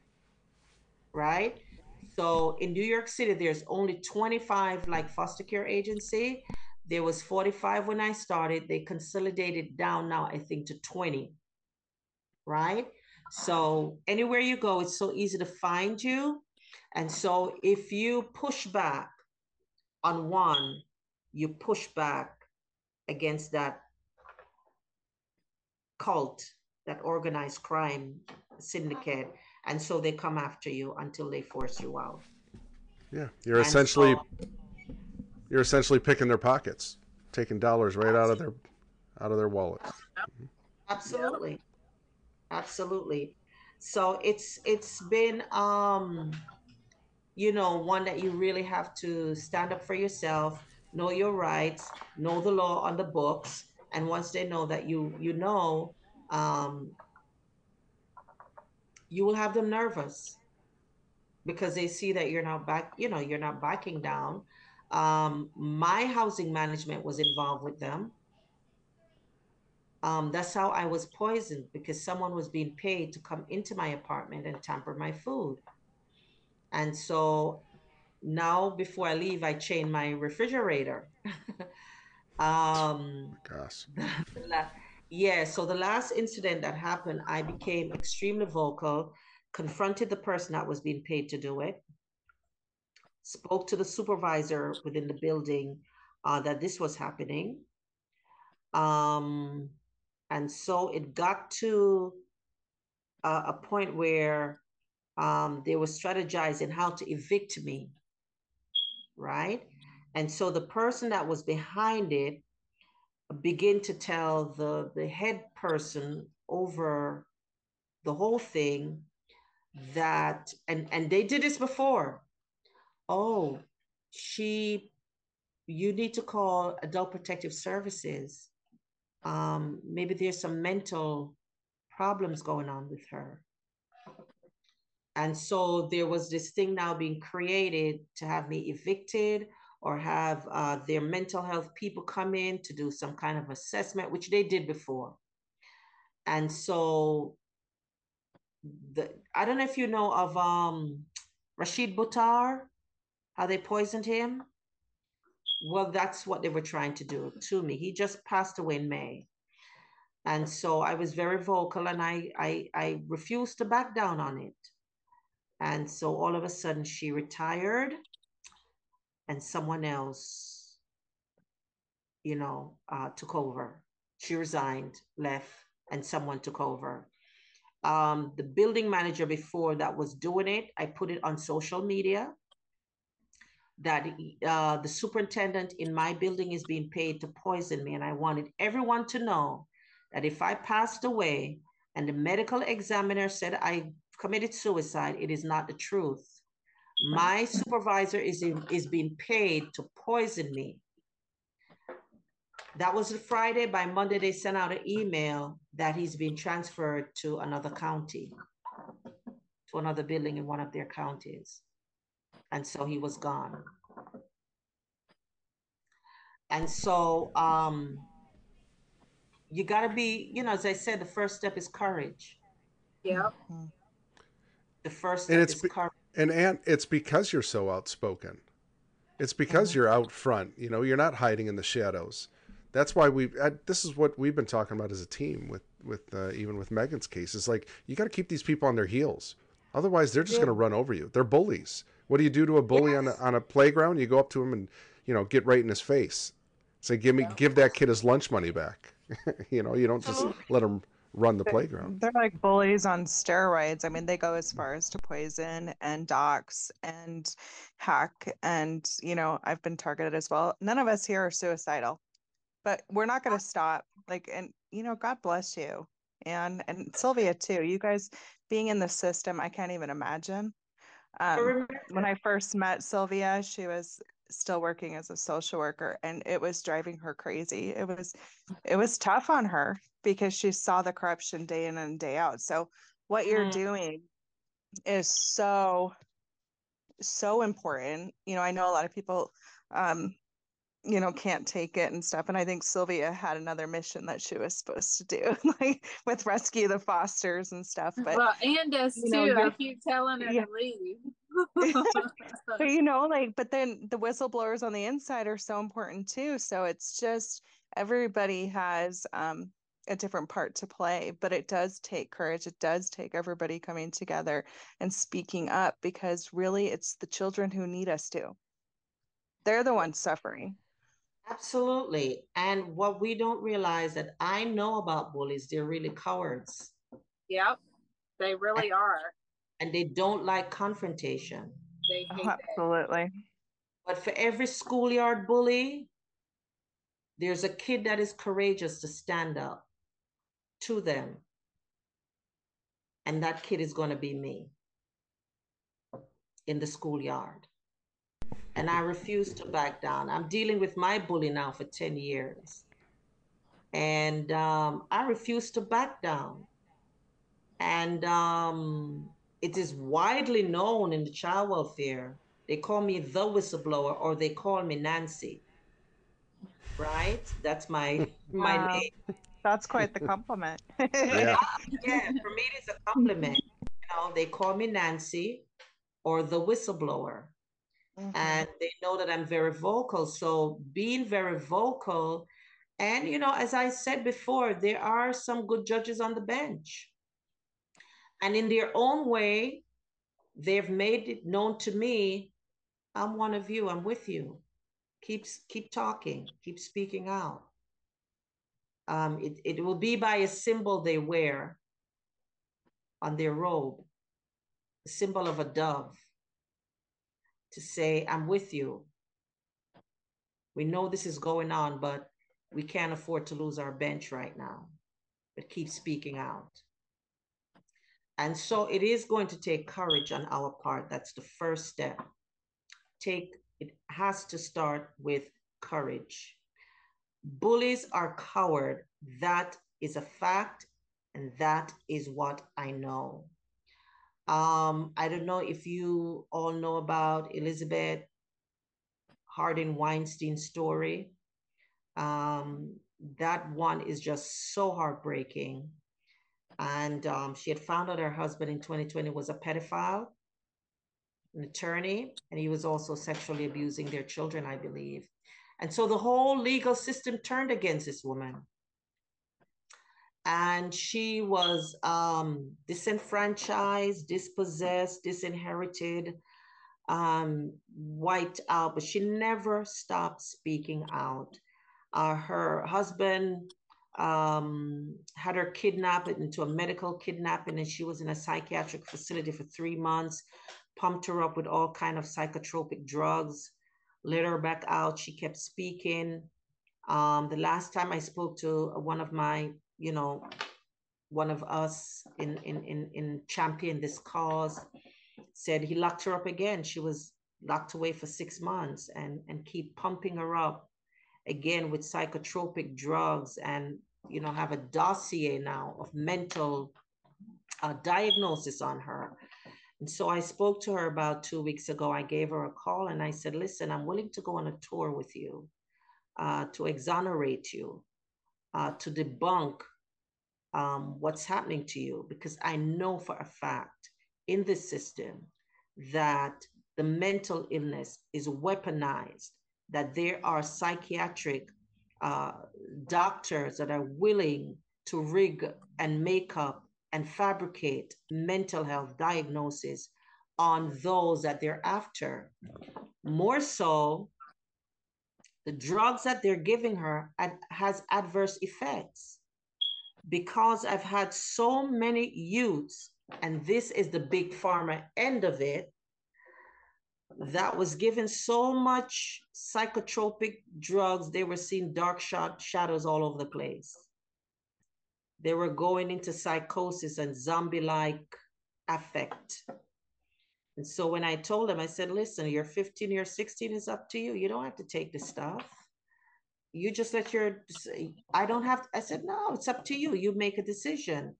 right? So in New York City, there's only 25 like foster care agency. There was 45 when I started. They consolidated down now, I think, to 20. Right? So anywhere you go, it's so easy to find you. And so if you push back on one, you push back against that cult, that organized crime syndicate. And so they come after you until they force you out. Yeah. You're and essentially so, you're essentially picking their pockets, taking dollars right out of their out of their wallets. Absolutely. Absolutely. So it's it's been um you know one that you really have to stand up for yourself know your rights, know the law on the books, and once they know that you you know, um, you will have them nervous because they see that you're not back. You know, you're not backing down. Um, my housing management was involved with them. Um, that's how I was poisoned because someone was being paid to come into my apartment and tamper my food. And so now before I leave, I chain my refrigerator. um, Gosh. yeah. So the last incident that happened, I became extremely vocal, confronted the person that was being paid to do it, spoke to the supervisor within the building uh, that this was happening. Um, and so it got to uh, a point where um, they were strategizing how to evict me, right? And so the person that was behind it began to tell the, the head person over the whole thing that, and, and they did this before. Oh, she, you need to call Adult Protective Services. Um, maybe there's some mental problems going on with her. And so there was this thing now being created to have me evicted or have uh, their mental health people come in to do some kind of assessment, which they did before. And so the I don't know if you know of um, Rashid Buttar, how they poisoned him. Well, that's what they were trying to do to me. He just passed away in May. And so I was very vocal and I, I, I refused to back down on it. And so all of a sudden she retired and someone else, you know, uh, took over. She resigned, left, and someone took over. Um, the building manager before that was doing it, I put it on social media that uh, the superintendent in my building is being paid to poison me. And I wanted everyone to know that if I passed away and the medical examiner said I committed suicide, it is not the truth. My supervisor is, in, is being paid to poison me. That was Friday. By Monday, they sent out an email that he's been transferred to another county, to another building in one of their counties. And so he was gone. And so um, you got to be, you know, as I said, the first step is courage. Yep. The first And it's is be- courage. And and it's because you're so outspoken. It's because you're out front. You know, you're not hiding in the shadows. That's why we. Uh, this is what we've been talking about as a team with with uh, even with Megan's case. It's like you got to keep these people on their heels. Otherwise, they're just Yeah. going to run over you. They're bullies. What do you do to a bully on a, on a playground? You go up to him and you know get right in his face. Say, give me, give that kid his lunch money back. you know, you don't just let him run the playground. They're like bullies on steroids. I mean, they go as far as to poison and dox and hack. And, you know, I've been targeted as well. None of us here are suicidal, but we're not going to stop. Like, and, you know, God bless you. And, and Sylvia too. You guys being in the system, I can't even imagine. I Um, remember when I first met Sylvia, she was still working as a social worker and it was driving her crazy. It was it was tough on her because she saw the corruption day in and day out. So what you're Mm. doing is so so important. You know, I know a lot of people um you know can't take it and stuff and I think Sylvia had another mission that she was supposed to do like with rescue the fosters and stuff but well, and does you know, too. I keep telling her Yeah. to leave. but you know like but then the whistleblowers on the inside are so important too so it's just everybody has um a different part to play but it does take courage it does take everybody coming together and speaking up because really it's the children who need us to they're the ones suffering Absolutely. And what we don't realize that I know about bullies, they're really cowards yep, they really are. and they don't like confrontation. They oh, hate Oh, it. absolutely But for every schoolyard bully, there's a kid that is courageous to stand up to them. And that kid is going to be me in the schoolyard. And I refuse to back down. I'm dealing with my bully now for 10 years. And um, I refuse to back down. And um, it is widely known in the child welfare. They call me the whistleblower or they call me Nancy. Right? That's my my Wow. name. that's quite the compliment Yeah. Yeah, for me it is a compliment. You know, they call me Nancy or the whistleblower. Mhm. and they know that I'm very vocal. So being very vocal, and you know, as I said before, there are some good judges on the bench. And in their own way, they've made it known to me I'm one of you. I'm with you. Keep keep talking. Keep speaking out. Um, it, it will be by a symbol they wear on their robe, a symbol of a dove, to say, I'm with you. We know this is going on, but we can't afford to lose our bench right now. But keep speaking out. And so it is going to take courage on our part. That's the first step. Take it has to start with courage. Bullies are coward. That is a fact, and that is what I know. Um, I don't know if you all know about Elizabeth Harden Weinstein story. Um, that one is just so heartbreaking. And um, she had found out her husband in 2020 was a pedophile, an attorney, and he was also sexually abusing their children, I believe. And so the whole legal system turned against this woman. And she was um, disenfranchised, dispossessed, disinherited, um, wiped out, but she never stopped speaking out. Uh, her husband um, had her kidnapped into a medical kidnapping, and she was in a psychiatric facility for three months, pumped her up with all kind of psychotropic drugs let her back out. She kept speaking. Um, the last time I spoke to one of my, you know, one of us in in in, in champion this cause, said he locked her up again. She was locked away for six months and and keep pumping her up again with psychotropic drugs and you know have a dossier now of mental uh, diagnosis on her and so I spoke to her about two weeks ago. I gave her a call and I said, Listen, I'm willing to go on a tour with you uh, to exonerate you, uh, to debunk um, what's happening to you, because I know for a fact in this system that the mental illness is weaponized, that there are psychiatric uh, doctors that are willing to rig and make up and fabricate mental health diagnosis on those that they're after. More so, the drugs that they're giving her has adverse effects because I've had so many youths, and this is the big pharma end of it, that was given so much psychotropic drugs, they were seeing dark shadows all over the place they were going into psychosis and zombie like affect. And so when I told them, I said, listen, you're 15, you're 16, is up to you. You don't have to take the stuff. You just let your, I don't have, I said, no, it's up to you. You make a decision.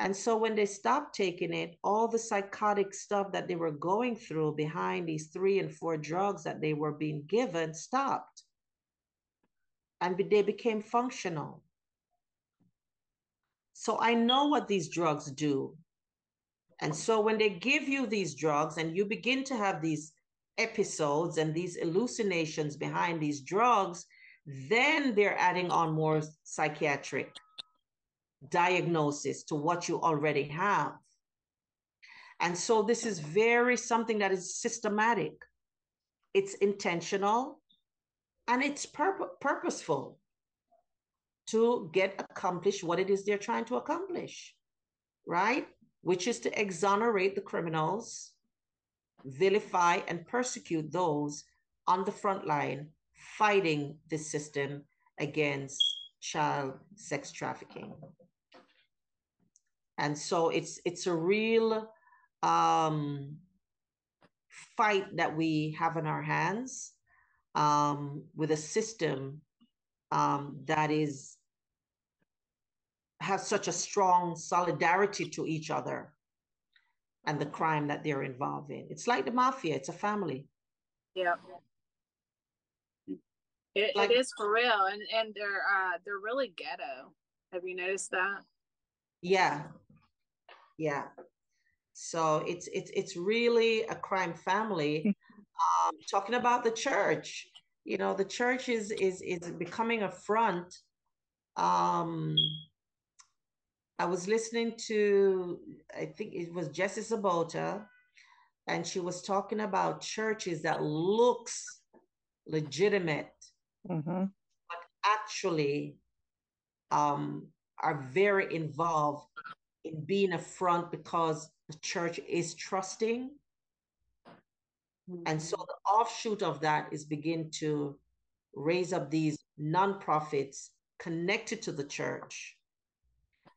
And so when they stopped taking it, all the psychotic stuff that they were going through behind these three and four drugs that they were being given stopped. And they became functional. So I know what these drugs do. And so when they give you these drugs and you begin to have these episodes and these hallucinations behind these drugs, then they're adding on more psychiatric diagnosis to what you already have. And so this is very something that is systematic. It's intentional and it's pur- purposeful to get accomplished what it is they're trying to accomplish, right? Which is to exonerate the criminals, vilify and persecute those on the front line fighting the system against child sex trafficking. And so it's it's a real um, fight that we have in our hands um, with a system um, that is have such a strong solidarity to each other and the crime that they're involved in. It's like the mafia, it's a family. Yeah. It, like, it is for real. And and they're uh they're really ghetto. Have you noticed that? Yeah. Yeah. So it's it's it's really a crime family. um, talking about the church, you know, the church is is is becoming a front um I was listening to, I think it was Jessie Czebotar and she was talking about churches that looks legitimate Mm-hmm. actually um, are very involved in being a front because the church is trusting. And so the offshoot of that is begin to raise up these nonprofits connected to the church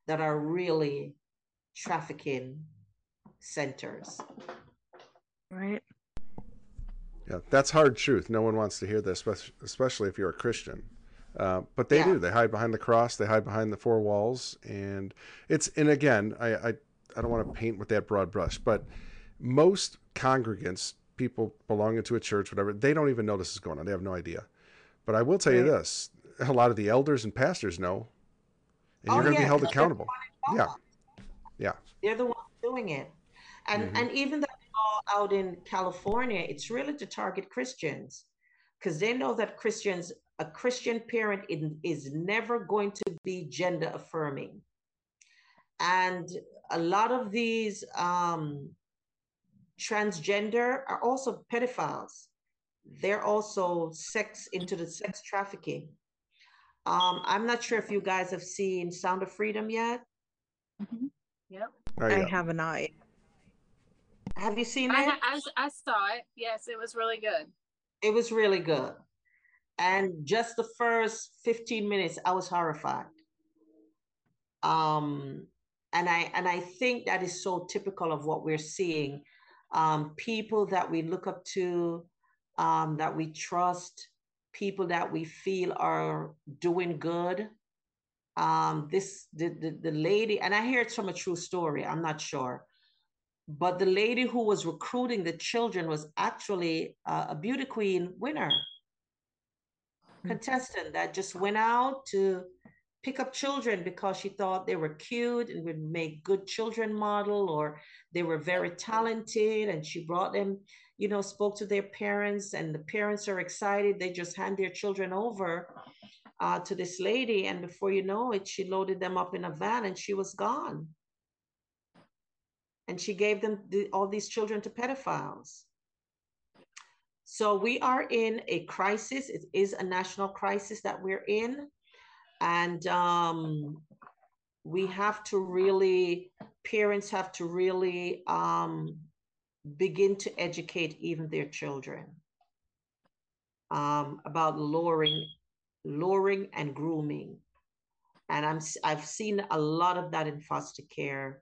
that are really trafficking centers. Right. Yeah, that's hard truth. No one wants to hear this, especially if you're a Christian. Uh, but they Yeah. do. They hide behind the cross. They hide behind the four walls, and it's. And again, I I, I don't want to paint with that broad brush, but most congregants, people belonging to a church, whatever, they don't even know this is going on. They have no idea. But I will tell you this: a lot of the elders and pastors know, and Oh, you're going to be yeah, held 'cause they're accountable. Yeah, yeah. They're the ones doing it. And Mhm. and even the law out in California, it's really to target Christians because they know that Christians, a Christian parent in, is never going to be gender affirming. And a lot of these um, transgender are also pedophiles. They're also sex into the sex trafficking. Um, I'm not sure if you guys have seen Sound of Freedom yet. Yep. Oh, I have an eye. Have you seen I, it? ha- I, s- I saw it. Yes, it was really good. It was really good. And just the first 15 minutes, I was horrified. Um, and I and I think that is so typical of what we're seeing. Um, people that we look up to, um, that we trust, people that we feel are doing good. Um, this the, the the lady, and I hear it's from a true story. I'm not sure, but the lady who was recruiting the children was actually uh, a beauty queen winner contestant that just went out to pick up children because she thought they were cute and would make good children model or they were very talented and she brought them you know spoke to their parents and the parents are excited they just hand their children over uh, to this lady and before you know it she loaded them up in a van and she was gone and she gave them the, all these children to pedophiles so we are in a crisis. It is a national crisis that we're in. And um, we have to really, parents have to really um, begin to educate even their children um, about luring, luring and grooming. And I'm, I've seen a lot of that in foster care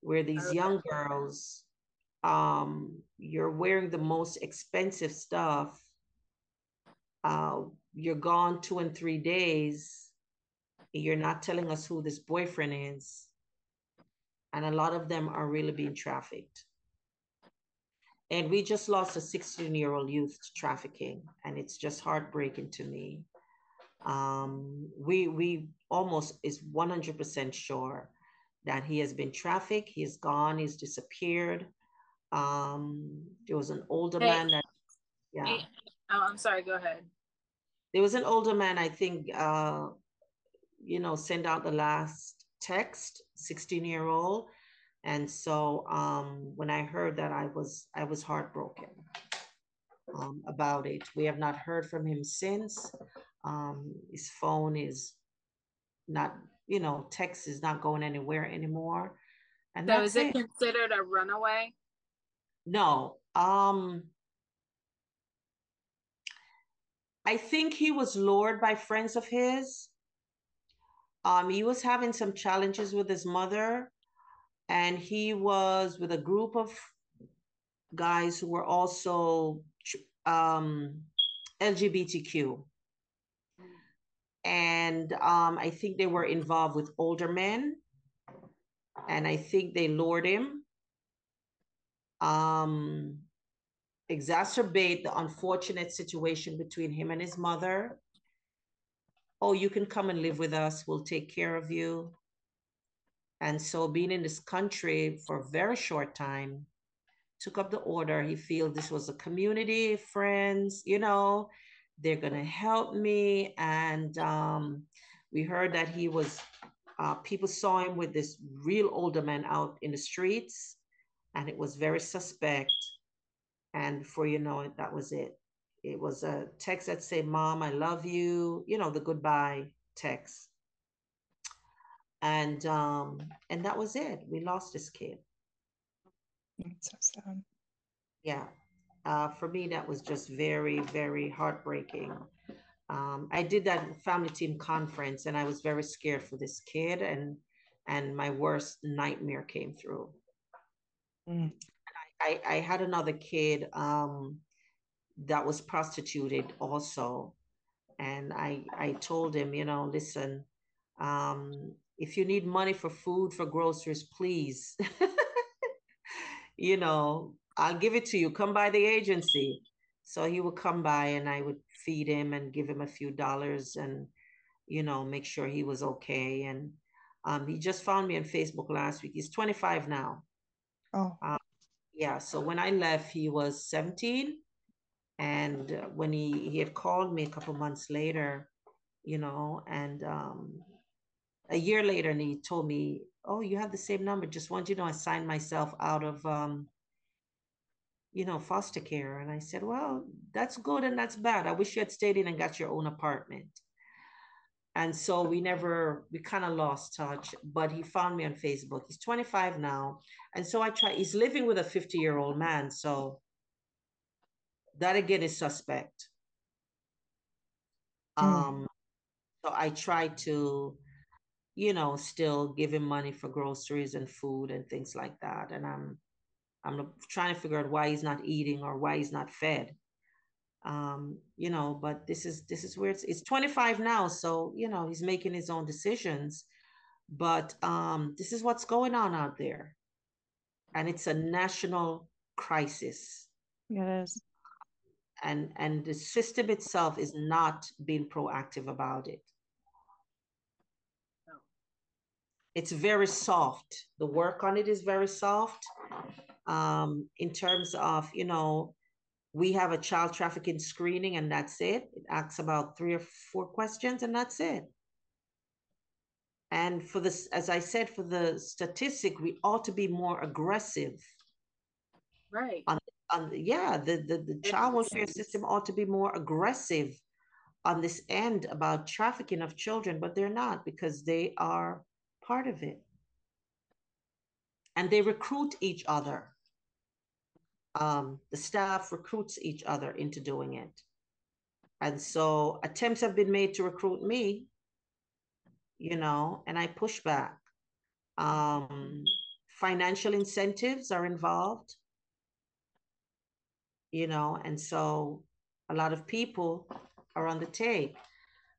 where these young girls um, you're wearing the most expensive stuff. Uh, you're gone two and three days. You're not telling us who this boyfriend is. And a lot of them are really being trafficked. And we just lost a 16 year old youth to trafficking, and it's just heartbreaking to me. Um, we we almost is 100% sure that he has been trafficked. He is gone. He's disappeared. Um, there was an older Hey. man that, yeah, Hey, Oh, I'm sorry. Go ahead. there was an older man. I think, uh, you know, sent out the last text, 16 year old. And so um, when I heard that, I was I was heartbroken um, about it. We have not heard from him since. Um, his phone is not, you know, text is not going anywhere anymore. And So is it it. considered a runaway? No. Um I think he was lured by friends of his. Um he was having some challenges with his mother and he was with a group of guys who were also um LGBTQ. And um I think they were involved with older men and I think they lured him um, exacerbate the unfortunate situation between him and his mother. Oh, you can come and live with us. We'll take care of you. And so, being in this country for a very short time, took up the order. He feels this was a community, friends, you know, they're going to help me. And um, we heard that he was, uh, people saw him with this real older man out in the streets and it was very suspect. And before you know it, that was it. It was a text that said, Mom, I love you, you know, the goodbye text. And um, and that was it. We lost this kid. That's so sad. Yeah. Uh, for me, that was just very, very heartbreaking. Um, I did that family team conference and I was very scared for this kid and and my worst nightmare came through. Mm. I, I had another kid um, that was prostituted also. And I, I told him, you know, listen, um, if you need money for food, for groceries, please, you know, I'll give it to you. Come by the agency. So he would come by and I would feed him and give him a few dollars and, you know, make sure he was okay. And um, he just found me on Facebook last week. He's 25 now. Oh. Uh, yeah. So when I left, he was 17. And uh, when he, he had called me a couple months later, you know, and um, a year later, and he told me, Oh, you have the same number. Just want you to know I signed myself out of, um, you know, foster care. And I said, Well, that's good and that's bad. I wish you had stayed in and got your own apartment and so we never we kind of lost touch but he found me on facebook he's 25 now and so i try he's living with a 50 year old man so that again is suspect Mm. um so i try to you know still giving money for groceries and food and things like that and i'm i'm trying to figure out why he's not eating or why he's not fed um, you know, but this is this is where it's it's 25 now, so you know he's making his own decisions. But um, this is what's going on out there, and it's a national crisis. It is. And and the system itself is not being proactive about it. No. It's very soft. The work on it is very soft. Um, in terms of you know we have a child trafficking screening and that's it. It asks about three or four questions and that's it. And for this, as I said, for the statistic, we ought to be more aggressive. Right. On, on yeah, the, the, the child welfare system ought to be more aggressive on this end about trafficking of children, but they're not because they are part of it. And they recruit each other um, the staff recruits each other into doing it. And so attempts have been made to recruit me, you know, and I push back. Um, financial incentives are involved, you know, and so a lot of people are on the take.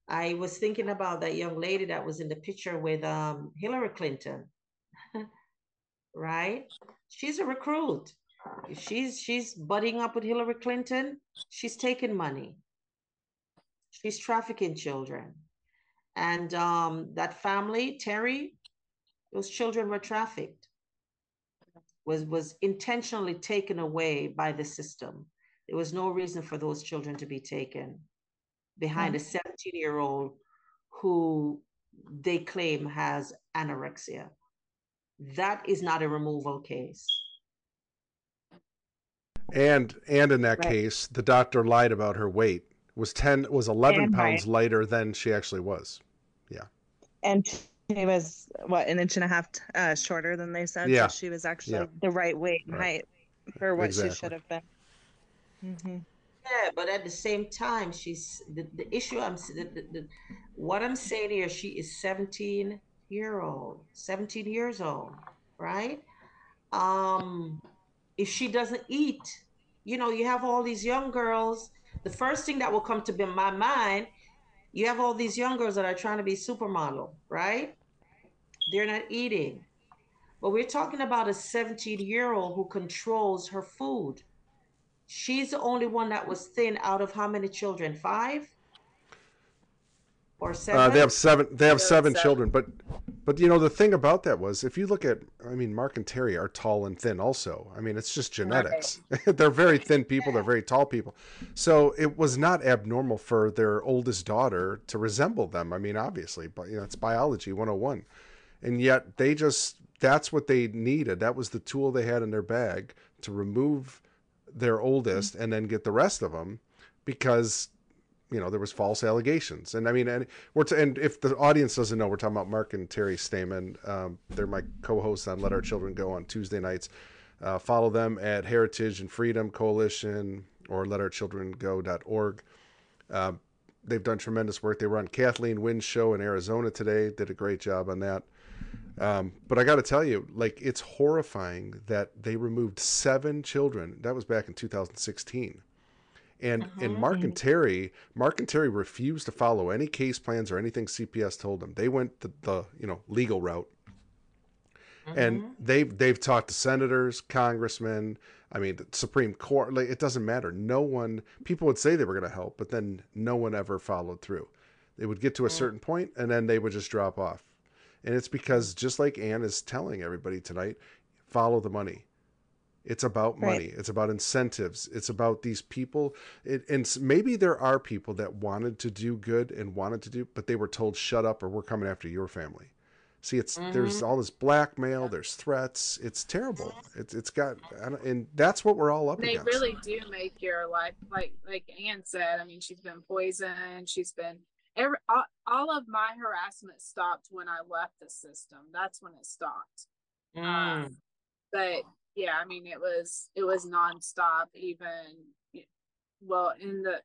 I was thinking about that young lady that was in the picture with um, Hillary Clinton, right? She's a recruit if she's she's budding up with Hillary Clinton, she's taking money. She's trafficking children. And um, that family, Terry, those children were trafficked, was was intentionally taken away by the system. There was no reason for those children to be taken behind a 17 year old who they claim has anorexia. That is not a removal case. And and in that Right. case, the doctor lied about her weight. Was ten was eleven And pounds lighter than she actually was. Yeah. And she was what an inch and a half uh, shorter than they said. Yeah. So she was actually Yeah. the right weight and Right. height for what Exactly. she should have been. hmm Yeah, but at the same time, she's the, the issue. I'm the, the, the, what I'm saying here. She is 17 year old, 17 years old, right? Um, if she doesn't eat, you know, you have all these young girls. The first thing that will come to be my mind, you have all these young girls that are trying to be supermodel, right? They're not eating. But we're talking about a 17 year old who controls her food. She's the only one that was thin out of how many children? Five or seven? Uh, they have seven. They have seven seven. children, but but you know the thing about that was if you look at, I mean, Mark and Terry are tall and thin. Also, I mean, it's just genetics. they're very thin people. They're very tall people. So it was not abnormal for their oldest daughter to resemble them. I mean, obviously, but you know, it's biology 101, and yet they just that's what they needed. That was the tool they had in their bag to remove their oldest mm-hmm. and then get the rest of them because you know there was false allegations. And i mean and we're t- and if the audience doesn't know we're talking about mark and terry stamen. Um, they're my co-hosts on let our children go on tuesday nights. Uh, follow them at heritage and freedom coalition or let our children go.org uh, they've done tremendous work. They were on kathleen Winn's show in arizona today. Did a great job on that um, but I got to tell you, like, it's horrifying that they removed seven children. That was back in 2016. And uh-huh. and Mark and Terry, Mark and Terry refused to follow any case plans or anything CPS told them. They went the, the you know legal route. Uh-huh. And they've they've talked to senators, congressmen. I mean, the Supreme Court. Like, it doesn't matter. No one. People would say they were going to help, but then no one ever followed through. They would get to a certain point, and then they would just drop off. And it's because just like Ann is telling everybody tonight, follow the money. It's about money. Right. It's about incentives. It's about these people. It, and maybe there are people that wanted to do good and wanted to do, but they were told, "Shut up, or we're coming after your family." See, it's mm-hmm. there's all this blackmail. There's threats. It's terrible. It's it's got, and that's what we're all up they against. They really do make your life like like Ann said. I mean, she's been poisoned. She's been every all, all, of my harassment stopped when I left the system. That's when it stopped. Um, mm. Um, but yeah, I mean, it was it was nonstop. Even well, in the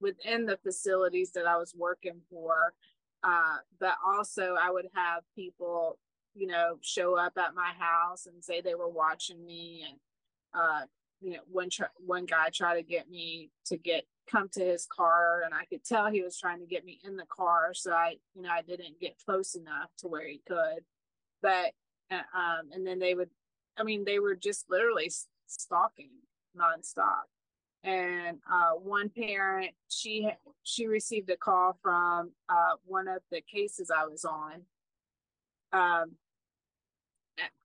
within the facilities that I was working for, uh, but also I would have people, you know, show up at my house and say they were watching me, and uh, you know, one tr- one guy tried to get me to get come to his car and I could tell he was trying to get me in the car. So I, you know, I didn't get close enough to where he could. But, uh, um, and then they would, I mean, they were just literally stalking nonstop. And uh, one parent, she she received a call from uh, one of the cases I was on, um,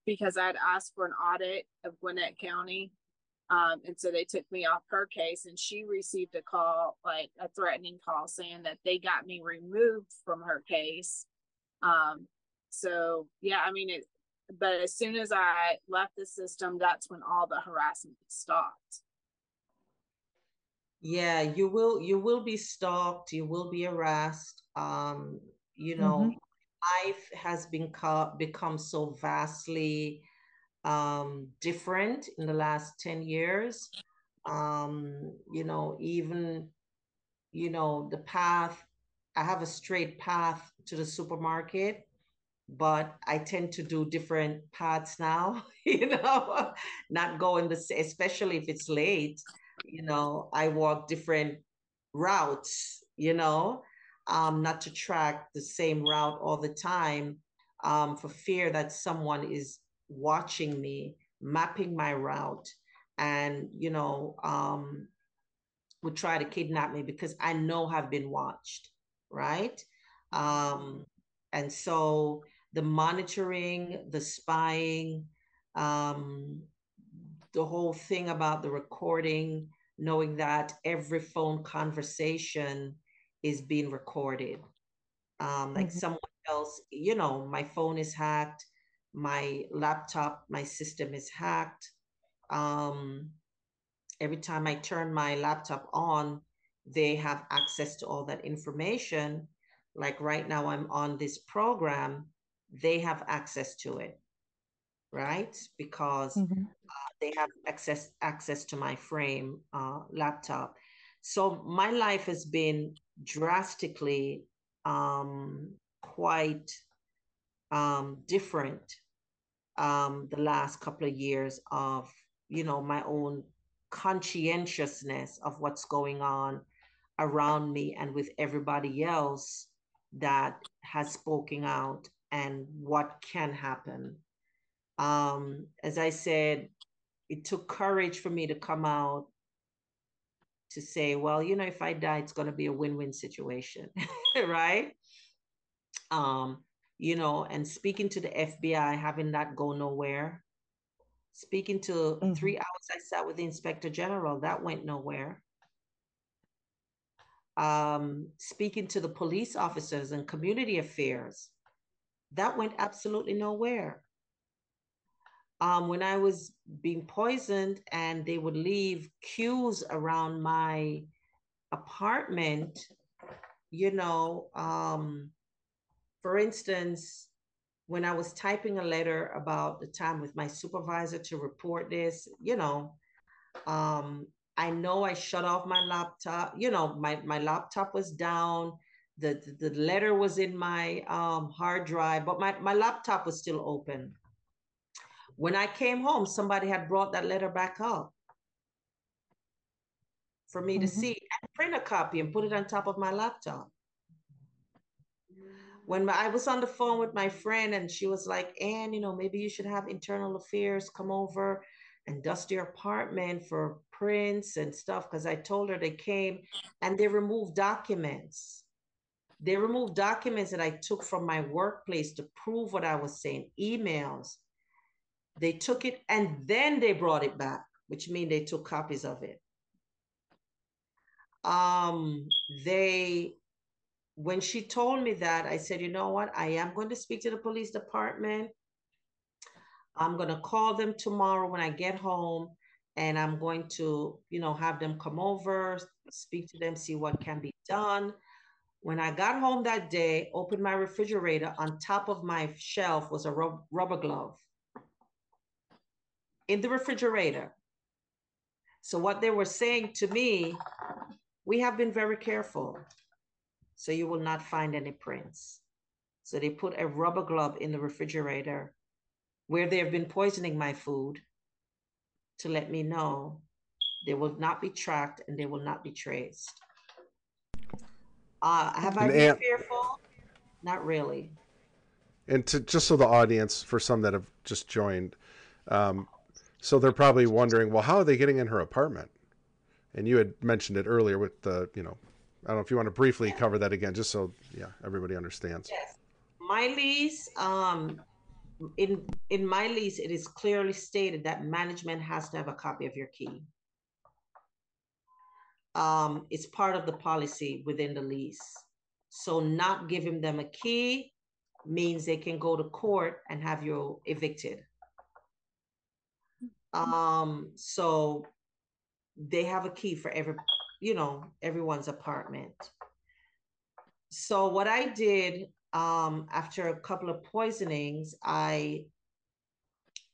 because I'd asked for an audit of Gwinnett County, um, and so they took me off her case, and she received a call, like a threatening call, saying that they got me removed from her case. Um, so yeah, I mean it. But as soon as I left the system, that's when all the harassment stopped. Yeah, you will you will be stalked, you will be harassed. Um, you know, mm-hmm. life has been co- become so vastly um, different in the last 10 years. Um, you know, even, you know, the path, I have a straight path to the supermarket, but I tend to do different paths now, you know, not going the especially if it's late, you know, I walk different routes, you know, um, not to track the same route all the time um, for fear that someone is watching me, mapping my route, and you know, um, would try to kidnap me because I know I've been watched, right? Um, and so the monitoring, the spying, um, the whole thing about the recording, knowing that every phone conversation is being recorded. Um, like mm-hmm. someone else, you know, my phone is hacked my laptop, my system is hacked. Um, every time I turn my laptop on, they have access to all that information. Like right now, I'm on this program, they have access to it, right? Because mm-hmm. uh, they have access access to my frame uh, laptop. So my life has been drastically um, quite um, different um, the last couple of years of, you know, my own conscientiousness of what's going on around me and with everybody else that has spoken out and what can happen. Um, as I said, it took courage for me to come out to say, well, you know, if I die, it's going to be a win win situation, right? Um, you know, and speaking to the FBI, having that go nowhere. Speaking to mm-hmm. three hours, I sat with the inspector general, that went nowhere. Um, speaking to the police officers and community affairs, that went absolutely nowhere. um, when I was being poisoned and they would leave cues around my apartment, you know, um, for instance, when I was typing a letter about the time with my supervisor to report this, you know, um, I know I shut off my laptop, you know, my, my laptop was down. The, the, the letter was in my um, hard drive, but my, my laptop was still open. When I came home, somebody had brought that letter back up for me mm-hmm. to see and print a copy and put it on top of my laptop. When my, I was on the phone with my friend and she was like, Ann, you know, maybe you should have internal affairs come over and dust your apartment for prints and stuff. Because I told her they came and they removed documents. They removed documents that I took from my workplace to prove what I was saying, emails. They took it and then they brought it back, which means they took copies of it. Um, they, when she told me that, I said, you know what? I am going to speak to the police department. I'm going to call them tomorrow when I get home and I'm going to, you know, have them come over, speak to them, see what can be done. When I got home that day, opened my refrigerator, on top of my shelf was a rubber glove in the refrigerator. So, what they were saying to me, we have been very careful. So, you will not find any prints. So, they put a rubber glove in the refrigerator where they have been poisoning my food to let me know they will not be tracked and they will not be traced. Uh, have I been fearful? Not really. And to just so the audience, for some that have just joined, um, so they're probably wondering, well, how are they getting in her apartment? And you had mentioned it earlier with the, you know, I don't know if you want to briefly cover that again, just so yeah everybody understands. Yes, my lease, um, in in my lease, it is clearly stated that management has to have a copy of your key. Um, it's part of the policy within the lease. So not giving them a key means they can go to court and have you evicted. Um, so they have a key for every, you know, everyone's apartment. So what I did um, after a couple of poisonings, I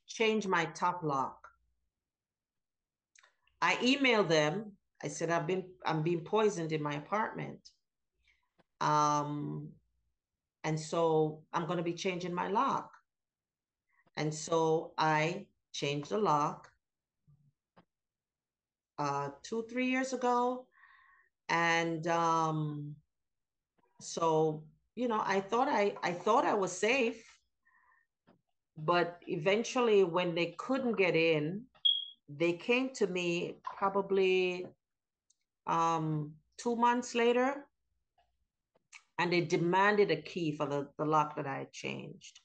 changed my top lock. I emailed them. I said I've been I'm being poisoned in my apartment. Um, and so I'm going to be changing my lock. And so I changed the lock uh, two, three years ago. And um, so, you know, I thought I, I thought I was safe. But eventually, when they couldn't get in, they came to me probably um, two months later and they demanded a key for the, the lock that I had changed.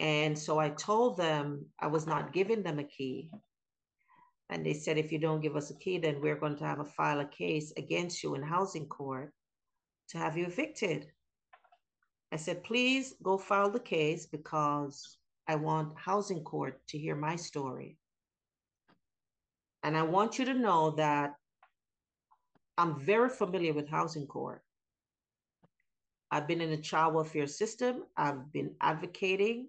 And so I told them I was not giving them a key. And they said, if you don't give us a key, then we're going to have a file a case against you in housing court to have you evicted. I said, please go file the case because I want housing court to hear my story. And I want you to know that I'm very familiar with housing court. I've been in the child welfare system. I've been advocating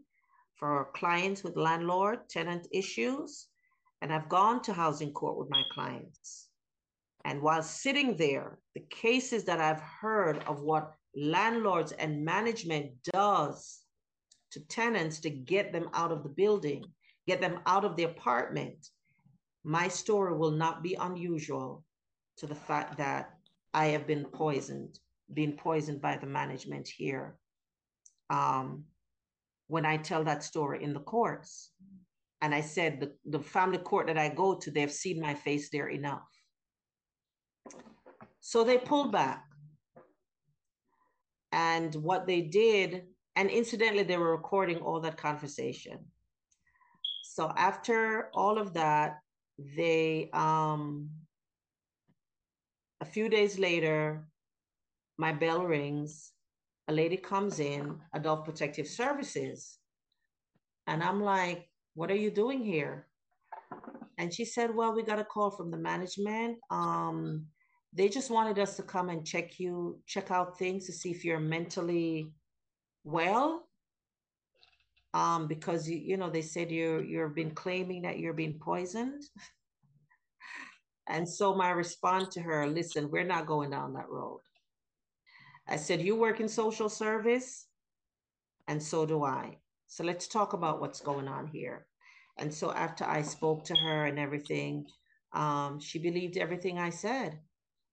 for clients with landlord tenant issues. And I've gone to housing court with my clients. And while sitting there, the cases that I've heard of what landlords and management does to tenants to get them out of the building, get them out of the apartment, my story will not be unusual to the fact that I have been poisoned, being poisoned by the management here. Um, when I tell that story in the courts. And I said, the, the family court that I go to, they've seen my face there enough. So they pulled back. And what they did, and incidentally, they were recording all that conversation. So after all of that, they, um, a few days later, my bell rings a lady comes in, Adult Protective Services. And I'm like, What are you doing here? And she said, Well, we got a call from the management. Um, they just wanted us to come and check you, check out things to see if you're mentally well. Um, because you, you know, they said you're you've been claiming that you're being poisoned. and so my response to her, listen, we're not going down that road. I said, You work in social service, and so do I. So let's talk about what's going on here. And so after I spoke to her and everything, um, she believed everything I said.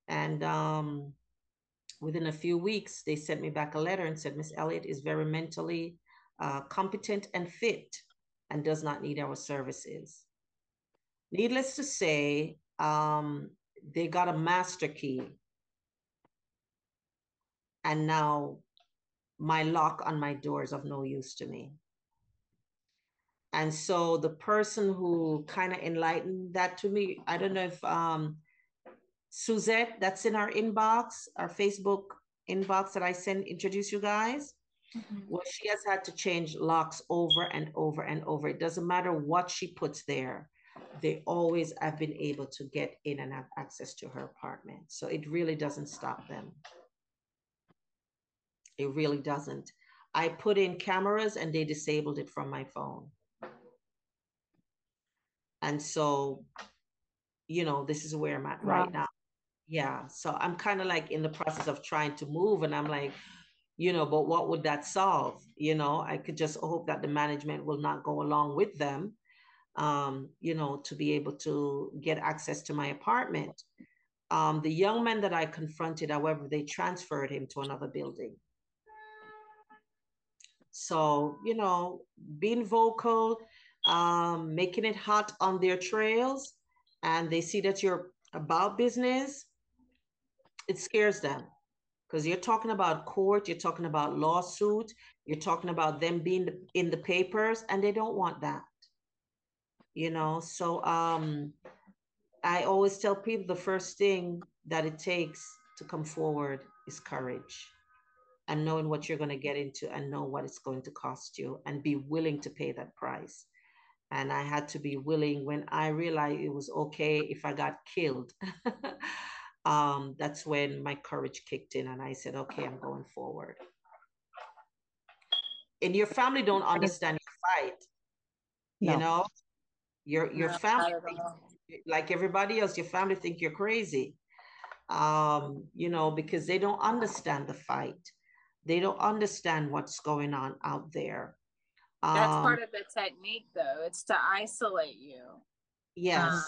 And um, within a few weeks, they sent me back a letter and said, Miss Elliott is very mentally uh, competent and fit and does not need our services. Needless to say, um, they got a master key. And now my lock on my door is of no use to me. And so the person who kind of enlightened that to me, I don't know if um, Suzette, that's in our inbox, our Facebook inbox that I send introduce you guys. Mm-hmm. Well, she has had to change locks over and over and over. It doesn't matter what she puts there, they always have been able to get in and have access to her apartment. So it really doesn't stop them. It really doesn't. I put in cameras and they disabled it from my phone. And so, you know, this is where I'm at wow. right. now. Yeah. So i'm kind of like in the process of trying to move and i'm like you know but what would that solve? You know i could just hope that the management will not go along with them um, you know to be able to get access to my apartment. Um, the young man that i confronted however they transferred him to another building. So you know being vocal um, making it hot on their trails and they see that you're about business it scares them because you're talking about court, you're talking about lawsuit, you're talking about them being in the papers, and they don't want that. You know, so um, I always tell people the first thing that it takes to come forward is courage and knowing what you're going to get into and know what it's going to cost you and be willing to pay that price. And I had to be willing when I realized it was okay if I got killed. um, that's when my courage kicked in and I said, okay, I'm going forward. And your family don't understand your fight. No. You know, your your no, family like everybody else, your family think you're crazy. Um, you know, because they don't understand the fight. They don't understand what's going on out there. That's um, part of the technique though. It's to isolate you. Yes. Um,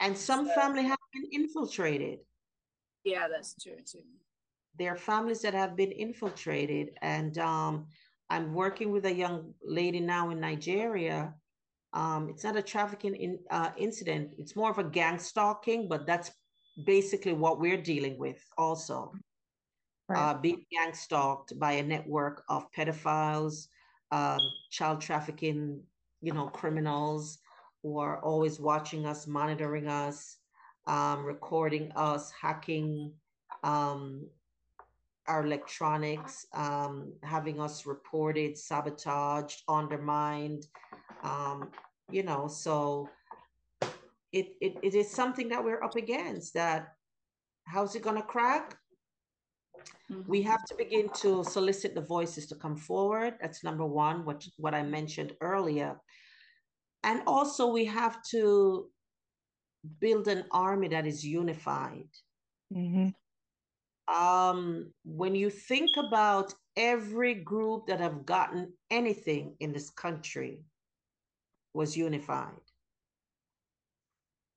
and some so, family have been infiltrated. Yeah, that's true too. There are families that have been infiltrated, and um, I'm working with a young lady now in Nigeria. Um, it's not a trafficking in, uh, incident; it's more of a gang stalking, but that's basically what we're dealing with also. Right. Uh, being gang stalked by a network of pedophiles, um, child trafficking, you know, criminals, who are always watching us, monitoring us, um, recording us, hacking um, our electronics, um, having us reported, sabotaged, undermined. Um, you know, so it, it it is something that we're up against. That how's it gonna crack? Mm-hmm. We have to begin to solicit the voices to come forward. That's number one, what what I mentioned earlier and also, we have to build an army that is unified. Mm-hmm. Um, when you think about every group that have gotten anything in this country was unified.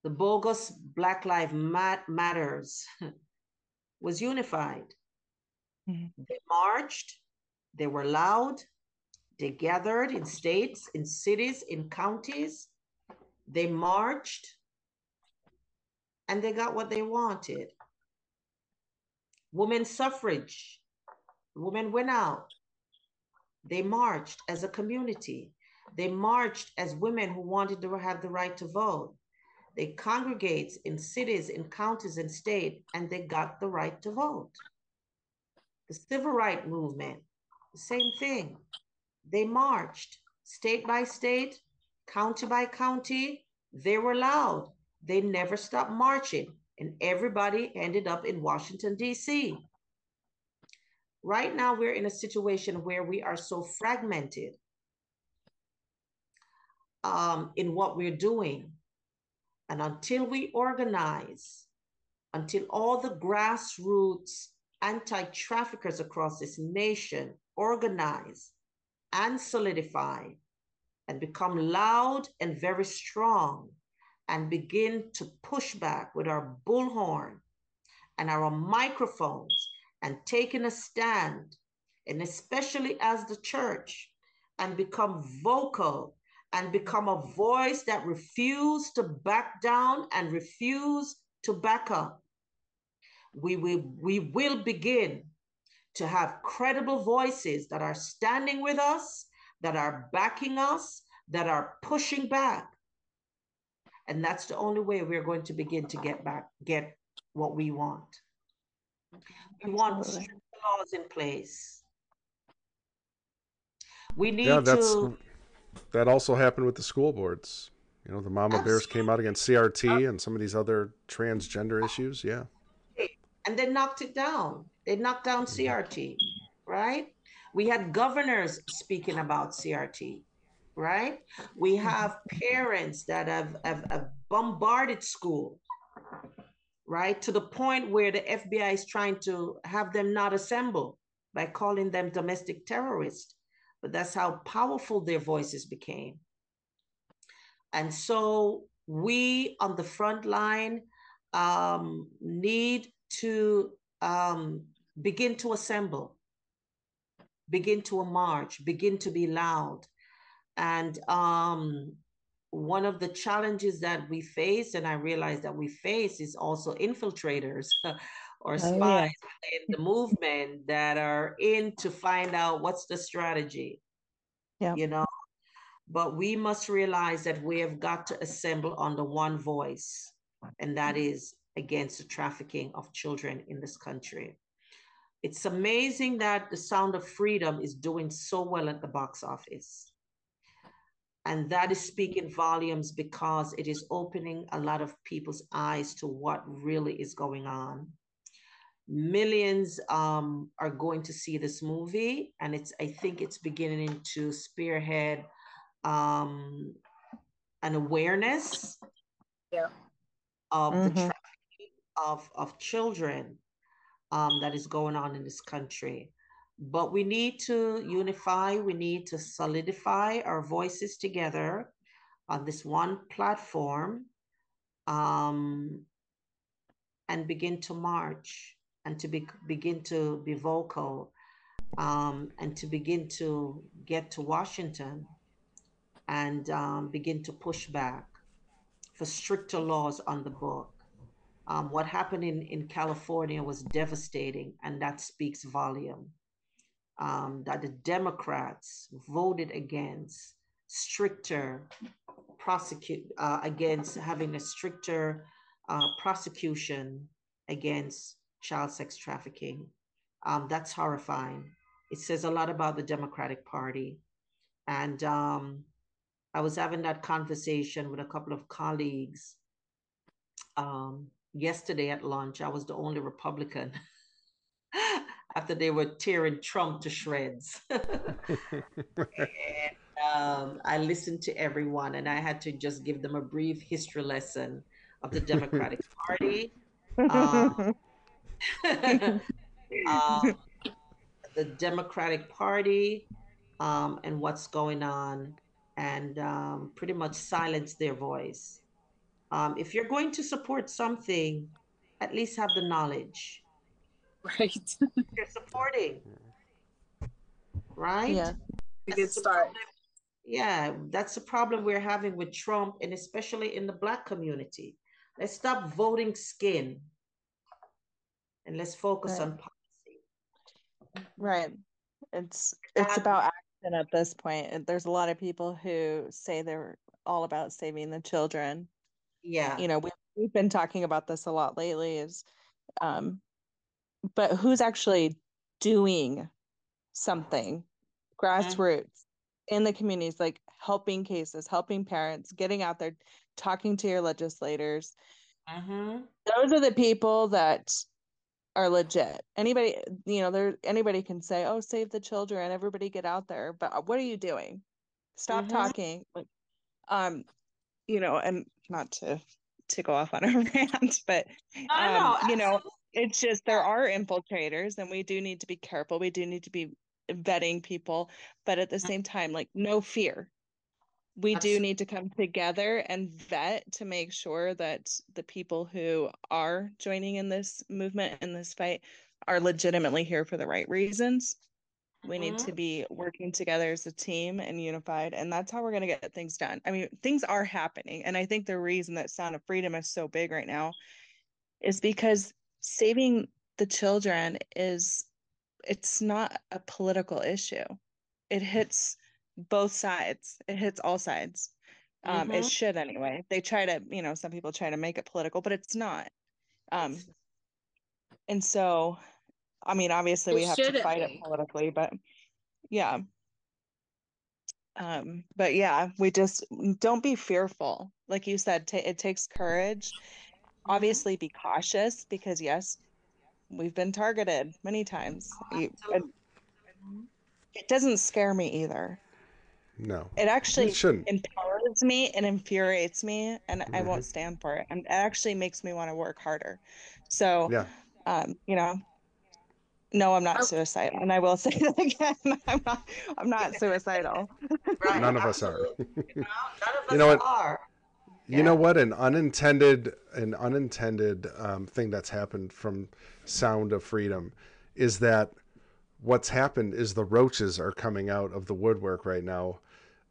The bogus Black Lives Matters was unified. Mm-hmm. They marched, they were loud, they gathered in states, in cities, in counties. They marched and they got what they wanted. Women's suffrage. Women went out. They marched as a community. They marched as women who wanted to have the right to vote. They congregate in cities, in counties, and state, and they got the right to vote. The civil rights movement, same thing. They marched state by state, county by county, they were loud. They never stopped marching, and everybody ended up in Washington, D.C. Right now, we're in a situation where we are so fragmented um, in what we're doing. And until we organize, until all the grassroots anti traffickers across this nation organize and solidify and become loud and very strong and begin to push back with our bullhorn and our microphones and taking a stand, and especially as the church, and become vocal and become a voice that refuse to back down and refuse to back up. We will, we will begin to have credible voices that are standing with us, that are backing us, that are pushing back. And that's the only way we're going to begin to get back, get what we want. We want laws in place. We need yeah, that's, to. That also happened with the school boards. You know, the Mama Absolutely. Bears came out against CRT and some of these other transgender issues. Yeah. And they knocked it down. They knocked down CRT, right? We had governors speaking about CRT, right? We have parents that have, have, have bombarded school, right? To the point where the FBI is trying to have them not assemble by calling them domestic terrorists. But that's how powerful their voices became. And so we on the front line um, need to um, begin to assemble, begin to march, begin to be loud. And um, one of the challenges that we face, and I realize that we face, is also infiltrators or spies oh, yeah. in the movement that are in to find out what's the strategy. Yeah. You know, but we must realize that we have got to assemble under one voice, and that is against the trafficking of children in this country. It's amazing that The Sound of Freedom is doing so well at the box office. And that is speaking volumes because it is opening a lot of people's eyes to what really is going on. Millions um, are going to see this movie, and it's I think it's beginning to spearhead um, an awareness yeah. of mm-hmm. the of, of children um, that is going on in this country. But we need to unify, we need to solidify our voices together on this one platform um, and begin to march and to be, begin to be vocal um, and to begin to get to Washington and um, begin to push back for stricter laws on the book. Um, what happened in, in California was devastating, and that speaks volume. Um, that the Democrats voted against stricter prosecute uh, against having a stricter uh, prosecution against child sex trafficking. Um, that's horrifying. It says a lot about the Democratic Party. And um, I was having that conversation with a couple of colleagues um, yesterday at lunch. I was the only Republican after they were tearing Trump to shreds. and, um, I listened to everyone and I had to just give them a brief history lesson of the Democratic Party. Um, um, the Democratic Party um, and what's going on, and um, pretty much silence their voice. Um, if you're going to support something, at least have the knowledge. Right. you're supporting. Right? Yeah. We did start. Yeah, that's the problem we're having with Trump and especially in the black community. Let's stop voting skin and let's focus right. on policy. Right. It's it's about action at this point. There's a lot of people who say they're all about saving the children yeah you know we, we've been talking about this a lot lately is um but who's actually doing something grassroots in the communities, like helping cases, helping parents, getting out there, talking to your legislators. Mm-hmm. Those are the people that are legit. Anybody, you know, there anybody can say, "Oh, save the children, everybody get out there." But uh, what are you doing? Stop Mhm. talking. Um, you know, and not to to go off on a rant, but um, no, you know, it's just there are infiltrators and we do need to be careful. We do need to be vetting people, but at the Mm-hmm. same time, like no fear. We do need to come together and vet to make sure that the people who are joining in this movement in this fight are legitimately here for the right reasons. We need to be working together as a team and unified, and that's how we're going to get things done. I mean, things are happening, and I think the reason that Sound of Freedom is so big right now is because saving the children is it's not a political issue. It hits both sides. It hits all sides. Um, it Mhm. should anyway. They try to, you know, some people try to make it political, but it's not. Um, and so, I mean, obviously It we have to fight be. it politically, but yeah. Um, but yeah, we just don't be fearful. Like you said, ta it takes courage. Mm-hmm. Obviously, be cautious because yes, we've been targeted many times. You, and Mhm. it doesn't scare me either. No, It actually it shouldn't. empowers me and infuriates me, and I Mhm. won't stand for it. And it actually makes me want to work harder. So, Yeah, um, you know, no, I'm not Oh. suicidal. And I will say that again. I'm not, I'm not suicidal. Right. none of us are. absolutely. You know, none of us You know what? are. You know what? An unintended, an unintended um, thing that's happened from Sound of Freedom is that what's happened is the roaches are coming out of the woodwork right now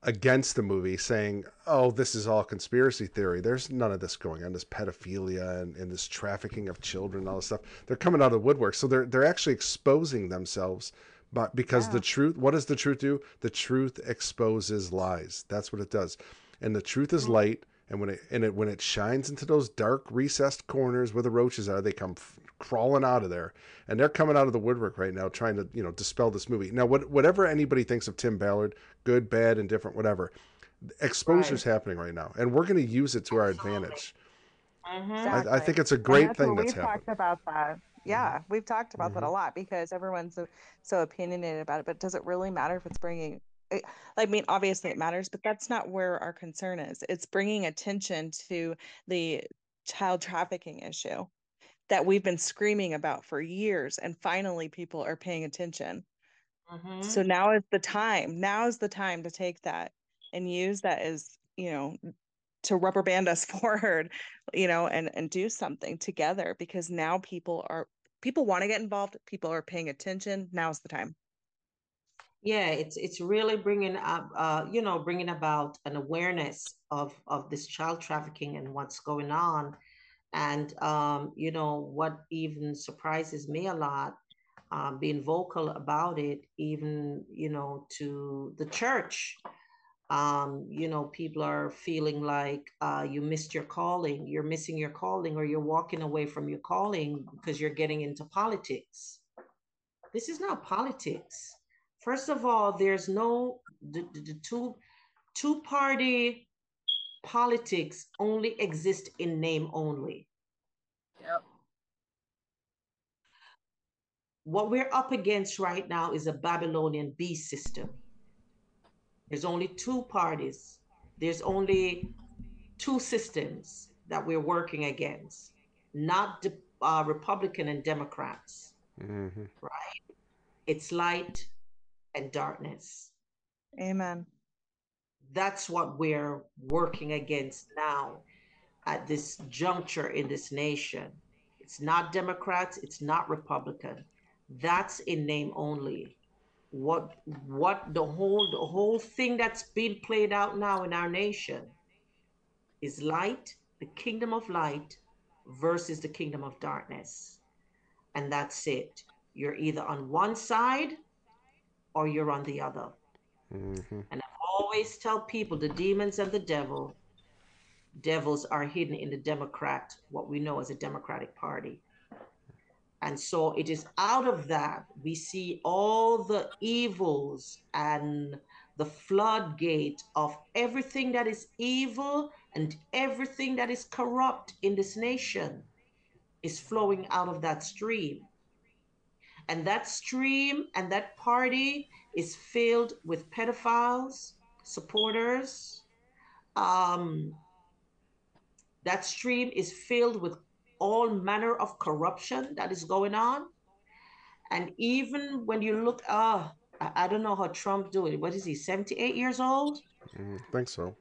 against the movie, saying, "Oh, this is all conspiracy theory. There's none of this going on. This pedophilia and, and this trafficking of children, all this stuff. They're coming out of the woodwork, so they're they're actually exposing themselves." But because Yeah. the truth, what does the truth do? The truth exposes lies. That's what it does, and the truth is hmm. light. And when it and it when it shines into those dark recessed corners where the roaches are, they come f- crawling out of there, and they're coming out of the woodwork right now, trying to you know dispel this movie. Now, what, whatever anybody thinks of Tim Ballard, good, bad, and different, whatever, exposure's happening right now, and we're going to use it to our advantage. Mhm. I, I think it's a great that's thing that's we've happened. talked about that. Yeah, we've talked about that a Mhm. lot because everyone's so, so opinionated about it. But does it really matter if it's bringing? I mean, obviously it matters, but that's not where our concern is. It's bringing attention to the child trafficking issue that we've been screaming about for years, and finally people are paying attention. Mhm. So now is the time. Now is the time to take that and use that as, you know, to rubber band us forward, you know, and and do something together because now people are people want to get involved. People are paying attention. Now's the time. yeah it's it's really bringing up uh you know bringing about an awareness of of this child trafficking and what's going on and um you know what even surprises me a lot um, being vocal about it even you know to the church um you know people are feeling like uh you missed your calling you're missing your calling or you're walking away from your calling because you're getting into politics this is not politics. First of all, there's no the, the, two two party politics only exist in name only. What we're up against right now is a Babylonian beast system. There's only two parties. There's only two systems that we're working against, not the uh, Republican and Democrats. mm-hmm. right? It's light and darkness. Amen. that's what we're working against now at this juncture in this nation. It's not Democrats, it's not Republican. That's in name only. What what the whole the whole thing that's being played out now in our nation is light, the kingdom of light versus the kingdom of darkness. And that's it. You're either on one side or you're on the other. hmm And I always tell people the demons and the devil, devils are hidden in the Democrat, what we know as a Democratic Party. And so it is out of that we see all the evils and the floodgate of everything that is evil and everything that is corrupt in this nation is flowing out of that stream. And that stream and that party is filled with pedophiles, supporters. Um, that stream is filled with all manner of corruption that is going on. And even when you look, ah, uh, I, I don't know how Trump do it. What is he, 78 years old? Mm, I think so.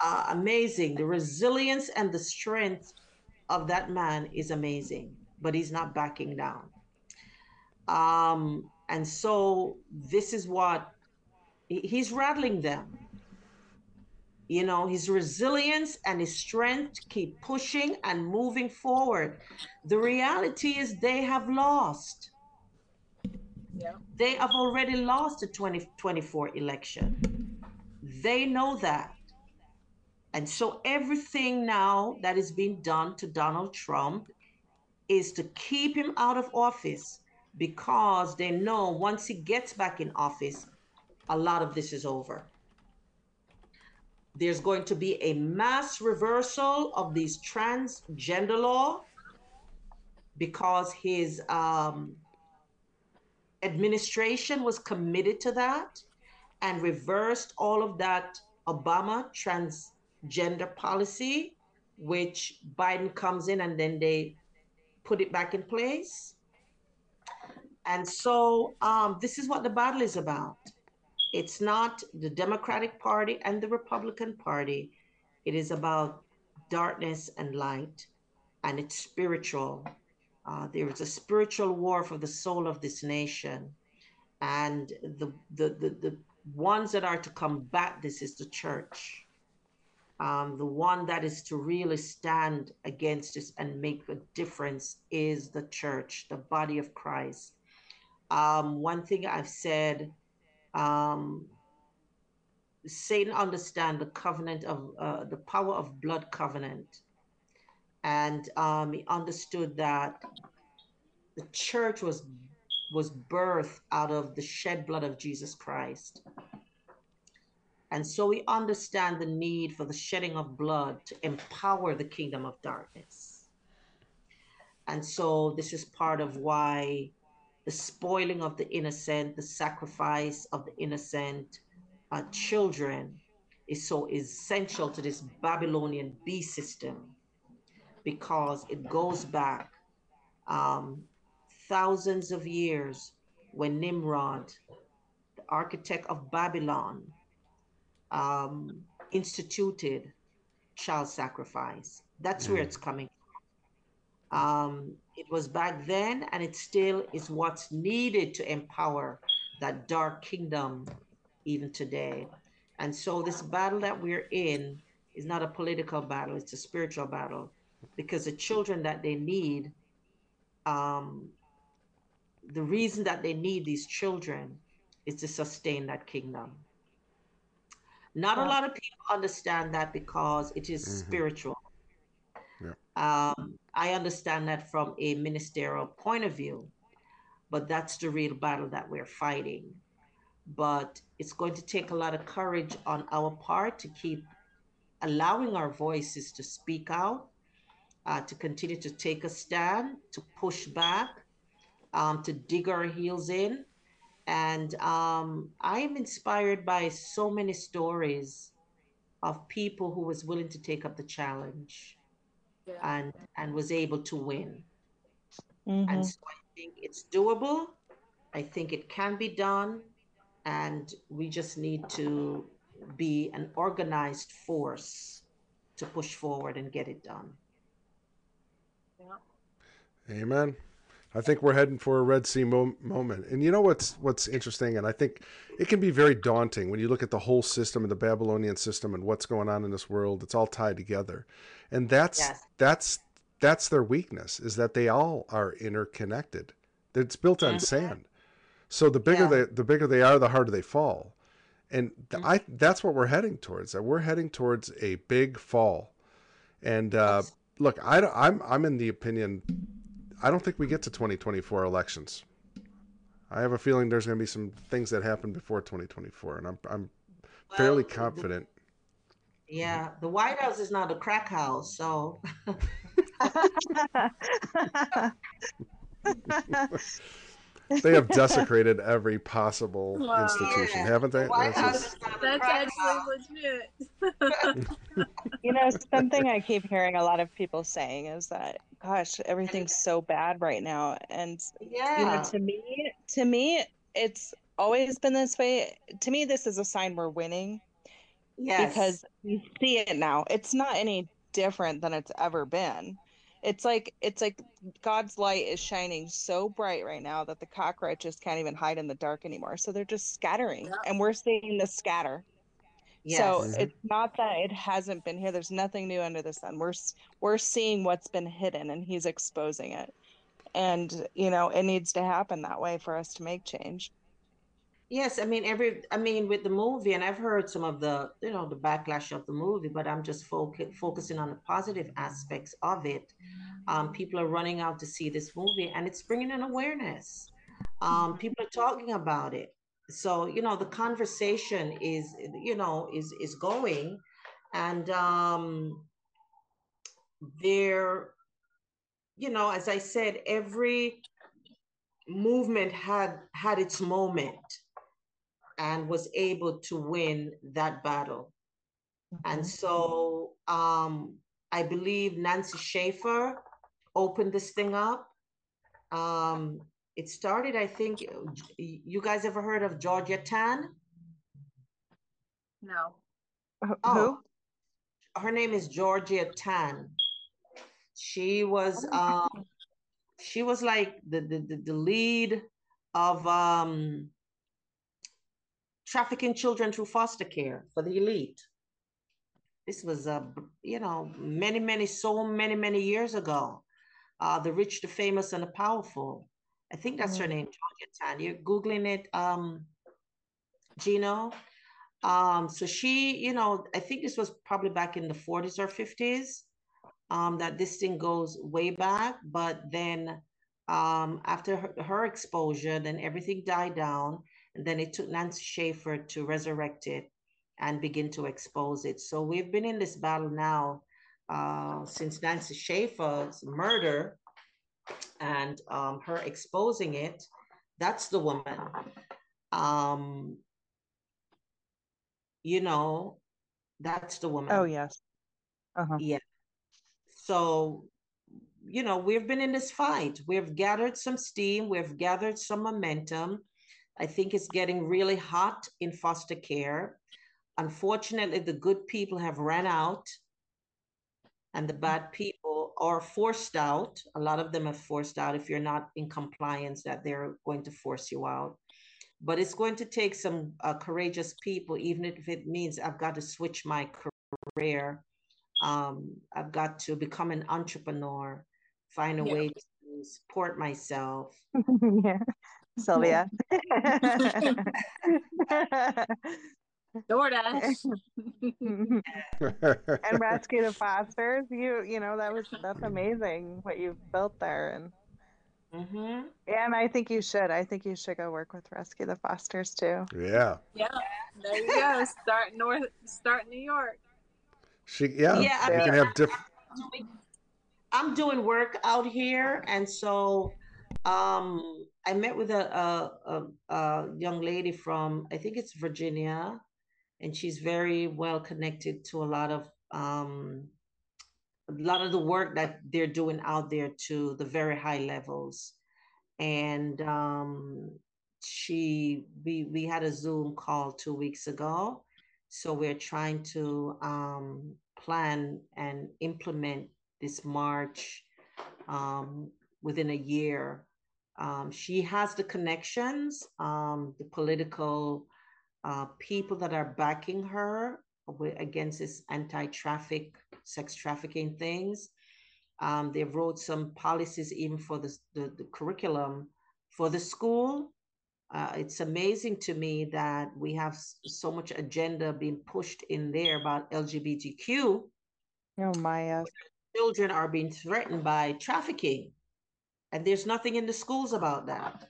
Uh, amazing. The resilience and the strength of that man is amazing, but he's not backing down. Um, and so this is what he's rattling them. You know, his resilience and his strength keep pushing and moving forward. The reality is they have lost. Yeah. They have already lost the 2024 election. They know that. And so everything now that is being done to Donald Trump is to keep him out of office because they know once he gets back in office, a lot of this is over. There's going to be a mass reversal of these transgender law because his um, administration was committed to that and reversed all of that Obama transgender policy, which Biden comes in and then they put it back in place. And so um, this is what the battle is about. It's not the Democratic Party and the Republican Party. It is about darkness and light, and it's spiritual. Uh, there is a spiritual war for the soul of this nation. And the, the, the, the ones that are to combat this is the church um, the one that is to really stand against this and make a difference is the church, the body of Christ. Um, one thing I've said, um, Satan understand the covenant of uh, the power of blood covenant, and um, he understood that the church was was birthed out of the shed blood of Jesus Christ. And so we understand the need for the shedding of blood to empower the kingdom of darkness. And so this is part of why the spoiling of the innocent, the sacrifice of the innocent uh, children is so essential to this Babylonian beast system because it goes back um, thousands of years when Nimrod, the architect of Babylon, um, instituted child sacrifice. That's where mm. it's coming from. Um, it was back then, and it still is what's needed to empower that dark kingdom even today. And so, this battle that we're in is not a political battle, it's a spiritual battle because the children that they need, um, the reason that they need these children is to sustain that kingdom. Not a lot of people understand that because it is mm-hmm. spiritual. Um, I understand that from a ministerial point of view, but that's the real battle that we're fighting. But it's going to take a lot of courage on our part to keep allowing our voices to speak out, uh, to continue to take a stand, to push back, um, to dig our heels in, and um, I'm inspired by so many stories of people who was willing to take up the challenge yeah. and and was able to win. Mm-hmm. And so I think it's doable. I think it can be done, and we just need to be an organized force to push forward and get it done. Yeah. Amen. I think we're heading for a Red Sea mo- moment. And you know what's what's interesting, and I think it can be very daunting when you look at the whole system and the Babylonian system and what's going on in this world. It's all tied together, and that's yes. that's that's their weakness is that they all are interconnected. It's built on mm-hmm. sand. So the bigger yeah. they the bigger they are, the harder they fall. And mm-hmm. I that's what we're heading towards. We're heading towards a big fall. And uh, yes. look, I, I'm I'm in the opinion I don't think we get to 2024 elections. I have a feeling there's going to be some things that happen before 2024, and I'm I'm fairly Well, the- confident. Mm-hmm. yeah, the White House is not a crack house, so They have desecrated every possible Wow. institution, Yeah, haven't they? the White That's House just- is not a That's crack house. actually legit. you know, something I keep hearing a lot of people saying is that, gosh, everything's so bad right now. And, you know, Yeah, to me, to me, it's always been this way. To me, this is a sign we're winning yes, because you see it now. It's not any different than it's ever been. It's like it's like God's light is shining so bright right now that the cockroaches can't even hide in the dark anymore. So they're just scattering, Yeah. and we're seeing the scatter. yes. So Mhm. it's not that it hasn't been here. There's nothing new under the sun. We're we're seeing what's been hidden, and He's exposing it. And you know, it needs to happen that way for us to make change. Yes, I mean every I mean with the movie, and I've heard some of the you know the backlash of the movie, but I'm just foc- focusing on the positive aspects of it. Um, people are running out to see this movie, and it's bringing an awareness. Um, people are talking about it, so you know the conversation is you know is is going, and um, there, you know, as I said, every movement had had its moment and was able to win that battle. And so um, I believe Nancy Schaefer opened this thing up. Um, it started, I think, you guys ever heard of Georgia Tann? No. Wh- Oh, Who? her name is Georgia Tann. She was um, she was like the, the the the lead of um trafficking children through foster care for the elite. This was uh, you know many many so many many years ago. Uh, the rich, the famous, and the powerful. I think that's her name, Georgia Tann. You're googling it, um, Gino. Um, so she, you know, I think this was probably back in the 40s or 50s. Um, that this thing goes way back, but then um, after her, her exposure, then everything died down, and then it took Nancy Schaefer to resurrect it and begin to expose it. So we've been in this battle now uh, since Nancy Schaefer's murder and um, her exposing it. That's the woman. Um, you know, that's the woman. Oh yes. Uh-huh. Yeah. So, you know, we've been in this fight. We've gathered some steam, we've gathered some momentum. I think it's getting really hot in foster care. Unfortunately, the good people have ran out and the bad people are forced out. A lot of them are forced out if you're not in compliance, that they're going to force you out. But it's going to take some uh, courageous people, even if it means I've got to switch my career. Um, I've got to become an entrepreneur, find a Yeah. way to support myself. yeah. Sylvia. DoorDash. and rescue the fosters. You you know that was that's amazing what you've built there and hmm and I think you should. I think you should go work with Rescue the Fosters too. yeah. yeah. There you go. Start north. Start New York. She yeah. Yeah, I you mean, can have different. I'm doing work out here, and so um, I met with a, a, a, a young lady from I think it's Virginia, and she's very well connected to a lot of um, a lot of the work that they're doing out there to the very high levels, and um, she we we had a Zoom call two weeks ago, so we're trying to um, plan and implement this march um, within a year. Um, she has the connections, um, the political uh, people that are backing her against this anti-traffic, sex trafficking things. Um, they wrote some policies even for the, the, the curriculum for the school. Uh, it's amazing to me that we have so much agenda being pushed in there about LGBTQ Oh my yes. children are being threatened by trafficking and there's nothing in the schools about that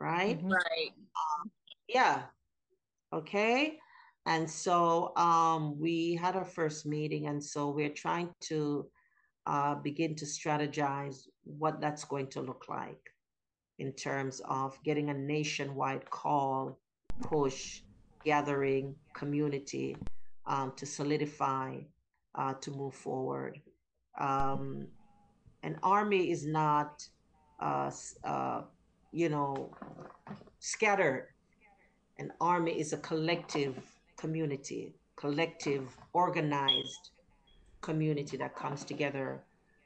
right? Mhm. Right. Yeah. Okay. And so um, we had our first meeting, and so we're trying to uh, begin to strategize what that's going to look like in terms of getting a nationwide call, push, gathering, community um, to solidify, uh, to move forward. Um, an army is not, uh, uh, you know, scattered an army is a collective community, collective, organized community that comes together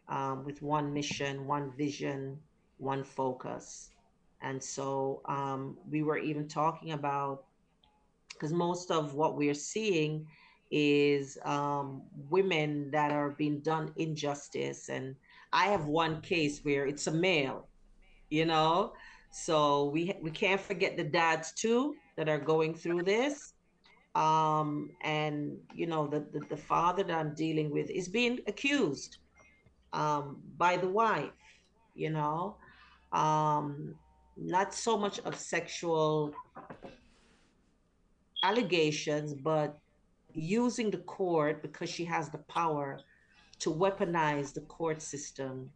um, with one mission, one vision, one focus. And so um, we were even talking about, because most of what we're seeing is um, women that are being done injustice. And I have one case where it's a male, you know? So we we can't forget the dads too that are going through this. Um, and you know, the, the the father that I'm dealing with is being accused um by the wife, you know. Um, not so much of sexual allegations, but using the court because she has the power to weaponize the court system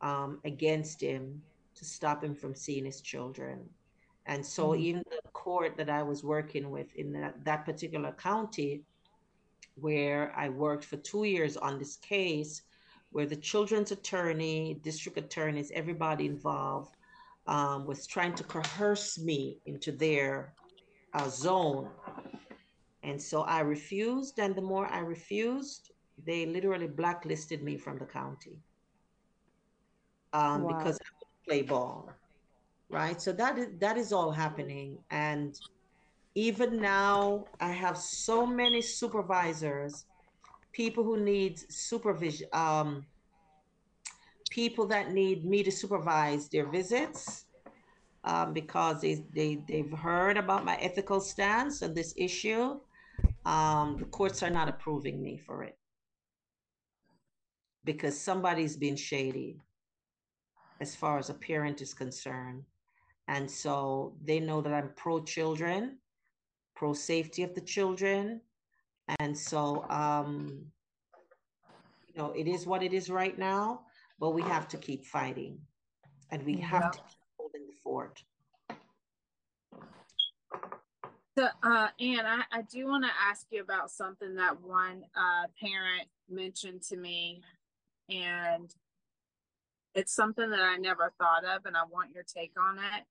um, against him to stop him from seeing his children. And so, Mhm. even the court that I was working with in that, that particular county, where I worked for two years on this case, where the children's attorney, district attorneys, everybody involved um, was trying to coerce me into their uh, zone. And so I refused. And the more I refused, they literally blacklisted me from the county um, Wow. because I would play ball. Right. So that is, that is all happening. And even now, I have so many supervisors, people who need supervision, um, people that need me to supervise their visits um, because they, they, they've heard about my ethical stance on this issue. Um, the courts are not approving me for it because somebody's been shady as far as a parent is concerned. And so they know that I'm pro children, pro safety of the children. And so, um, you know, it is what it is right now, but we have to keep fighting and we have Yeah. to keep holding the fort. So, uh, Ann, I, I do want to ask you about something that one uh, parent mentioned to me, and it's something that I never thought of, and I want your take on it.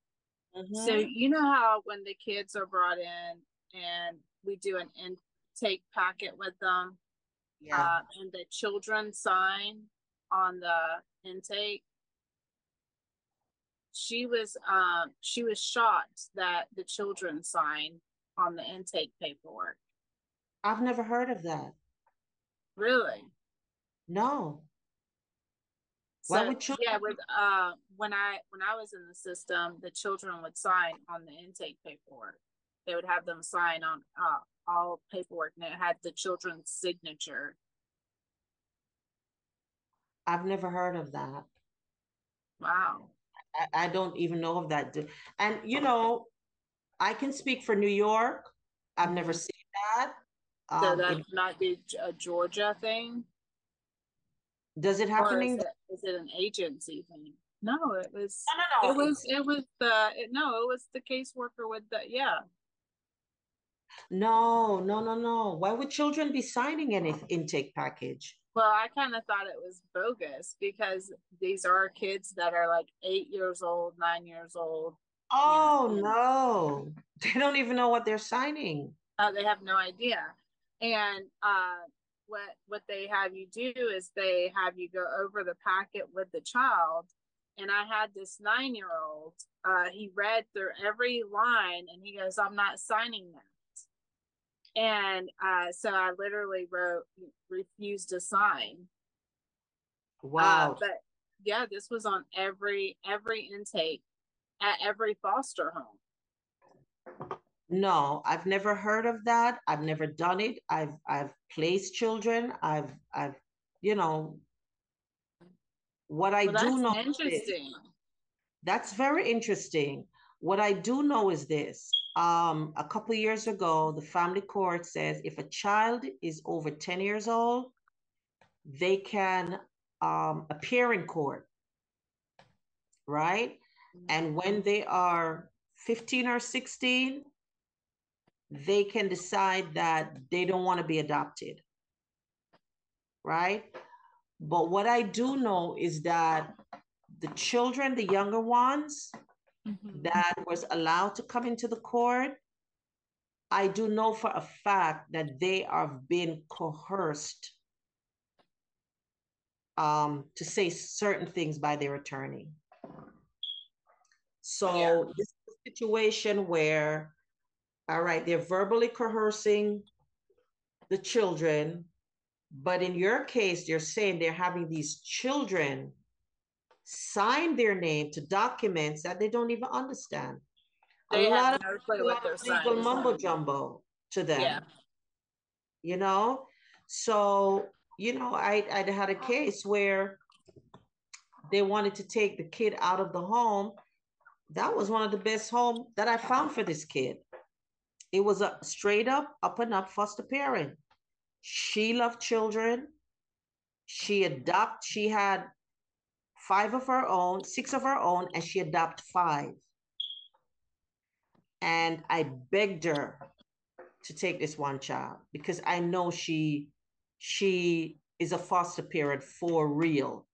So, Mhm. you know how when the kids are brought in and we do an intake packet with them, yeah. uh, and the children sign on the intake. She was um she was shocked that the children sign on the intake paperwork. I've never heard of that. Really? No. Why So, would children yeah, with uh when I when I was in the system, the children would sign on the intake paperwork. They would have them sign on uh all paperwork and it had the children's signature. I've never heard of that. Wow. I, I don't even know of that. And you know, I can speak for New York. I've never Mhm. seen that. So Um, that it- might be a Georgia thing. does it happen in? it, is it an agency thing? No, it was No, no, no. it was it was the it, no, it was the caseworker with the yeah. No, no, no, no. Why would children be signing an intake package? Well, I kind of thought it was bogus because these are kids that are like eight years old, nine years old. Oh Yeah. no, they don't even know what they're signing. Uh, they have no idea. And uh, what what they have you do is they have you go over the packet with the child. And I had this nine year old. Uh, he read through every line, and he goes, "I'm not signing that." And uh, so I literally wrote, "Refuse to sign." Uh, Wow. but yeah, this was on every every intake at every foster home. No, I've never heard of that. I've never done it. I've I've placed children. I've I've you know what I Well, do that's know is- interesting. that's very interesting. What I do know is this. Um, a couple years ago, the family court says if a child is over 10 years old, they can um, appear in court, right? And when they are 15 or 16, they can decide that they don't want to be adopted, right? But what I do know is that the children, the younger ones Mhm. that was allowed to come into the court, I do know for a fact that they are being coerced um, to say certain things by their attorney. So Yeah. this is a situation where, all right, they're verbally coercing the children, but in your case, they're saying they're having these children sign their name to documents that they don't even understand. They a have lot of a lot of legal mumbo jumbo to them Yeah. you know so you know i i had a case where they wanted to take the kid out of the home that was one of the best home that i found for this kid it was a straight up up and up foster parent she loved children she adopt she had five of her own six of her own and she adopted five and i begged her to take this one child because I know she she is a foster parent for real.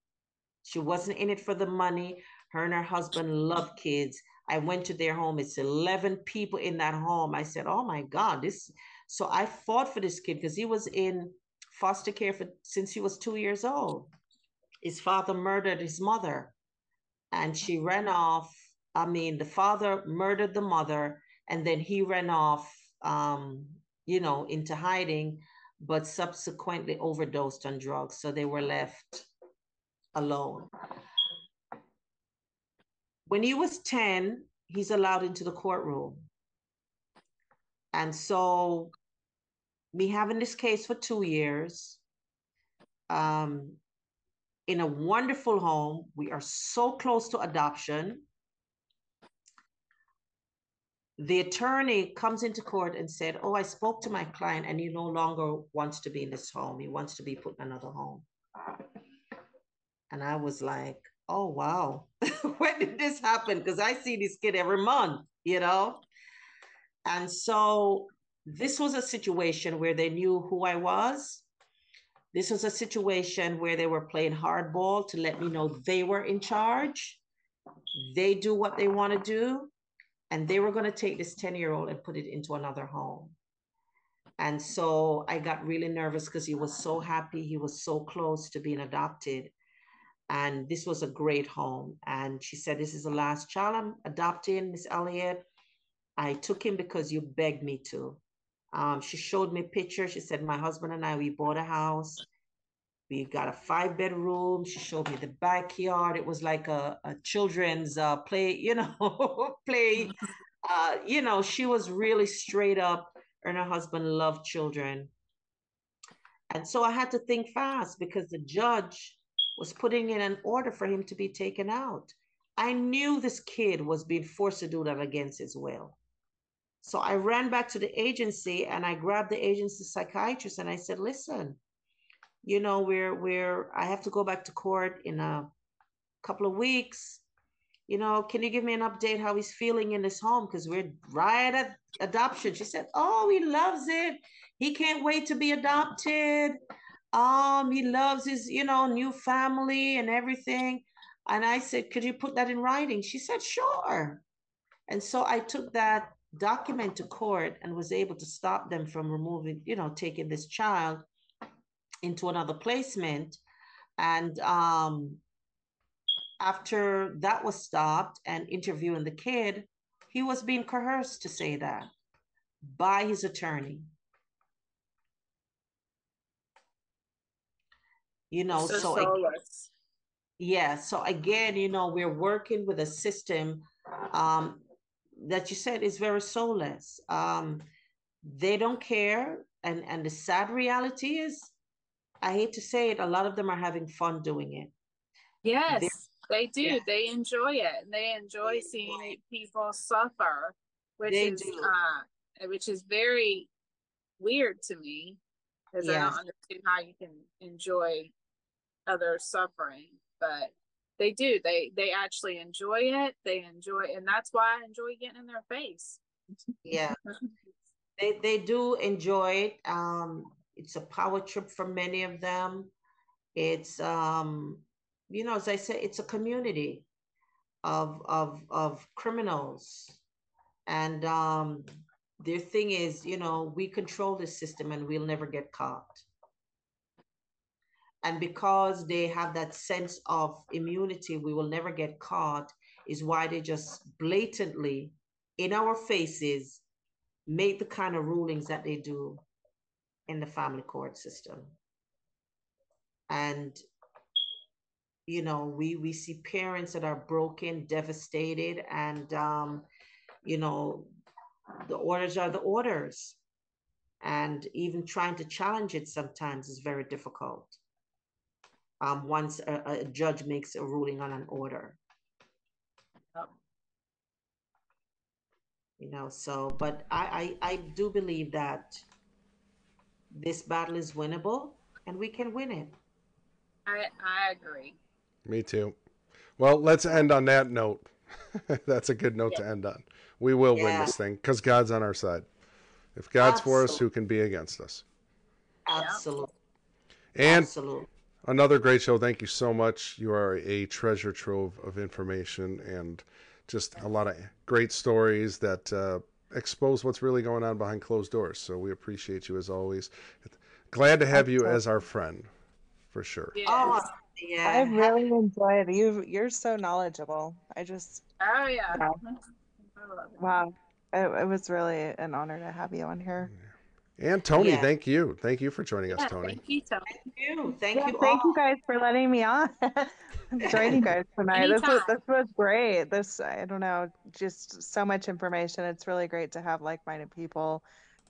She wasn't in it for the money. Her and her husband love kids. I went to their home. It's 11 people in that home. I said, "Oh my god, this so I fought for this kid because he was in foster care for since he was 2 years old. His father murdered his mother and she ran off. I mean, the father murdered the mother and then he ran off um, you know, into hiding, but subsequently overdosed on drugs. So they were left alone. When he was 10, he's allowed into the courtroom. And so, me having this case for two years, um, in a wonderful home, we are so close to adoption the attorney comes into court and said, Oh, I spoke to my client and he no longer wants to be in this home. He wants to be put in another home. And I was like, Oh, wow. when did this happen? Because I see this kid every month, you know? And so this was a situation where they knew who I was. This was a situation where they were playing hardball to let me know they were in charge. They do what they want to do and they were going to take this 10 year old and put it into another home. And so I got really nervous because he was so happy. He was so close to being adopted. And this was a great home. And she said, This is the last child I'm adopting, Miss Elliott. I took him because you begged me to. Um, she showed me pictures. She said, My husband and I, we bought a house. We got a five bedroom. She showed me the backyard. It was like a, a children's uh, play, you know, play. Uh, you know, she was really straight up, and her husband loved children. And so I had to think fast because the judge was putting in an order for him to be taken out. I knew this kid was being forced to do that against his will. So I ran back to the agency and I grabbed the agency psychiatrist and I said, listen, you know, we're we're I have to go back to court in a couple of weeks. You know, can you give me an update how he's feeling in his home? Because we're right at adoption. She said, Oh, he loves it. He can't wait to be adopted. Um, he loves his, you know, new family and everything. And I said, Could you put that in writing? She said, Sure. And so I took that document to court and was able to stop them from removing, you know, taking this child into another placement. And um, after that was stopped and interviewing the kid, he was being coerced to say that by his attorney. You know, so, so soulless. yeah, so again, you know, we're working with a system um, that you said is very soulless. Um, they don't care, and and the sad reality is, I hate to say it, a lot of them are having fun doing it. yes. They do. Yeah. They enjoy it. and They enjoy They seeing enjoy people suffer, which They is uh, which is very weird to me because I don't understand how you can enjoy other suffering, but they do. They they actually enjoy it. They enjoy, and that's why I enjoy getting in their face. Yeah. They they do enjoy it. Um, it's a power trip for many of them. It's um, you know, as I say, it's a community of of of criminals, and um, their thing is, you know, we control the system and we'll never get caught. And because they have that sense of immunity, we will never get caught, is why they just blatantly, in our faces, make the kind of rulings that they do in the family court system. And you know, we we see parents that are broken, devastated, and um, you know, the orders are the orders. And even trying to challenge it sometimes is very difficult. Um, once a, a judge makes a ruling on an order. Yep. You know, so but I, I I do believe that this battle is winnable and we can win it. I I agree. Me too. Well, let's end on that note. That's a good note to end on. We will win this thing because God's on our side. If God's for us, who can be against us? Absolutely. And Absolutely. Another great show. Thank you so much. You are a treasure trove of information and just a lot of great stories that uh, expose what's really going on behind closed doors. So we appreciate you as always. Glad to have you as our friend, for sure. Yes. Oh yeah. I really enjoyed it. You you're so knowledgeable. I just Oh yeah. Wow. I love it. wow. It, it was really an honor to have you on here. And Tony, Yeah. thank you. Thank you for joining us, Yeah, Tony. thank you, Tony. Thank you. Thank Yeah, you thank all. you guys for letting me on. Join you guys tonight. This was this was great. This I don't know, just so much information. It's really great to have like-minded people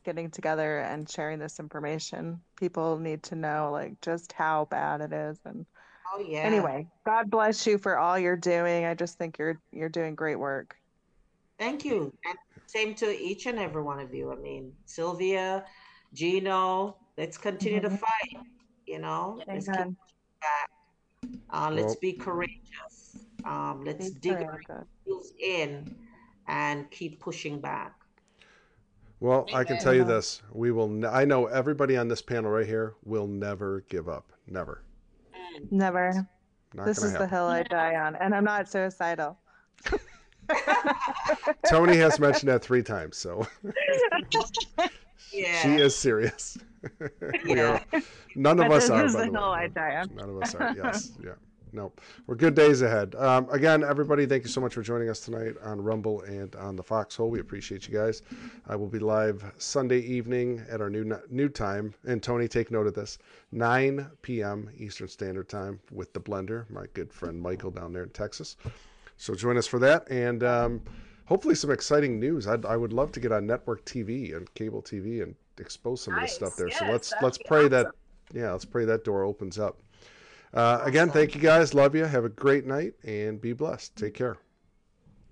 getting together and sharing this information. People need to know like just how bad it is. And Oh yeah. anyway, God bless you for all you're doing. I just think you're you're doing great work. Thank you. And same to each and every one of you. I mean, Sylvia, Gino, let's continue to Mhm. fight. You know, let's keep back. Uh, let's be courageous. Um, let's Be dig courageous. heels in and keep pushing back. Well, I can tell you this: we will. Ne- I know everybody on this panel right here will never give up. Never. Never. Not This gonna is the happen. hill I die on, and I'm not suicidal. Tony has mentioned that three times, so Yeah. she is serious. Yeah. are. None of us this are. is by the way. I die on. None of us are. Yes. Yeah. Nope. We're good days ahead. Um, again, everybody, thank you so much for joining us tonight on Rumble and on the Foxhole. We appreciate you guys. I will be live Sunday evening at our new new time. And Tony, take note of this: 9 p.m. Eastern Standard Time with the Blender, my good friend Michael down there in Texas. So join us for that, and um, hopefully some exciting news. I'd, I would love to get on network TV and cable TV and expose some of this stuff Nice. there. so let's let's be pray that yeah, let's pray that door opens up. Uh, again, thank you guys. Love you. Have a great night and be blessed. Take care.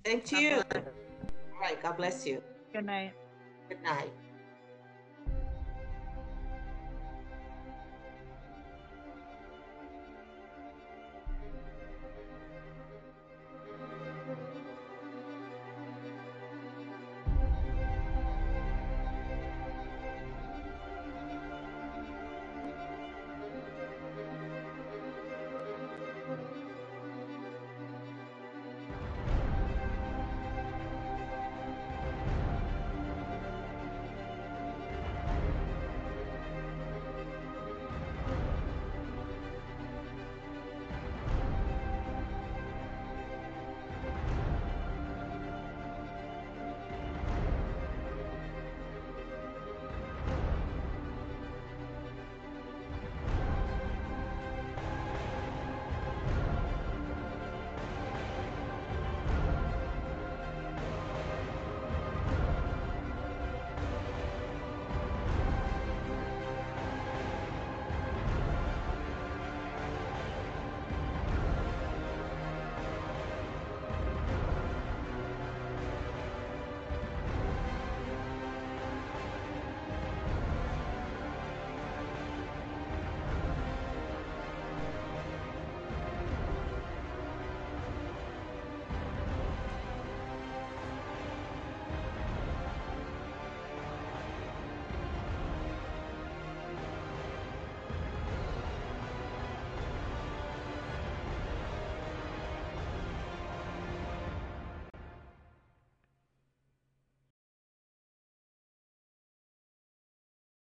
Thank you. All right. God bless you. Good night. Good night.